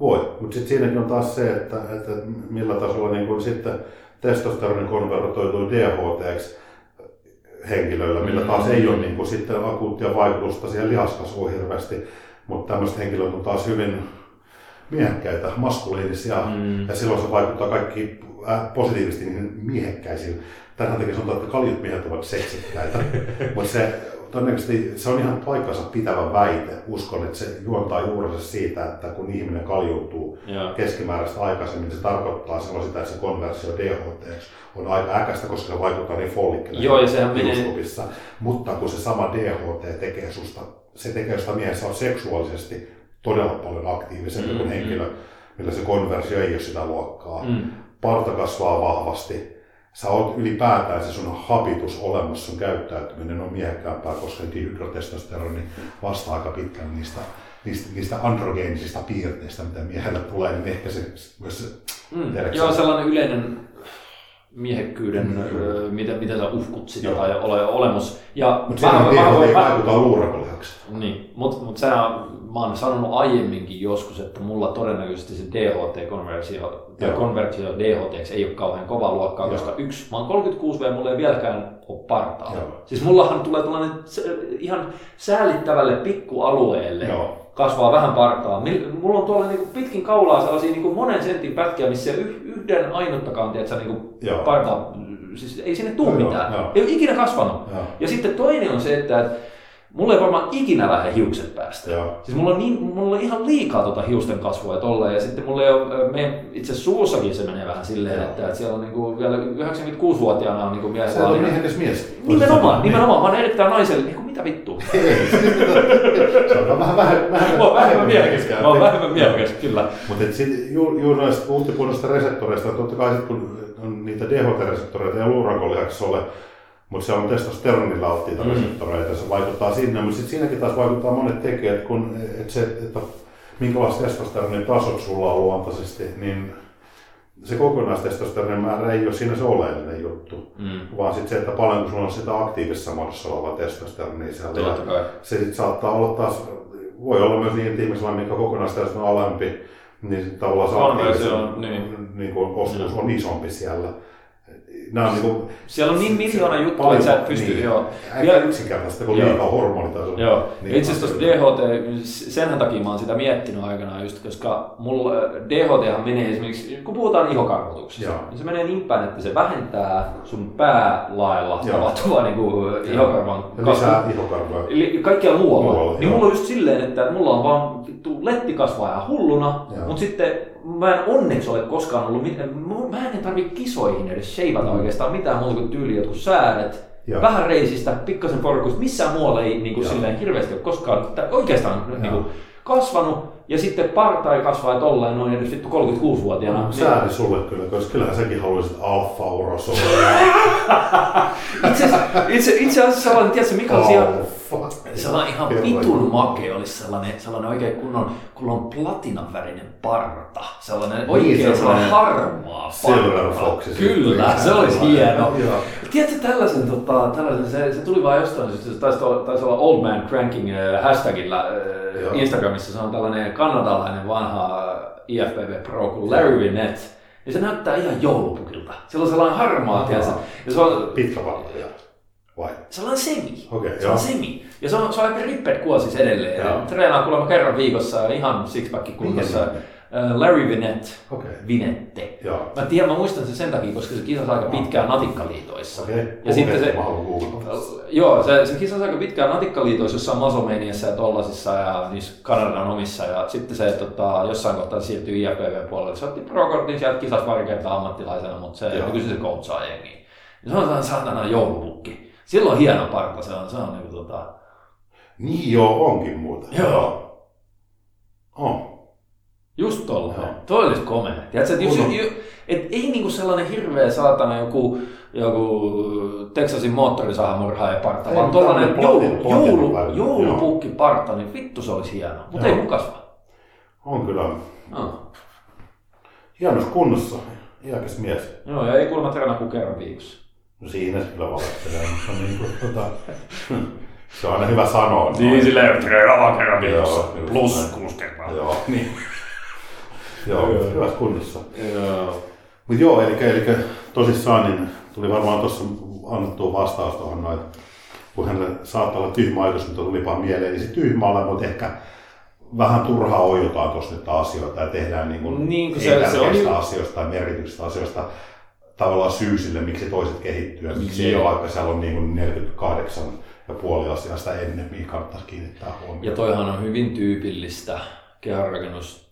Voi, mutta sitten siinäkin on taas se, että, että millä tasolla niin kun sitten testosteroni konvertoituu DHT henkilöllä, millä taas mm. ei ole niin kuin sitten akuuttia vaikutusta siihen lihaskasvuun hirveästi, mutta tämmöiset henkilöt on taas hyvin miehekkäitä, maskuliinisia, mm. ja silloin se vaikuttaa kaikki positiivisesti niihin miehekkäisiin. Tänään takia sanotaan, että kaljut miehet ovat seksikkäitä, mutta se todennäköisesti se on ihan paikkansa pitävä väite. Uskon, että se juontaa juurensa siitä, että kun ihminen kaljuutuu Joo. keskimääräistä aikaisemmin, niin se tarkoittaa silloin sitä, että se konversio DHT on aika äkästä, koska se vaikuttaa niin follikkille. Joo, ja sehän menee... Mutta kun se sama DHT tekee susta, se tekee sitä miehessä on seksuaalisesti todella paljon aktiivisempi mm, kuin henkilö, mm. millä se konversio ei ole sitä luokkaa. Mm. Parta kasvaa vahvasti, sä oot ylipäätään se sun habitus olemassa, sun käyttäytyminen on miehekkäämpää, koska dihydrotestosteroni vastaa aika pitkään niistä, niistä, niistä androgeenisista piirteistä, mitä miehellä tulee, niin ehkä se myös se, mm, Joo, sellainen yleinen miehekkyyden, mm, miten, miten sä uhkut sitä Joo. tai ole olemus. Ja mutta vähän, vähän, ei vaikuta luurakolihakset. Niin, mutta mut sä mä oon sanonut aiemminkin joskus, että mulla todennäköisesti se DHT-konversio tai konversio DHT ei ole kauhean kova luokkaa, Joo. koska yksi, mä oon 36 v mulla ei vieläkään ole partaa. Joo. Siis mullahan tulee tällainen ihan säälittävälle pikkualueelle. Joo kasvaa vähän partaa. Mulla on tuolla niinku pitkin kaulaa sellaisia niinku monen sentin pätkiä, missä yhden ainuttakaan tiedätkö, niinku partaa, siis ei sinne tule mitään. Joo, joo. Ei ole ikinä kasvanut. Joo. Ja sitten toinen on se, että Mulla ei varmaan ikinä lähde hiukset päästä. Joo. Siis mulla on, niin, mulla on ihan liikaa tuota hiusten kasvua ja tolleen. Ja sitten mulla ei ole, meidän, itse suussakin se menee vähän silleen, että, että siellä on niinku vielä 96-vuotiaana on niinku mies. Se on miehekäs mies. Nimenomaan, nimenomaan. Mä oon erittäin naiselle, niin kuin mitä vittu. se on vähän vähemmän, vähemmän, vähemmän, vähemmän miehekäs. Mä oon vähemmän miehekäs, kyllä. Mutta sitten juuri juuri noista uutipuolista reseptoreista, totta kai sit, kun on niitä DHT-reseptoreita ja luurankolihaksolle, mutta se on testosteronilla alttiita mm. reseptoreita, se vaikuttaa sinne, mutta sitten siinäkin taas vaikuttaa monet tekijät, kun et se, että minkälaiset testosteronin tasot sulla on luontaisesti, niin se kokonaistestosteronin määrä ei ole siinä se oleellinen juttu, mm. vaan sitten se, että paljonko sulla on sitä aktiivisessa muodossa oleva testosteronia siellä. Ja se sitten saattaa olla taas, voi olla myös niin, että ihmisellä, mikä kokonaistestosteron on alempi, niin tavallaan se aktiivisen niin. niin kuin osuus on isompi siellä nämä on niin kuin, Siellä on niin miljoona juttuja, että sä et pysty... Niin, joo. Vielä yksinkertaista, kun liikaa hormonitasolla. Joo. Niin Itse asiassa DHT, senhän takia mä oon sitä miettinyt aikanaan just, koska mulla DHT menee esimerkiksi, kun puhutaan ihokarvotuksesta, niin se menee niin päin, että se vähentää sun päälailla tapahtuvaa niin kuin ihokarvan kasvua. Lisää ihokarvaa. Kaikkialla muualla. muualla niin mulla on just silleen, että mulla on vaan letti kasvaa ihan hulluna, mutta sitten mä en onneksi ole koskaan ollut, mä en tarvi kisoihin edes sheipata oikeastaan mitään muuta kuin tyyliä jotkut sääret. Joo. Vähän reisistä, pikkasen porkuista, missään muualla ei niin kuin, silleen hirveästi ole koskaan, oikeastaan niin kuin, kasvanut ja sitten partai kasvaa tolleen noin edes vittu 36-vuotiaana. No, sääli niin... sulle kyllä, koska kyllähän säkin haluaisit alfa uros itse, itse, itse asiassa sellainen, tiedätkö mikä on siellä, sellainen ihan vitun make olisi sellainen, sellainen oikein kunnon, kun on platinan värinen parta. Sellainen niin, oikein niin, sellainen harmaa parta. Kyllä, se olisi hieno. Tiedätkö tällaisen, tota, tällaisen se, se tuli vaan jostain, se taisi olla, taisi olla Old Man Cranking äh, hashtagilla äh, Instagramissa, se on tällainen kanadalainen vanha IFBB Pro kuin Larry Vinette. Ja se näyttää ihan joulupukilta. Sillä on sellainen harmaa, tiedätkö? Ja se on... Pitkä pallo, vai? Sellainen semi. Okay, se on semi. Ja se on, se on aika ripped kuosis edelleen. Joo. Treenaa kuulemma kerran viikossa ihan sixpack kunnossa. Uh, Larry Vinette. Okay. Vinette. Joo. Mä tiedän, mä muistan sen sen takia, koska se kisasi aika pitkään natikkaliitoissa. Okay. Ja sitten se, joo, se, se kisasi aika pitkään natikkaliitoissa jossain Masomaniassa ja tollasissa ja niissä Kanadan omissa. Ja sitten se tota, jossain kohtaa siirtyi IFBB puolelle. Se otti pro-kortin sieltä kisasi pari kertaa ammattilaisena, mutta se nykyisin se coachaa jengiä. Ja se on sellainen saatana joulupukki. Silloin hieno parta, se on, se on niin tota... Niin joo, onkin muuta. Joo. On. Just tolla. Joo. Toi olisi komea. Tiedätkö, että jos, jo, et ei niinku sellainen hirveä saatana joku, joku Texasin moottorisahamurha ja parta, ei, vaan joulu, joulu, joulupukki parta, niin vittu se olisi hieno. Mutta ei mun kasva. On kyllä. No. Hienossa kunnossa. Iäkäs mies. Joo, ja ei kuulemma treenaa kuin kerran viikossa. No siinä se kyllä valehtelee, mutta niin kuin, tota, se on aina hyvä sanoa. Niin, silleen, että treenaa kerran viikossa. Plus kuusi kertaa. Joo. Niin. Joo, hyvässä kunnossa. Joo. Mutta joo, eli, eli tosissaan niin tuli varmaan tuossa annettu vastaus tuohon noin, kun hänelle saattaa olla tyhmä ajatus, mutta tuli vaan mieleen, niin se tyhmä ole, mutta ehkä vähän turhaa ojotaan tuossa nyt asioita ja tehdään niin kuin niin se, se on... asioista tai merkityksistä asioista tavallaan syy sille, miksi toiset kehittyy ja miksi ei ole, vaikka siellä on niin kuin 48 ja puoli asiasta ennen, mihin kannattaisi kiinnittää huomioon. Ja toihan on hyvin tyypillistä kehonrakennus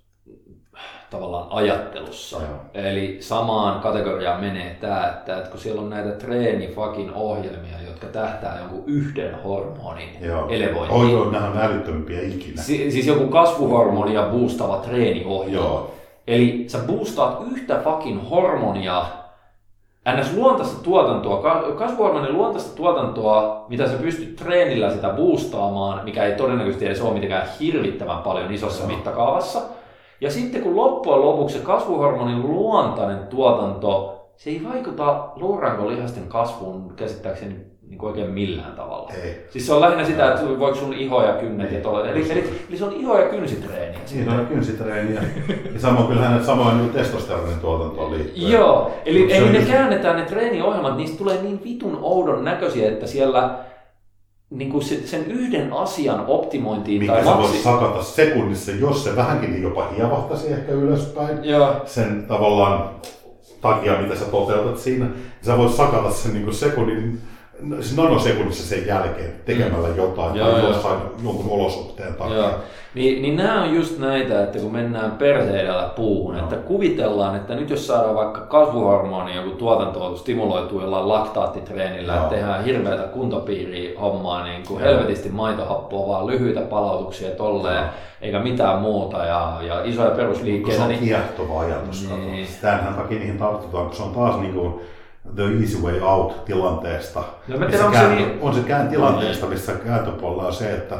tavallaan ajattelussa. Joo. Eli samaan kategoriaan menee tämä, että, että kun siellä on näitä treenifakin ohjelmia, jotka tähtää jonkun yhden hormonin Joo. elevointiin. Oi, joo, nämä on älyttömpiä ikinä. Si- siis joku kasvuhormonia boostava treeniohjelma. Joo. Eli sä boostaat yhtä fakin hormonia ns. luontaista tuotantoa, kasvuhormonin luontaista tuotantoa, mitä sä pystyt treenillä sitä boostaamaan, mikä ei todennäköisesti edes ole mitenkään hirvittävän paljon isossa Joo. mittakaavassa. Ja sitten kun loppujen lopuksi se kasvuhormonin luontainen tuotanto, se ei vaikuta luuranko-lihasten kasvuun käsittääkseni niin oikein millään tavalla. Ei. Siis se on lähinnä sitä, että voiko sun iho ja kynnet ja tolle. Eli, eli, eli, se on iho- ja kynsitreeniä. Siinä on kynsitreeniä. ja samoin kyllä hänet samoin niin testosteronin tuotantoon liittyen. Joo, eli, eli ne käännetään ne treeniohjelmat, niistä tulee niin vitun oudon näköisiä, että siellä niin kuin sen yhden asian optimointiin Mikä tai se voisi sakata sekunnissa, jos se vähänkin jopa hievahtaisi ehkä ylöspäin. Joo. Sen tavallaan takia, mitä sä toteutat siinä. Sä voit sakata sen niin kuin sekunnin nanosekunnissa sen jälkeen tekemällä mm. jotain joo, tai joo. jossain jonkun olosuhteen takia. Joo. Niin, niin nämä on just näitä, että kun mennään perseidellä puuhun, no. että kuvitellaan, että nyt jos saadaan vaikka kasvuhormoni, joku tuotanto stimuloituu jollain laktaattitreenillä, no. että tehdään hirveätä kuntopiiriä hommaa, niin kuin helvetisti maitohappoa, vaan lyhyitä palautuksia tolleen, no. eikä mitään muuta ja, ja isoja perusliikkeitä. Se on niin... kiehtova ajatus. Niin. Sitähän takia niihin tartutaan, kun se on taas niin kuin the easy way out tilanteesta. No, tiedän, on, se niin... on se kään tilanteesta, missä kääntöpuolella on se, että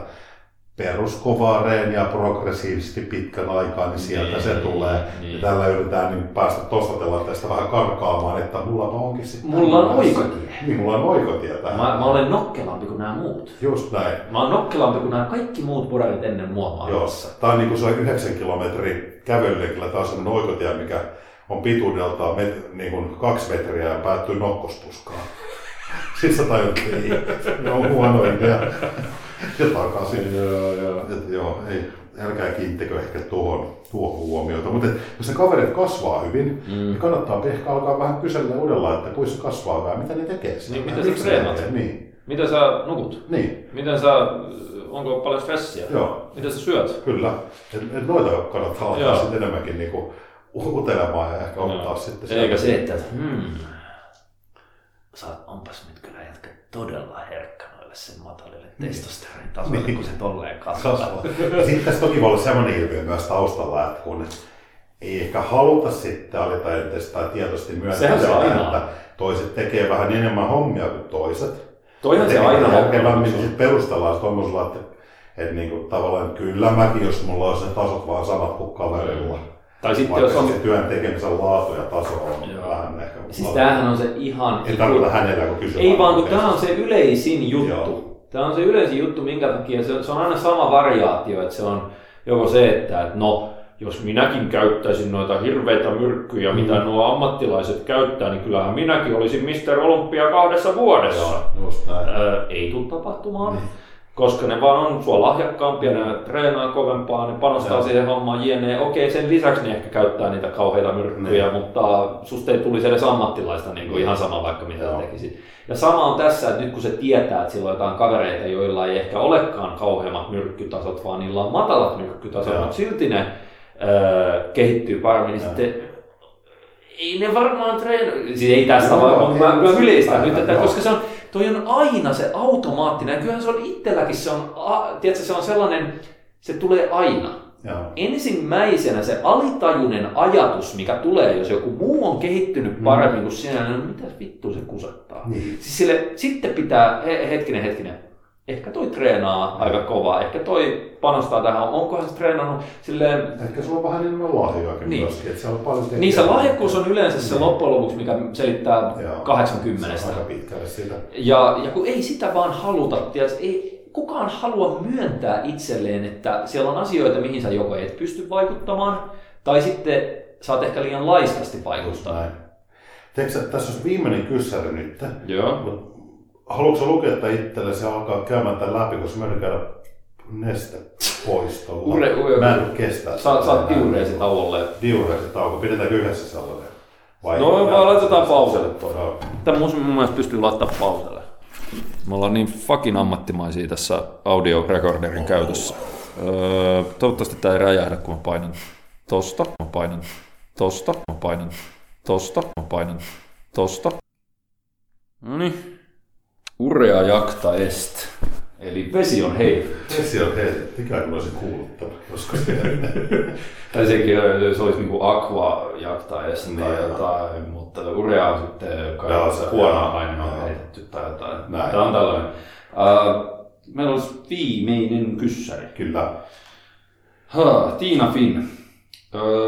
peruskovaa reeniä progressiivisesti pitkän aikaa, niin sieltä niin, se tulee. Niin. Ja tällä yritetään niin päästä tuosta tilanteesta vähän karkaamaan, että mulla onkin sitten... Mulla on oikotie. Niin, mulla on oikotie tähän. Mä, mä olen nokkelampi kuin nämä muut. Just näin. Mä olen nokkelampi kuin nämä kaikki muut pudarit ennen mua maailmassa. Joo. Tää on niin kuin se 9 kilometrin kävelyleikillä, tää on semmoinen oikotie, mikä on pituudeltaan met, niin kuin kaksi metriä ja päättyy nokkospuskaan. Sitten sä tajut, että ne on huono idea. Ja takaisin. Joo, joo. Et, joo, ei, älkää kiinnittäkö ehkä tuohon, tuohon huomiota. Mutta jos ne kaverit kasvaa hyvin, mm. niin kannattaa ehkä alkaa vähän kysellä uudella, että kuinka se kasvaa vähän, mitä ne tekee Niin, mitä sä treenat? Niin. Miten sä nukut? Niin. Miten sä, onko paljon stressiä? Joo. Miten sä syöt? Kyllä. Et, et noita kannattaa ottaa sitten enemmänkin niin kuin utelemaan ja ehkä ottaa no. sitten Eikä se, että hmm, sä onpas nyt kyllä jätkä todella herkkä noille sen matalille niin. testosteronin tasoille, niin. kun se tolleen kasvaa. Sitten tässä toki voi olla sellainen ilmiö myös taustalla, että kun ei ehkä haluta sitten alitajuntaisesti tai tietoisesti myöntää että toiset tekee vähän enemmän hommia kuin toiset. Toihan se aina järkevämmin sitten perustellaan tuommoisella, että, että niin kuin, tavallaan kyllä mäkin, jos mulla olisi ne tasot vaan samat kuin kaverilla. Tai sitten jos on... se työn tekemisen laatu ja taso on Joo. vähän ehkä... Siis tämähän on se ihan... Ei tarkoita hänellä, kun kysyä. Ei vaan, kun tämä on se yleisin juttu. Joo. Tämä on se yleisin juttu, minkä takia se on, se on aina sama variaatio, että se on joko se, että, että no, jos minäkin käyttäisin noita hirveitä myrkkyjä, mm. mitä nuo ammattilaiset käyttää, niin kyllähän minäkin olisin Mr. Olympia kahdessa vuodessa. Joo, just näin. Öö, ei tule tapahtumaan. Mm koska ne vaan on sua lahjakkaampia, ne treenaa kovempaa, ne panostaa Joo. siihen hommaan jne. Okei, sen lisäksi ne ehkä käyttää niitä kauheita myrkkyjä, ne. mutta susta ei tulisi edes ammattilaista niin kuin ihan sama vaikka mitä Joo. tekisit. Ja sama on tässä, että nyt kun se tietää, että sillä on jotain kavereita, joilla ei ehkä olekaan kauheammat myrkkytasot, vaan niillä on matalat myrkkytasot, Joo. mutta silti ne öö, kehittyy paremmin, niin sitten ei ne varmaan treena, siis ei tästä vaan, mä, mä ylistän nyt, että, koska se on, toi on aina se automaattinen, ja kyllähän se on itselläkin, se on, a, tiedätkö, se on sellainen, se tulee aina. Joo. Ensimmäisenä se alitajunen ajatus, mikä tulee, jos joku muu on kehittynyt mm. paremmin mm. kuin sinä, niin mitä vittu se kusattaa. Niin. Siis sille, sitten pitää, he, hetkinen, hetkinen, ehkä toi treenaa aika kovaa, ehkä toi panostaa tähän, onkohan se treenannut silleen... Ehkä sulla on vähän enemmän lahjoakin niin. myöskin, että siellä on paljon Niin se lahjakkuus on yleensä se niin. loppujen lopuksi, mikä selittää Joo. 80. Se on aika pitkälle sitä. Ja, ja kun ei sitä vaan haluta, tiedätkö, ei, kukaan halua myöntää itselleen, että siellä on asioita, mihin sä joko et pysty vaikuttamaan, tai sitten saat ehkä liian laiskasti vaikuttaa. Tiedätkö, tässä on viimeinen kyssäri nyt. Joo. Haluatko lukea itsellesi ja alkaa käymään tämän läpi, koska mä käydä neste poistolla. Ure, ure, mä en kestää. Sa, saat diureesi tauolle. Diureesi tauko. Pidetäänkö yhdessä sellainen? Vai no vaan laitetaan pauselle toi. No. Tämä mun, mun mielestä pystyy laittamaan pauselle. Me ollaan niin fucking ammattimaisia tässä audiorekorderin oh. käytössä. Öö, toivottavasti tämä ei räjähdä, kun mä painan tosta, mä painan tosta, mä painan tosta, mä painan tosta. No niin, Urea jacta est. Eli vesi on hei. Vesi on hei. Ikään kuin olisi kuuluttanut koska Tai sekin se olisi niin kuin aqua jacta est niin, tai jotain, mutta urea on sitten kai huono aine on heitetty tai jotain. Näin. Tämä on tällainen. Uh, meillä olisi viimeinen kyssäri. Kyllä. Ha, Tiina Finn.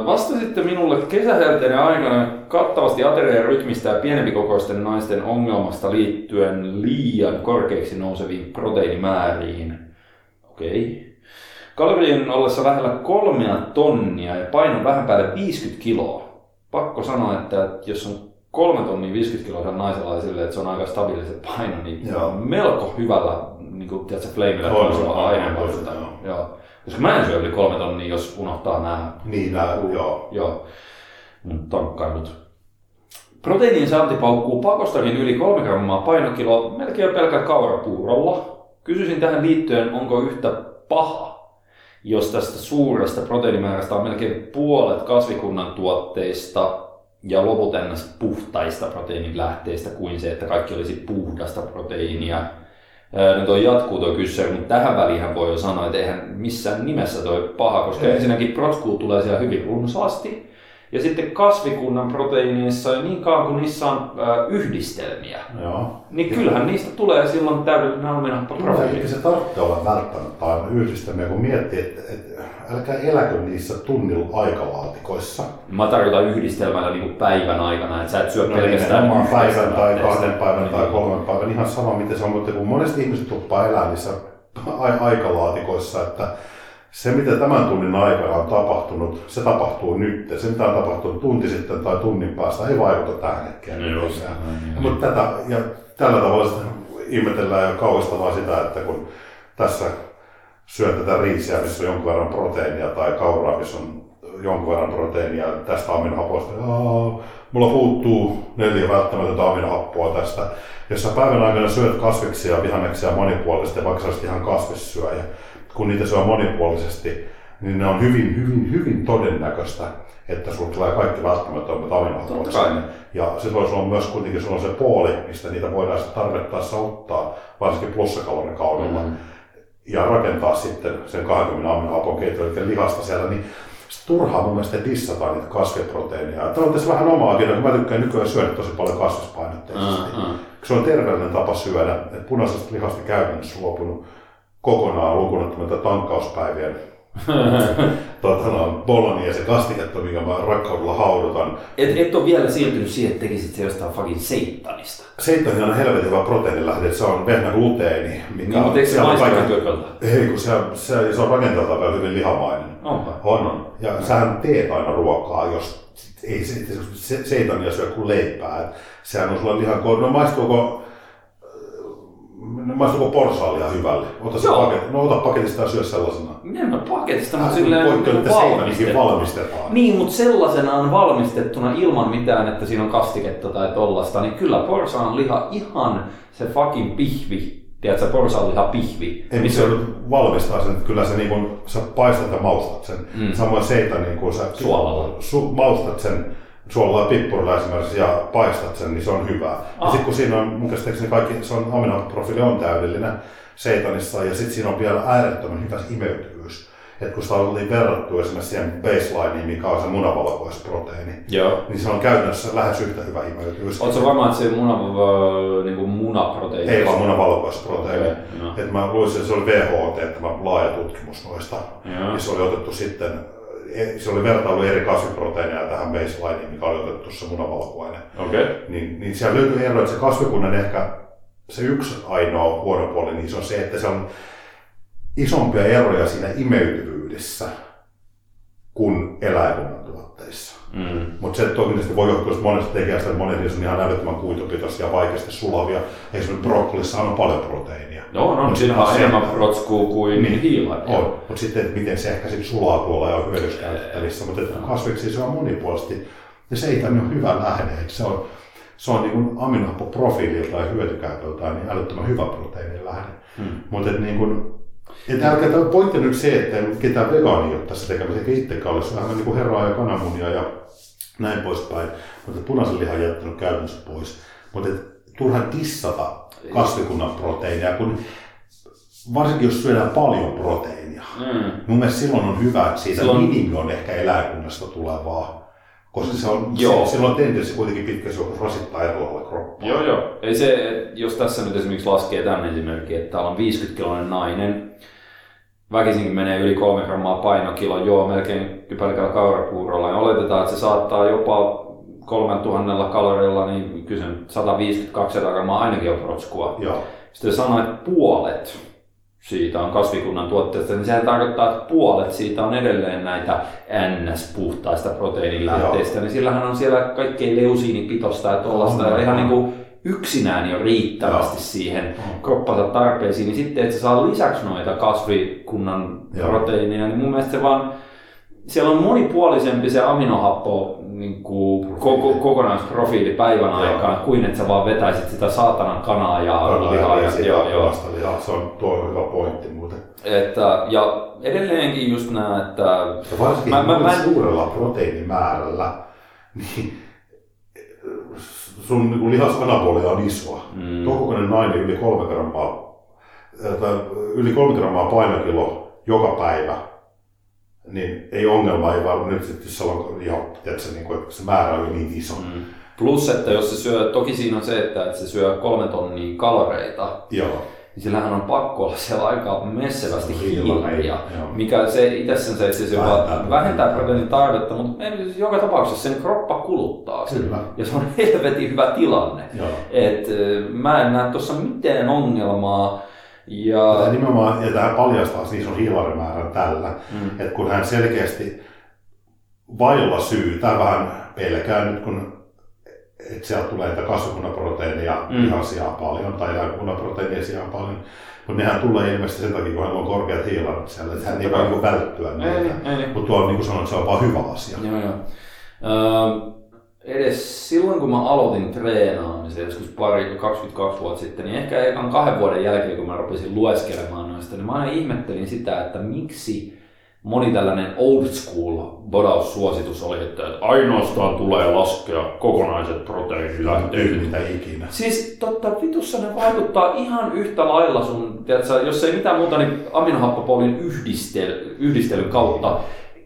Vastasitte minulle kesähelteinen aikana kattavasti aterian rytmistä ja pienempikokoisten naisten ongelmasta liittyen liian korkeiksi nouseviin proteiinimääriin. Okei. Okay. Kalorien ollessa lähellä kolmea tonnia ja painon vähän päälle 50 kiloa. Pakko sanoa, että jos on kolme tonnia 50 kiloa naisella sille, että se on aika stabiili se paino, niin Joo. melko hyvällä niin kuin, tiedätkö, flameillä on aineen Joo. Koska mä en syö yli kolme tonnia, jos unohtaa nämä. Niin, nämä, joo. joo. Tankkailut. Proteiinin saanti paukkuu pakostakin yli 3 grammaa painokilo melkein pelkä kaurapuurolla. Kysyisin tähän liittyen, onko yhtä paha, jos tästä suuresta proteiinimäärästä on melkein puolet kasvikunnan tuotteista ja loput ennäs puhtaista proteiinilähteistä kuin se, että kaikki olisi puhdasta proteiinia nyt toi jatkuu tuo kysymys, mutta tähän väliin voi jo sanoa, että eihän missään nimessä toi paha, koska Ei. ensinnäkin protskuu tulee siellä hyvin runsaasti. Ja sitten kasvikunnan proteiineissa, niin kauan kuin niissä on äh, yhdistelmiä, Joo. niin kyllähän niistä tulee silloin täydellinen alminappaprofiili. Eikä se tarvitse olla välttämättä yhdistelmiä, kun miettii, että, että älkää eläkö niissä tunnin aikalaatikoissa. Mä tarkoitan yhdistelmällä niin päivän aikana, että sä et syö no, pelkästään niin, päivän tai kahden päivän niin. tai kolmen päivän, ihan sama miten se on, mutta kun monesti ihmiset tuppaa elää niissä aikalaatikoissa, että se, mitä tämän tunnin aikana on tapahtunut, se tapahtuu nyt. Se, mitä on tapahtunut tunti sitten tai tunnin päästä, ei vaikuta tähän hetkeen. No, just, niin. Mutta tätä, ja tällä tavalla ihmetellään jo kauhistavaa sitä, että kun tässä syön tätä riisiä, missä on jonkun verran proteiinia, tai kauraa, missä on jonkun verran proteiinia tästä aminohapoista. Mulla puuttuu neljä välttämätöntä aminohappoa tästä. Jos sä päivän aikana syöt kasviksia, vihanneksia monipuolisesti, vaikka sä ihan kasvissyöjä, kun niitä syö monipuolisesti, niin ne on hyvin, hyvin, hyvin todennäköistä, että sulla tulee kaikki välttämättömät aminohapot sinne. Ja se voisi olla myös kuitenkin sulla on se puoli, mistä niitä voidaan tarvittaessa ottaa, varsinkin kaudella. Mm. Ja rakentaa sitten sen 20 aminohapon keitollisen lihasta siellä, niin turhaa mun mielestä dissataan niitä kasviproteiineja. Tämä on tässä vähän omaakin, kun mä tykkään nykyään syödä tosi paljon kasvispainotteisesti. Mm, mm. Se on terveellinen tapa syödä, että punaisesta lihasta käytännössä luopunut kokonaan lukunottamatta tankkauspäivien tota, no, bolognese kastiketta, mikä mä rakkaudella haudutan. Et, et ole vielä siirtynyt siihen, että tekisit se jostain fucking seittanista. Seittani on helvetin hyvä proteiinilähde, se on vehnä gluteeni. Mikä niin, mutta eikö se maistaa Ei, kun se, se, se on rakenteeltaan vielä hyvin lihamainen. Onpa. On, on. Ja mm. sähän teet aina ruokaa, jos ei se, se, seitania syö kuin leipää. Sehän on sulla lihan No maistuuko Maistuuko porsaalia hyvälle? Ota se paket, no ota paketista ja syö sellaisena. En mä paketista, mutta silleen Pointti on, että valmistettu. valmistetaan. Niin, mutta sellaisenaan valmistettuna ilman mitään, että siinä on kastiketta tai tollasta, niin kyllä porsaan liha ihan se fucking pihvi. Tiedätkö, porsaan liha pihvi. Ei, missä se valmistaa sen, kyllä se niin kuin, sä paistat ja maustat sen. Mm. Samoin seitä niin kuin sä Suolalla. Su, maustat sen suolaa ja pippurilla esimerkiksi ja paistat sen, niin se on hyvä. Ah. Ja sitten kun siinä on, mun käsittääkseni kaikki, se on aminoprofiili on täydellinen seitanissa ja sitten siinä on vielä äärettömän hyvä imeytyvyys. että kun sitä oli verrattu esimerkiksi siihen baselineen, mikä on se munavalkoisproteiini, Joo. niin se on käytännössä lähes yhtä hyvä imeytyvyys. Oletko varma, että se muna, niin kuin munaproteiini? Ei vaan munavalkoisproteiini. Okay, no. että mä luulisin, että se oli WHO teettämä laaja tutkimus noista. Joo. Ja se oli otettu sitten se oli vertailu eri kasviproteiineja tähän baselineen, mikä oli otettu se munavalkuaine. Okay. Niin, niin siellä löytyy ero, että se kasvikunnan ehkä se yksi ainoa huono puoli, niin se on se, että se on isompia eroja siinä imeytyvyydessä kuin eläinkunnan. Mm. Mutta se toki voi johtua monesta tekijästä, että monet on ihan älyttömän kuitupitoisia ja vaikeasti sulavia. Esimerkiksi brokkolissa on paljon proteiinia. No, no, siinä on enemmän protskuu kuin niin, hiilaa. On, mutta sitten, että miten se ehkä sitten sulaa tuolla ja on hyödyskäytettävissä. Mutta kasviksi se on monipuolisesti. Ja se ei on hyvä lähde. Se on, se on niin aminohappoprofiililta ja hyötykäytöltään niin älyttömän hyvä proteiinilähde. Hmm. Mutta niin kuin, että älkää tämä pointti nyt se, että ketään vegaani ole tässä tekemässä, eikä itsekään ole. Se vähän niin kuin herraa ja kananmunia ja näin poispäin. Mutta punaisen lihan jättänyt käytännössä pois. Mutta turhan tissata kasvikunnan proteiinia, kun varsinkin jos syödään paljon proteiinia. Mm. Mun mielestä silloin on hyvä, että siitä silloin... minimi on ehkä eläinkunnasta tulevaa. Koska se on, joo. Se, silloin tendenssi kuitenkin pitkä se rasittaa erolla kroppaa. Joo, joo. Ei se, jos tässä nyt esimerkiksi laskee tämän esimerkin, että täällä on 50 kiloinen nainen, väkisinkin menee yli 3 grammaa painokilo, joo, melkein pelkällä kaurapuurolla, ja oletetaan, että se saattaa jopa 3000 kalorilla, niin kyllä 150-200 grammaa ainakin on protskua. Joo. Sitten sanoit, puolet siitä on kasvikunnan tuotteesta, niin sehän tarkoittaa, että puolet siitä on edelleen näitä NS-puhtaista proteiinilähteistä, Joo. niin sillähän on siellä kaikkein leusiinipitosta ja tuollaista, ja ihan niin kuin yksinään jo riittävästi Joo. siihen kroppansa tarpeisiin, niin sitten, että se saa lisäksi noita kasvikunnan Joo. proteiineja, niin mun mielestä se vaan, siellä on monipuolisempi se aminohappo niin kuin, koko, kokonaisprofiili päivän joo. aikaan, kuin että sä vaan vetäisit sitä saatanan kanaa ja lihaa. Ja, joo, joo. Lihaa. Se on tuo hyvä pointti muuten. Että, ja edelleenkin just nämä, että... Ja varsinkin mä, mä, mä, suurella proteiinimäärällä, niin sun niin lihasanabolia on isoa. Mm. Tuo kokoinen nainen yli kolme grammaa, yli kolme grammaa painokilo joka päivä, niin ei ongelma, ei vaan nyt sitten se on ihan, tiedätkö, niin kuin, että se määrä on niin iso. Mm. Plus, että jos se syö, toki siinä on se, että, että se syö kolme tonnia kaloreita, Joo. niin sillähän on pakko olla siellä aika messevästi hiilariä, mikä se itsessään se, se vähentää, vähentää proteiinin tarvetta, mutta siis joka tapauksessa sen kroppa kuluttaa sen. Kyllä. Ja se on helvetin hyvä tilanne. Et, mä en näe tuossa mitään ongelmaa, ja... Tämä nimenomaan, ja tämä paljastaa siis on hiilarimäärän tällä, mm. että kun hän selkeästi vailla syy, tämä vähän pelkää nyt, kun että sieltä tulee niitä kasvikunnaproteiineja mm. ihan sijaan paljon, tai eläinkunnaproteiineja sijaan paljon, mutta nehän tulee ilmeisesti sen takia, kun hän on korkeat hiilarit siellä, että hän ei voi niinku välttyä niitä. Mutta tuo on niin kuin sanoin, että se on vaan hyvä asia. Joo, joo. Uh, edes silloin, kun mä aloitin treenaamisen joskus pari, 22 vuotta sitten, niin ehkä ekan kahden vuoden jälkeen, kun mä rupesin lueskelemaan noista, niin mä aina ihmettelin sitä, että miksi moni tällainen old school bodaussuositus oli, että ainoastaan tulee laskea kokonaiset proteiinilähteet. mitä ikinä. Siis totta vitussa ne vaikuttaa ihan yhtä lailla sun, tiedätkö, jos ei mitään muuta, niin aminohappopolin yhdistel, yhdistelyn kautta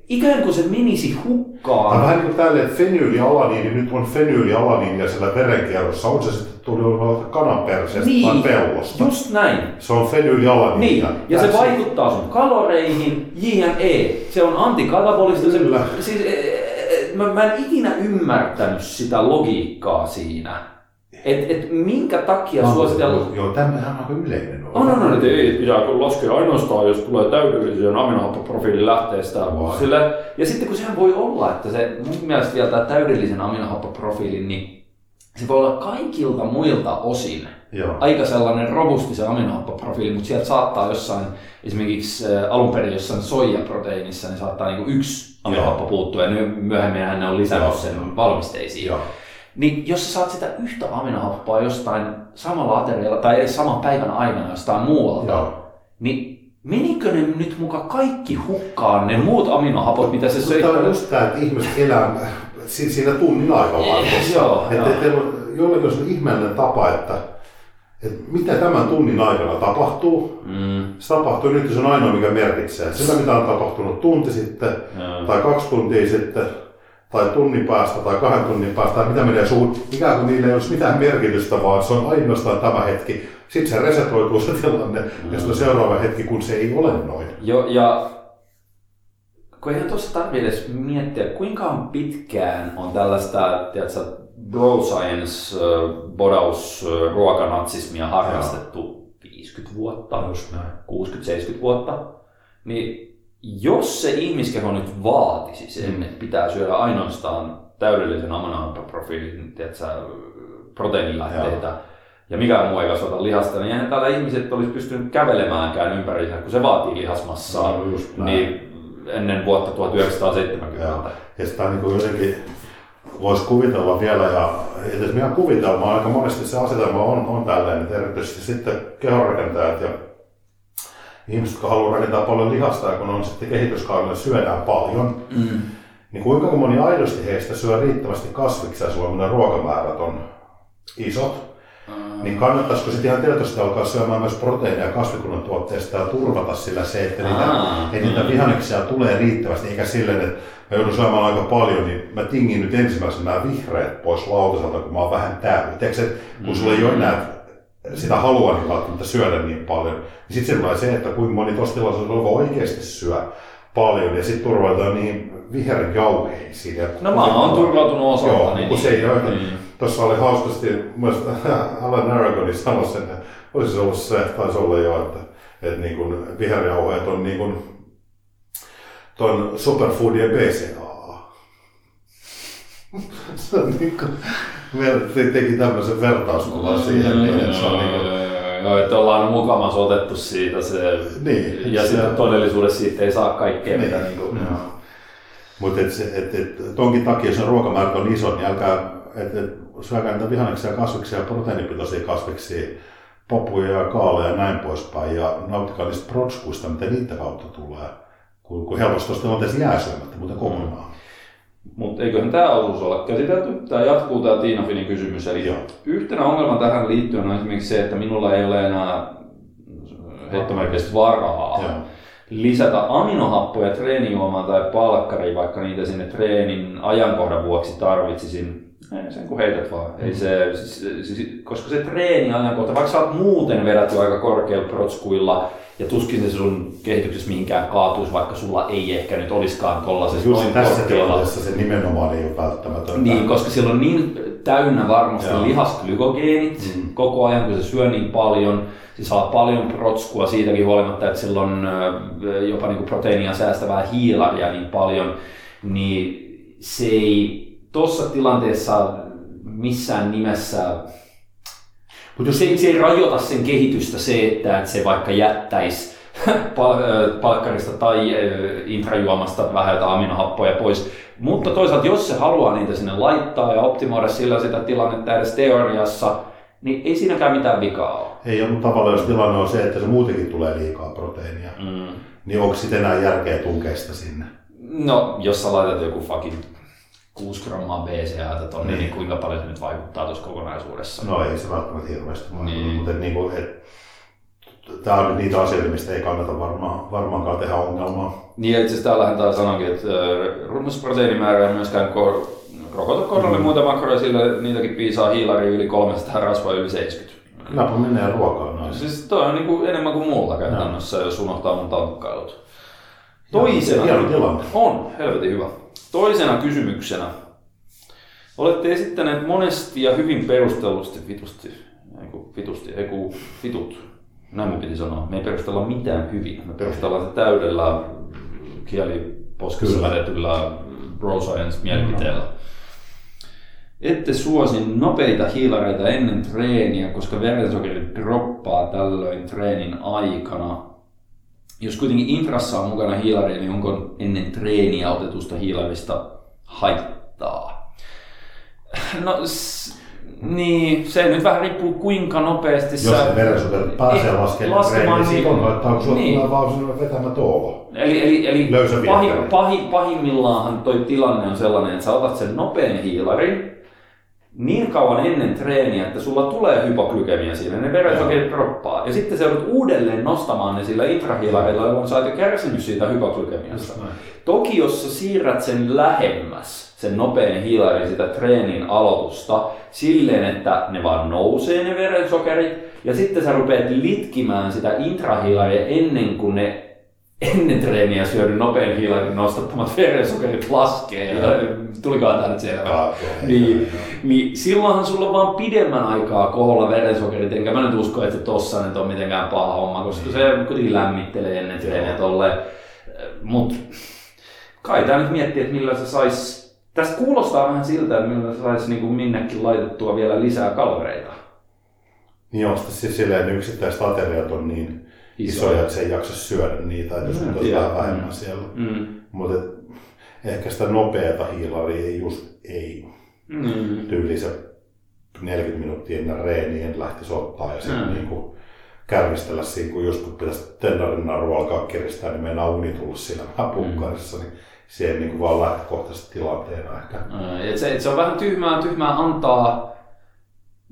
ikään kuin se menisi hukkaan. Tämä vähän niin kuin tälle, että fenyylialaniini nyt on fenyylialaniini ja siellä verenkierrossa on se sitten tuli kananperseestä niin, tai pellosta. just näin. Se on fenyylialaniini. Niin, ja se vaikuttaa sun kaloreihin, JNE. Se on antikatabolista. Kyllä. Se, siis, e, e, e, mä, mä en ikinä ymmärtänyt sitä logiikkaa siinä et, et minkä takia no, suositellaan... Joo, tämähän on aika yleinen. On, on, on, että ei pitää laskea ainoastaan, jos tulee täydellisen aminohappoprofiilin lähteestä. Sille, ja sitten kun sehän voi olla, että se mun mielestä vielä tämä täydellisen aminohappoprofiilin, niin se voi olla kaikilta muilta osin Joo. aika sellainen robusti se aminohappoprofiili, mutta sieltä saattaa jossain, esimerkiksi alun perin jossain soijaproteiinissa, niin saattaa niinku yksi aminohappo puuttua ja myöhemmin ne on lisännyt sen valmisteisiin. Joo. Niin jos sä saat sitä yhtä aminohappoa jostain samalla aterialla tai edes saman päivän aikana jostain muualta, Joo. niin menikö ne nyt muka kaikki hukkaan, ne muut aminohapot, mitä se söi? Tämä on just tämä, että ihmiset elää siinä tunnin aikavaiheessa. Joo, että joo. jollakin on ihmeellinen tapa, että, että mitä tämän tunnin aikana tapahtuu. Mm. Se tapahtuu nyt, se on ainoa, mikä merkitsee. Sillä, mitä on tapahtunut tunti sitten ja. tai kaksi tuntia sitten, tai tunnin päästä tai kahden tunnin päästä, tai mitä menee suun, ikään kuin niille ei olisi mitään merkitystä, vaan se on ainoastaan tämä hetki. Sitten se resetoituu se tilanne, mm. ja sitten seuraava hetki, kun se ei ole noin. Jo, ja kun eihän tuossa tarvitse edes miettiä, kuinka on pitkään on tällaista, tiedätkö, bro science, bodaus, ruokanatsismia harrastettu 50 vuotta, 60-70 vuotta, niin jos se ihmiskeho nyt vaatisi sen, mm. että pitää syödä ainoastaan täydellisen aminohappoprofiilin proteiinilähteitä, ja mikään muu ei kasvata lihasta, niin eihän täällä ihmiset olisi pystynyt kävelemäänkään ympäri, kun se vaatii lihasmassaa, no, niin ennen vuotta 1970. Ja, ja sitä niin kuin jotenkin voisi kuvitella vielä, ja edes minä kuvitelma, aika monesti se asetelma on, on tällainen, että erityisesti sitten kehonrakentajat ja ihmiset, jotka haluaa rakentaa paljon lihasta ja kun on sitten kehityskaudella syödään paljon, mm. niin kuinka moni aidosti heistä syö riittävästi kasviksia Suomen ruokamäärät on isot, mm. niin kannattaisiko sitten ihan tietysti alkaa syömään myös proteiineja kasvikunnan tuotteista ja turvata sillä se, että niitä, mm. että niitä vihanneksia tulee riittävästi, eikä silleen, että mä joudun syömään aika paljon, niin mä tingin nyt ensimmäisenä nämä vihreät pois lautaselta, kun mä oon vähän täynnä. kun sulla ei ole enää sitä haluaa niin välttämättä syödä niin paljon. Niin sitten se tulee se, että kuinka moni tuossa tilaisuudessa oikeasti syö paljon ja sitten turvautuu niihin viherjauheisiin. No mä oon turvautunut osalta. Joo, niin, kun se ei ole. Niin. Tuossa oli hauskasti, myös Alan Aragoni sanoi sen, että olisi ollut se, taisi olla jo, että, että niin kuin viherjauheet on niin kuin ton superfoodien BCAA. se on niin kuin, se teki tämmöisen vertauskuvan mm, siihen, niin että se on niin kuin, Joo, että ollaan mukamassa otettu siitä se, niin, ja se, sitten todellisuudessa siitä ei saa kaikkea, niin, mitä niin kuin, no. Mutta et, et, et, tonkin takia, jos ruokamäärät on iso, niin älkää, et, et, syökää niitä vihanneksia, kasviksia ja proteiinipitoisia kasviksia, popuja ja kaaleja ja näin poispäin, ja nauttikaa niistä protskuista, mitä niitä kautta tulee, kun, kun helposti tuossa tilanteessa jää syömättä muuten kokonaan. Mutta eiköhän tämä osuus olla käsitelty. Tämä jatkuu tämä Tiina Finin kysymys. Eli Joo. yhtenä ongelma tähän liittyen on esimerkiksi se, että minulla ei ole enää heittomerkistä varaa Joo. lisätä aminohappoja treenijuomaan tai palkkariin, vaikka niitä sinne treenin ajankohdan vuoksi tarvitsisin. Ei sen kun heität vaan. Mm. Ei se, siis, siis, koska se treeni ajankohta, vaikka sä oot muuten vedetty aika korkealla protskuilla, ja tuskin se sun kehityksessä mihinkään kaatuisi, vaikka sulla ei ehkä nyt olisikaan tollaisessa Just tässä tilanteessa se nimenomaan ei ole välttämätöntä. Niin, koska sillä on niin täynnä varmasti Joo. lihasglykogeenit mm. koko ajan, kun se syö niin paljon. Se saa paljon protskua siitäkin huolimatta, että sillä on jopa niin kuin proteiinia säästävää hiilaria niin paljon. Niin se ei tuossa tilanteessa missään nimessä mutta jos se, se ei rajoita sen kehitystä se, että, että se vaikka jättäisi palkkarista tai intrajuomasta vähän jotain aminohappoja pois. Mutta toisaalta jos se haluaa niitä sinne laittaa ja optimoida sillä sitä tilannetta edes teoriassa, niin ei siinäkään mitään vikaa ole. Ei ole, mutta tavallaan jos tilanne on se, että se muutenkin tulee liikaa proteiinia, mm. niin onko sitten enää järkeä tunkea sitä sinne? No, jos sä laitat joku fucking 6 grammaa BCA tonne, niin. niin kuinka paljon se nyt vaikuttaa tuossa kokonaisuudessa? No ei se välttämättä hirveästi niin. mutta niin kuin, et, tämä on niitä asioita, mistä ei kannata varmaan, varmaankaan tehdä ongelmaa. Niin, itse asiassa täällä hän sanoikin, että runnusproteiinimäärä ei myöskään kor- rokotekohdalle mm. muita makroja, sillä niitäkin piisaa hiilari yli 300 rasvaa yli 70. Kylläpä menee ruokaan noin. Siis toi on niin kuin enemmän kuin muulla käytännössä, no. jos unohtaa mun tankkailut. Toisena, Hieno tilanne. on, helvetin hyvä. Toisena kysymyksenä. Olette esittäneet monesti ja hyvin perustellusti vitusti, eiku, vitusti, eiku, vitut, näin me piti sanoa. Me ei perustella mitään hyvin. Me perustellaan se täydellä kieliposkessa vedetyllä bro science mielipiteellä. Ette suosi nopeita hiilareita ennen treeniä, koska verensokeri droppaa tällöin treenin aikana. Jos kuitenkin infrassa on mukana hiilari, niin onko ennen treeniä otetusta hiilarista haittaa? No, s- niin, se nyt vähän riippuu kuinka nopeasti Jos sä... verensokeri pääsee laskemaan, laskemaan niin silloin haittaa, kun niin. vaan sellainen vetämä toolo. Eli, eli, eli pahi, pahi, pahimmillaanhan toi tilanne on sellainen, että sä otat sen nopean hiilarin, niin kauan ennen treeniä, että sulla tulee hypoglykemia siinä, ne verensokerit droppaa. Ja sitten se joudut uudelleen nostamaan ne sillä infrahiilareilla, jolloin sä oot jo kärsinyt siitä hypoglykemiasta. Toki jos sä siirrät sen lähemmäs, sen nopean hiilarin sitä treenin aloitusta, silleen, että ne vaan nousee ne verensokerit, ja sitten sä rupeat litkimään sitä intrahiilaria ennen kuin ne ennen treeniä syödy nopein hiilarin nostattamat verensokerit laskee. Ja tulikohan tämä nyt selvä. Niin, niin silloinhan sulla on vaan pidemmän aikaa koholla verensokerit, enkä mä nyt usko, että tossa nyt on mitenkään paha homma, koska se kuitenkin lämmittelee ennen treeniä tolle. Mut kai tää nyt miettii, että millä se sais Tästä kuulostaa vähän siltä, että millä se saisi niin minnekin laitettua vielä lisää kaloreita. Niin onko siis silleen, että yksittäiset ateriat on niin isoja, että se ei jaksa syödä niitä, että jos mm, vähän vähemmän mm. siellä. Mm. Mutta ehkä sitä nopeata hiilaria ei just ei. Mm. Tyyli se 40 minuuttia ennen reeniä en lähtisi ottaa ja sitten mm. niinku kärvistellä siinä, kun just kun pitäisi tennarin naru alkaa kiristää, niin meinaa uni tullut siinä vähän punkkarissa, mm. niin ei niin vaan lähtökohtaisesti tilanteena ehkä. Et se, et se on vähän tyhmää, tyhmää antaa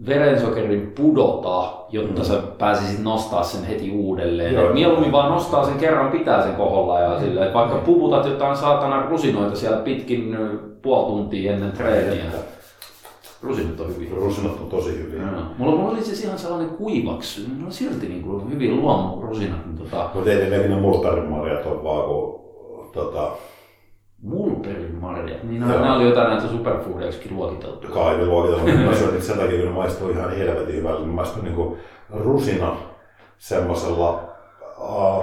verensokerin pudota, jotta mm. sä pääsisit nostaa sen heti uudelleen. Joo, mieluummin vaan nostaa sen kerran, pitää sen koholla ja mm. sille, että vaikka puputat jotain saatana rusinoita siellä pitkin puoli tuntia ennen treeniä. Rusinat on hyviä. Rusinat on tosi hyviä. Ja. Mulla, mulla oli siis ihan sellainen kuivaks, mulla on silti niin kuin hyvin rusinat. Niin tota... Mutta edelleenkin ne mulperimarjat on vaan kun tota, Mulperin marjat. Niin nämä, nämä oli jotain näitä superfoodeiksi luokiteltu. Kai ne luokiteltu. mä syön sen takia, kun ne maistuu ihan helvetin hyvälle. Ne maistuu niin rusina semmoisella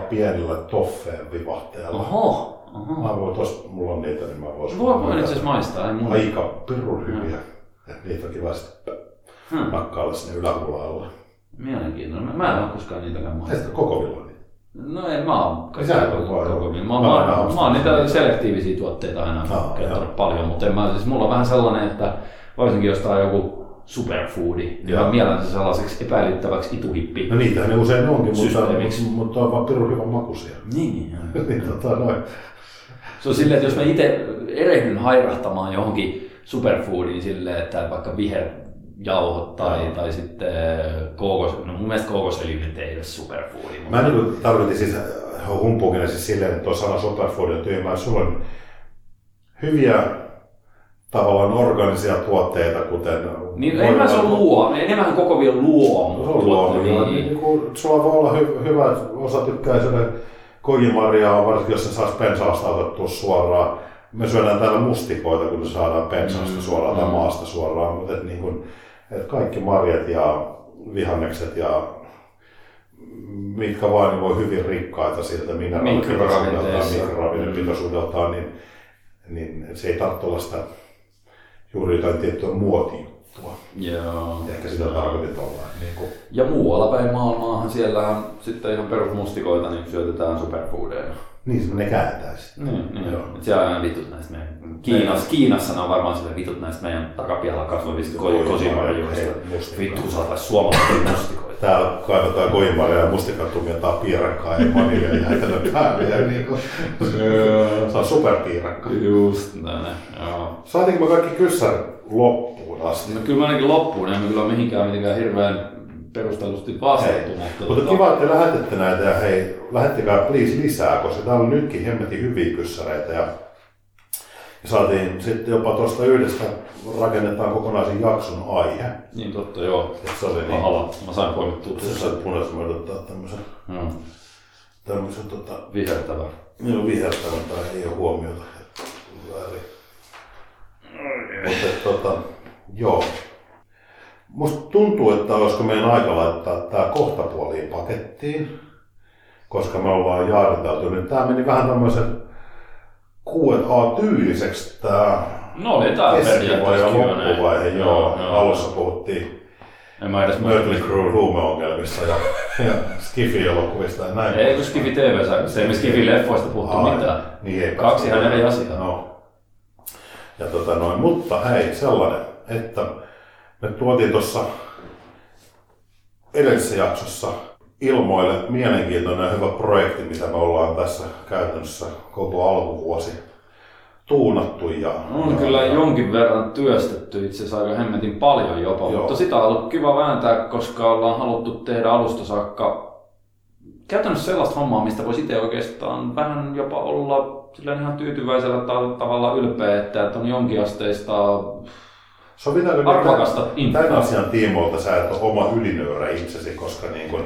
pienellä toffeen vivahteella. Oho. Oho. Mä voin tos, mulla on niitä, niin mä voisin. Voi, voin itse maistaa. Ei mulla. Aika pirun hyviä. Että niitä on kiva sitten hmm. nakkailla sinne yläpuolella. Mielenkiintoinen. Mä en ole koskaan niitäkään maistaa. koko villoin. No en mä oon koko Mä, mä, mä, mä, mä oon niitä selektiivisiä tuotteita aina no, käyttänyt paljon, mutta en mä, siis mulla on vähän sellainen, että varsinkin jos tää on joku superfoodi, niin mä mielen se sellaiseksi epäilyttäväksi ituhippi. No niitähän ne usein onkin, mutta, mutta on vaan pirun hyvän makuisia. Niin, niin tota, noin. Se on silleen, että jos mä itse erehdyn hairahtamaan johonkin superfoodiin silleen, että vaikka viher jauhot tai, no. tai sitten kookos, no mun mielestä kookosöljy nyt ei ole superfoodi. Mä niin tarkoitin siis äh, humpukina siis silleen, että tuo sana superfoodi on tyhmä. Sulla on hyviä tavallaan organisia tuotteita, kuten... Niin enemmän se on luo, enemmän koko vielä luo. Se on luo, niin. niin, niin kuin, sulla voi olla hy, hyvä, osa tykkää syödä kojimarjaa, varsinkin jos se saisi pensaasta otettua suoraan. Me syödään täällä mustikoita, kun se saadaan pensaasta mm, suoraan mm. tai maasta suoraan, mutta et niin kuin, että kaikki marjat ja vihannekset ja mitkä vain niin voi hyvin rikkaita sieltä mineraalipitoisuudeltaan, mm. niin, niin se ei tarvitse olla sitä juuri jotain tiettyä muotijuttua. Joo. Ehkä sitä tarkoitetaan. olla. Niin. Ja muualla päin maailmaahan siellä sitten ihan perusmustikoita niin syötetään superfoodeina. Niin, ne kääntää sitten. Niin, niin. Joo. Siellä on vitut näistä meidän... Kiinassa, Kiinassa on varmaan sille vitut näistä meidän takapihalla kasvavista kosimarjoista. Vittu saatais suomalaisia mustikoita. Täällä kaivetaan koimaria ja mustikat tungetaan piirakkaa ja vanilja ja jätetään päälle. Ja niin kuin, se on superpiirakka. Just näin, joo. Saatiinko me kaikki kyssär loppuun asti? No kyllä mä ainakin loppuun, en mä kyllä mihinkään mitenkään hirveän perustellusti vastattu. Mutta, mutta tota... kiva, että te lähetätte näitä ja hei, lähettäkää please lisää, koska täällä on nytkin hemmetin hyviä kyssäreitä. Ja, ja saatiin sitten jopa tuosta yhdestä rakennetaan kokonaisen jakson aihe. Niin totta, joo. Et se oli niin. Ala. Mä sain poimittua. Sä sait punaisen, mä ottaa tämmöisen. Mm. Tämmöisen tota... Vihertävän. Joo, vihertävän tai ei ole huomiota. Väärin. Mutta tota, joo. Musta tuntuu, että olisiko meidän aika laittaa tämä kohtapuoliin pakettiin, koska me ollaan jaariteltu. Nyt tämä meni vähän tämmöisen Q&A-tyyliseksi tämä no, oli tämä keskivaihe ja loppuvaihe. Joo, joo, joo, alussa puhuttiin en mä edes Mötley Crue huumeongelmista ja, ja Skifi-elokuvista ja näin. Ei kun Skifi tv se ei me Skifi-leffoista puhuttu Ai, mitään. Niin ei Kaksi ihan eri asiaa. No. Ja tota noin, mutta hei, sellainen, että me tuotiin tuossa edellisessä jaksossa ilmoille mielenkiintoinen ja hyvä projekti, mitä me ollaan tässä käytännössä koko alkuvuosi tuunattu. Ja, on ja, kyllä ja, jonkin verran työstetty, itse asiassa aika hemmetin paljon jopa, joo. mutta sitä on ollut kiva vääntää, koska ollaan haluttu tehdä alusta saakka käytännössä sellaista hommaa, mistä voisi itse oikeastaan vähän jopa olla ihan tyytyväisellä tavalla ylpeä, että on jonkinasteista Sovitaanko arvokasta tämän asian tiimoilta sä et ole oma ylinöörä itsesi, koska niin kun,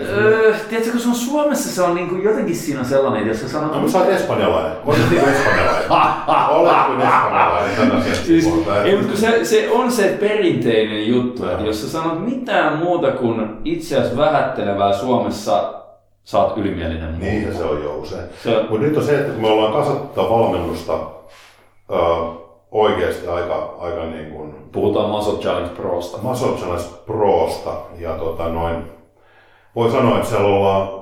öö, tiedätkö, kun se on Suomessa, se on niin kuin jotenkin siinä sellainen, jos sä sanot... No, mutta sä oot espanjalainen. Olet niin espanjalainen. Olet kuin espanjalainen tämän asian siis, ei, mutta se, se, on se perinteinen juttu, että jos sä sanot mitään muuta kuin itseäsi vähättelevää Suomessa, sä oot ylimielinen. Niin, se on jo usein. Mutta nyt on se, että kun me ollaan kasattu valmennusta, uh, oikeasti aika, aika niin kuin... Puhutaan Muscle Challenge Prosta. Muscle Challenge Prosta ja tota noin, voi sanoa, että siellä ollaan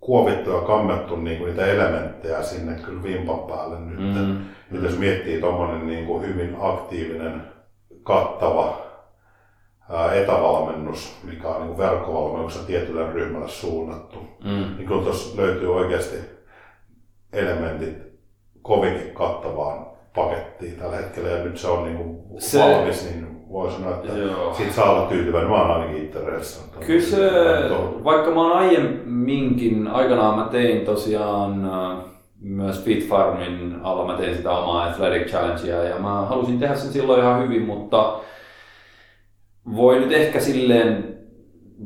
kuovittu ja kammettu niin kuin niitä elementtejä sinne kyllä vimpan päälle nyt. Mm. Nyt jos miettii tuommoinen niin kuin hyvin aktiivinen, kattava ää, etävalmennus, mikä on niin verkkovalmennuksessa tietylle ryhmälle suunnattu, mm. niin kyllä tuossa löytyy oikeasti elementit kovinkin kattavaan pakettiin tällä hetkellä ja nyt se on niin kuin se, valmis, niin voi sanoa, että joo. siitä saa olla tyytyväinen. Mä oon ainakin itse Kyllä se, vaikka mä oon aiemminkin, aikanaan mä tein tosiaan äh, myös Fit Farmin alla, mä tein sitä omaa Athletic Challengea ja mä halusin tehdä sen silloin ihan hyvin, mutta voi nyt ehkä silleen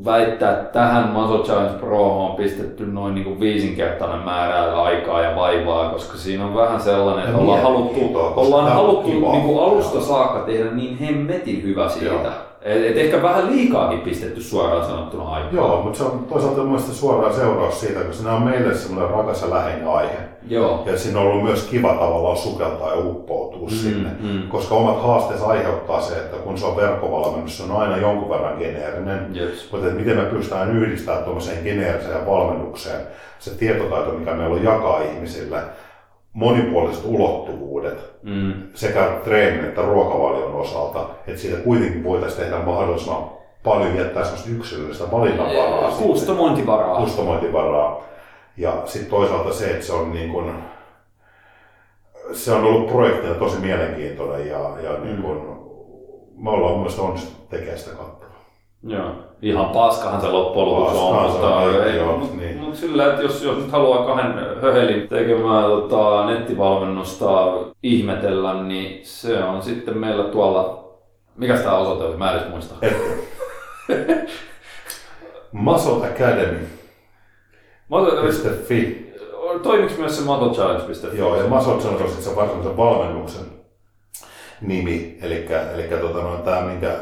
väittää, että tähän Muscle Challenge Pro on pistetty noin niin viisinkertainen määrä aikaa ja vaivaa, koska siinä on vähän sellainen, että ollaan haluttu, ollaan haluttu niin alusta saakka tehdä niin hemmetin hyvä siitä. Joo et, et ehkä vähän liikaakin pistetty suoraan sanottuna aikaa. Joo, mutta se on toisaalta mielestäni suoraan seuraus siitä, koska nämä on meille semmoinen rakas ja läheinen aihe. Joo. Ja siinä on ollut myös kiva tavallaan sukeltaa ja uppoutua mm, sinne, mm. koska omat haasteensa aiheuttaa se, että kun se on verkkovalmennus, se on aina jonkun verran geneerinen. Yes. Mutta että miten me pystytään yhdistämään tuommoiseen geneeriseen valmennukseen se tietotaito, mikä meillä on jakaa ihmisille, monipuoliset ulottuvuudet mm. sekä treenin että ruokavalion osalta, että siitä kuitenkin voitaisiin tehdä mahdollisimman paljon jättää sellaista yksilöllistä valinnanvaraa. Kustomointivaraa. Kustomointivaraa. Ja sitten toisaalta se, että se on niin kuin, se on ollut projektina tosi mielenkiintoinen ja, ja mm. niin kuin, me ollaan mielestäni onnistuttu tekemään sitä kattavaa. Joo. Ihan paskahan se loppujen lopuksi on, mutta, ei, joo, mut, niin. mut sillä, että jos, jos nyt haluaa kahden höhelin tekemään tota, nettivalmennusta ihmetellä, niin se on sitten meillä tuolla, mikä tämä osoite oli, mä en edes muista. Muscle Academy. .fi. Toimiks myös se musclechallenge.fi? Joo, ja Muscle Challenge on se varsinaisen valmennuksen nimi, eli, eli tota, no, tämä minkä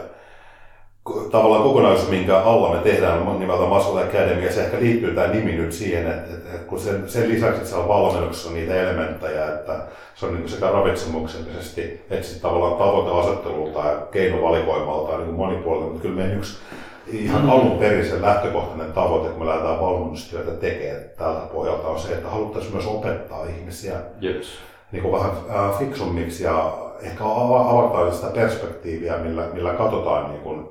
tavallaan kokonaisuus, minkä alla me tehdään nimeltä Muscle Academy, ja se ehkä liittyy tämä nimi nyt siihen, että, että, kun sen, sen lisäksi, että siellä valmennuksessa on niitä elementtejä, että se on niin sekä ravitsemuksellisesti, että sitten tavallaan tavoiteasettelulta ja keinovalikoimalta niin monipuolinen, mutta kyllä meidän yksi ihan mm. alun perin se lähtökohtainen tavoite, kun me lähdetään valmennustyötä tekemään tältä pohjalta, on se, että haluttaisiin myös opettaa ihmisiä yes. niin kuin vähän äh, fiksummiksi ja ehkä avataan sitä perspektiiviä, millä, millä katsotaan niin kuin,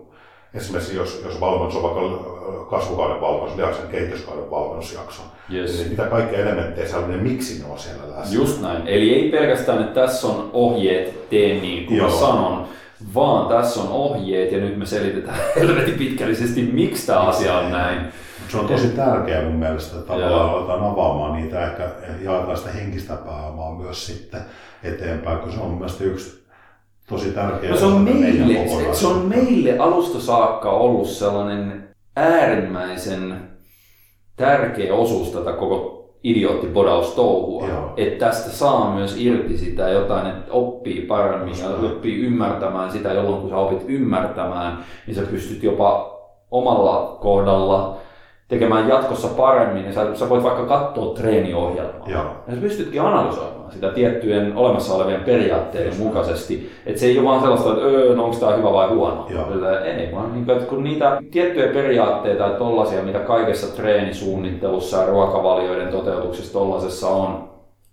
esimerkiksi jos, jos valmennus on vaikka kasvukauden valmennus, lihaksen kehityskauden valmennusjakso, yes. niin mitä kaikkia elementtejä siellä on, niin miksi ne on siellä läsnä. Just näin. Eli ei pelkästään, että tässä on ohjeet, tee niin kuin Joo. sanon, vaan tässä on ohjeet ja nyt me selitetään helvetin pitkällisesti, miksi tämä asia on näin. Se on tosi tärkeää mun mielestä, että tavallaan aletaan avaamaan niitä ehkä jaetaan sitä henkistä pääomaa myös sitten eteenpäin, kun se on mun mielestä yksi tosi tärkeä no se on, meille, se, se on meille alusta saakka ollut sellainen äärimmäisen tärkeä osuus tätä koko idioottipodaustouhua. Että tästä saa myös irti sitä jotain, että oppii paremmin ja oppii ymmärtämään sitä, jolloin kun sä opit ymmärtämään, niin sä pystyt jopa omalla kohdalla tekemään jatkossa paremmin, niin sä, sä voit vaikka katsoa treeniohjelmaa. Joo. Ja sä pystytkin analysoimaan sitä tiettyjen olemassa olevien periaatteiden mukaisesti. Että se ei ole vaan sellaista, että öö, no onko tämä hyvä vai huono. Ei, vaan niin, että kun niitä tiettyjä periaatteita ja tollasia, mitä kaikessa treenisuunnittelussa ja ruokavalioiden toteutuksessa tollasessa on,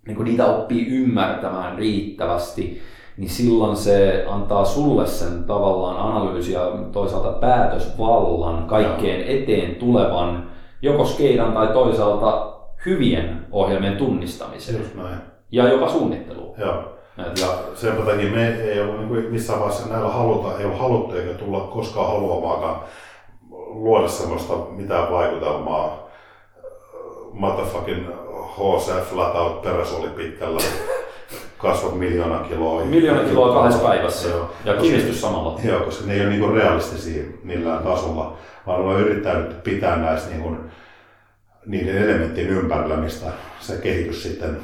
niin kun niitä oppii ymmärtämään riittävästi, niin silloin se antaa sulle sen tavallaan analyysi ja toisaalta päätösvallan kaikkeen eteen tulevan joko skeidan tai toisaalta hyvien ohjelmien tunnistamiseen. Just näin. Ja jopa suunnitteluun. Joo. Et. Ja sen takia me ei ole niin missään vaiheessa näillä haluta, ei ole haluttu eikä tulla koskaan haluamaakaan luoda semmoista mitään vaikutelmaa. Motherfucking HC flat out peräsoli pitkällä kasvat miljoona kiloa. Miljoona kiloa kahdessa päivässä joo. ja kiristys samalla. Joo, koska ne ei ole niinku realistisia millään tasolla, vaan on yrittänyt pitää näistä niinku, niiden elementtien ympärillä, mistä se kehitys sitten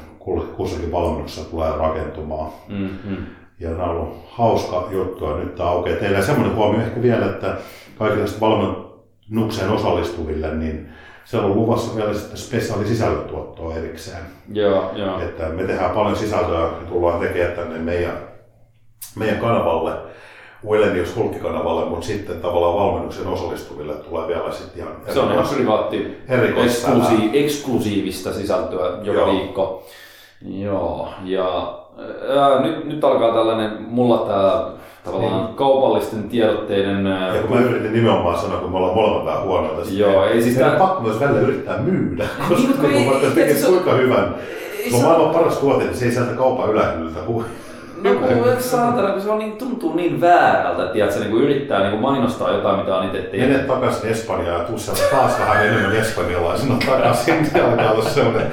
kussakin valmennuksessa tulee rakentumaan. Mm-hmm. Ja nämä on ollut hauska juttu ja nyt tämä aukeaa. Teillä semmoinen huomio ehkä vielä, että kaikille valmennukseen osallistuville, niin siellä on luvassa vielä sitten spesiaali sisällötuottoa erikseen. Joo, joo. Että me tehdään paljon sisältöä ja tullaan tekemään tänne meidän, meidän kanavalle, Wellenius Hulkki-kanavalle, mutta sitten tavallaan valmennuksen osallistuville tulee vielä sitten ihan Se on ihan privaatti, eksklusi- eksklusiivista sisältöä joka Joo. viikko. Joo, ja ää, nyt, nyt alkaa tällainen, mulla tämä tavallaan niin. kaupallisten tiedotteiden... Ja kun mä yritin nimenomaan sanoa, kun me ollaan molemmat vähän huonoita, Joo, ei siis tämä... pakko myös välillä yrittää myydä, koska niin, kun vaikka tekee kuinka hyvän, se on maailman paras tuote, niin se ei sieltä kaupan ylähyllyltä hui. No kun saatana, kun se on niin, tuntuu niin väärältä, että tiedät, niin kuin yrittää niin kuin mainostaa jotain, mitä on itse tehnyt. Mene takaisin Espanjaan ja tuu taas vähän enemmän espanjalaisena takaisin. Ja alkaa olla semmoinen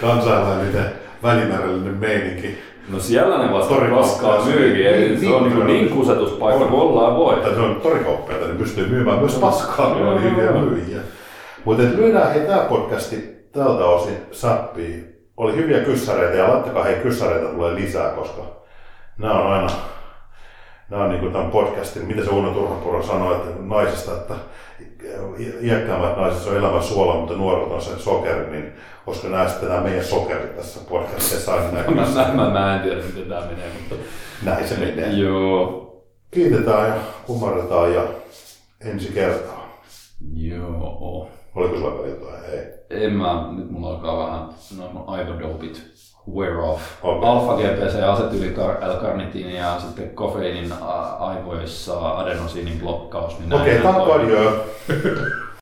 kansainvälinen välimerellinen meininki. No siellä ne vasta roskaa myyviä, niin, se on niin, niin, niin kusetuspaikka kuin ollaan voi. Että se on torikauppiaita, niin pystyy myymään myös paskaa, niin on hyviä myyjiä. Mutta lyödään hei tämä podcasti tältä osin sappiin. Oli hyviä kyssäreitä ja laittakaa hei kyssäreitä tulee lisää, koska nämä on aina nämä on niin kuin tämän podcastin, mitä se Uno Turhapuro sanoi, että naisista, että iäkkäämmät naiset on elämän suola, mutta nuoret on se sokeri, niin koska nämä sitten nämä meidän sokerit tässä podcastissa aina näkyy. mä, mä, mä, en tiedä, miten tämä menee, mutta... Näin se menee. Joo. Kiitetään ja kumarretaan ja ensi kertaa. Joo. Oliko sulla jotain? Ei. En mä, nyt mulla alkaa vähän no, aivodopit wear off. Okay. Alfa-GPC, L-karnitiini ja sitten kofeiinin aivoissa adenosiinin blokkaus. Niin Okei, okay, tack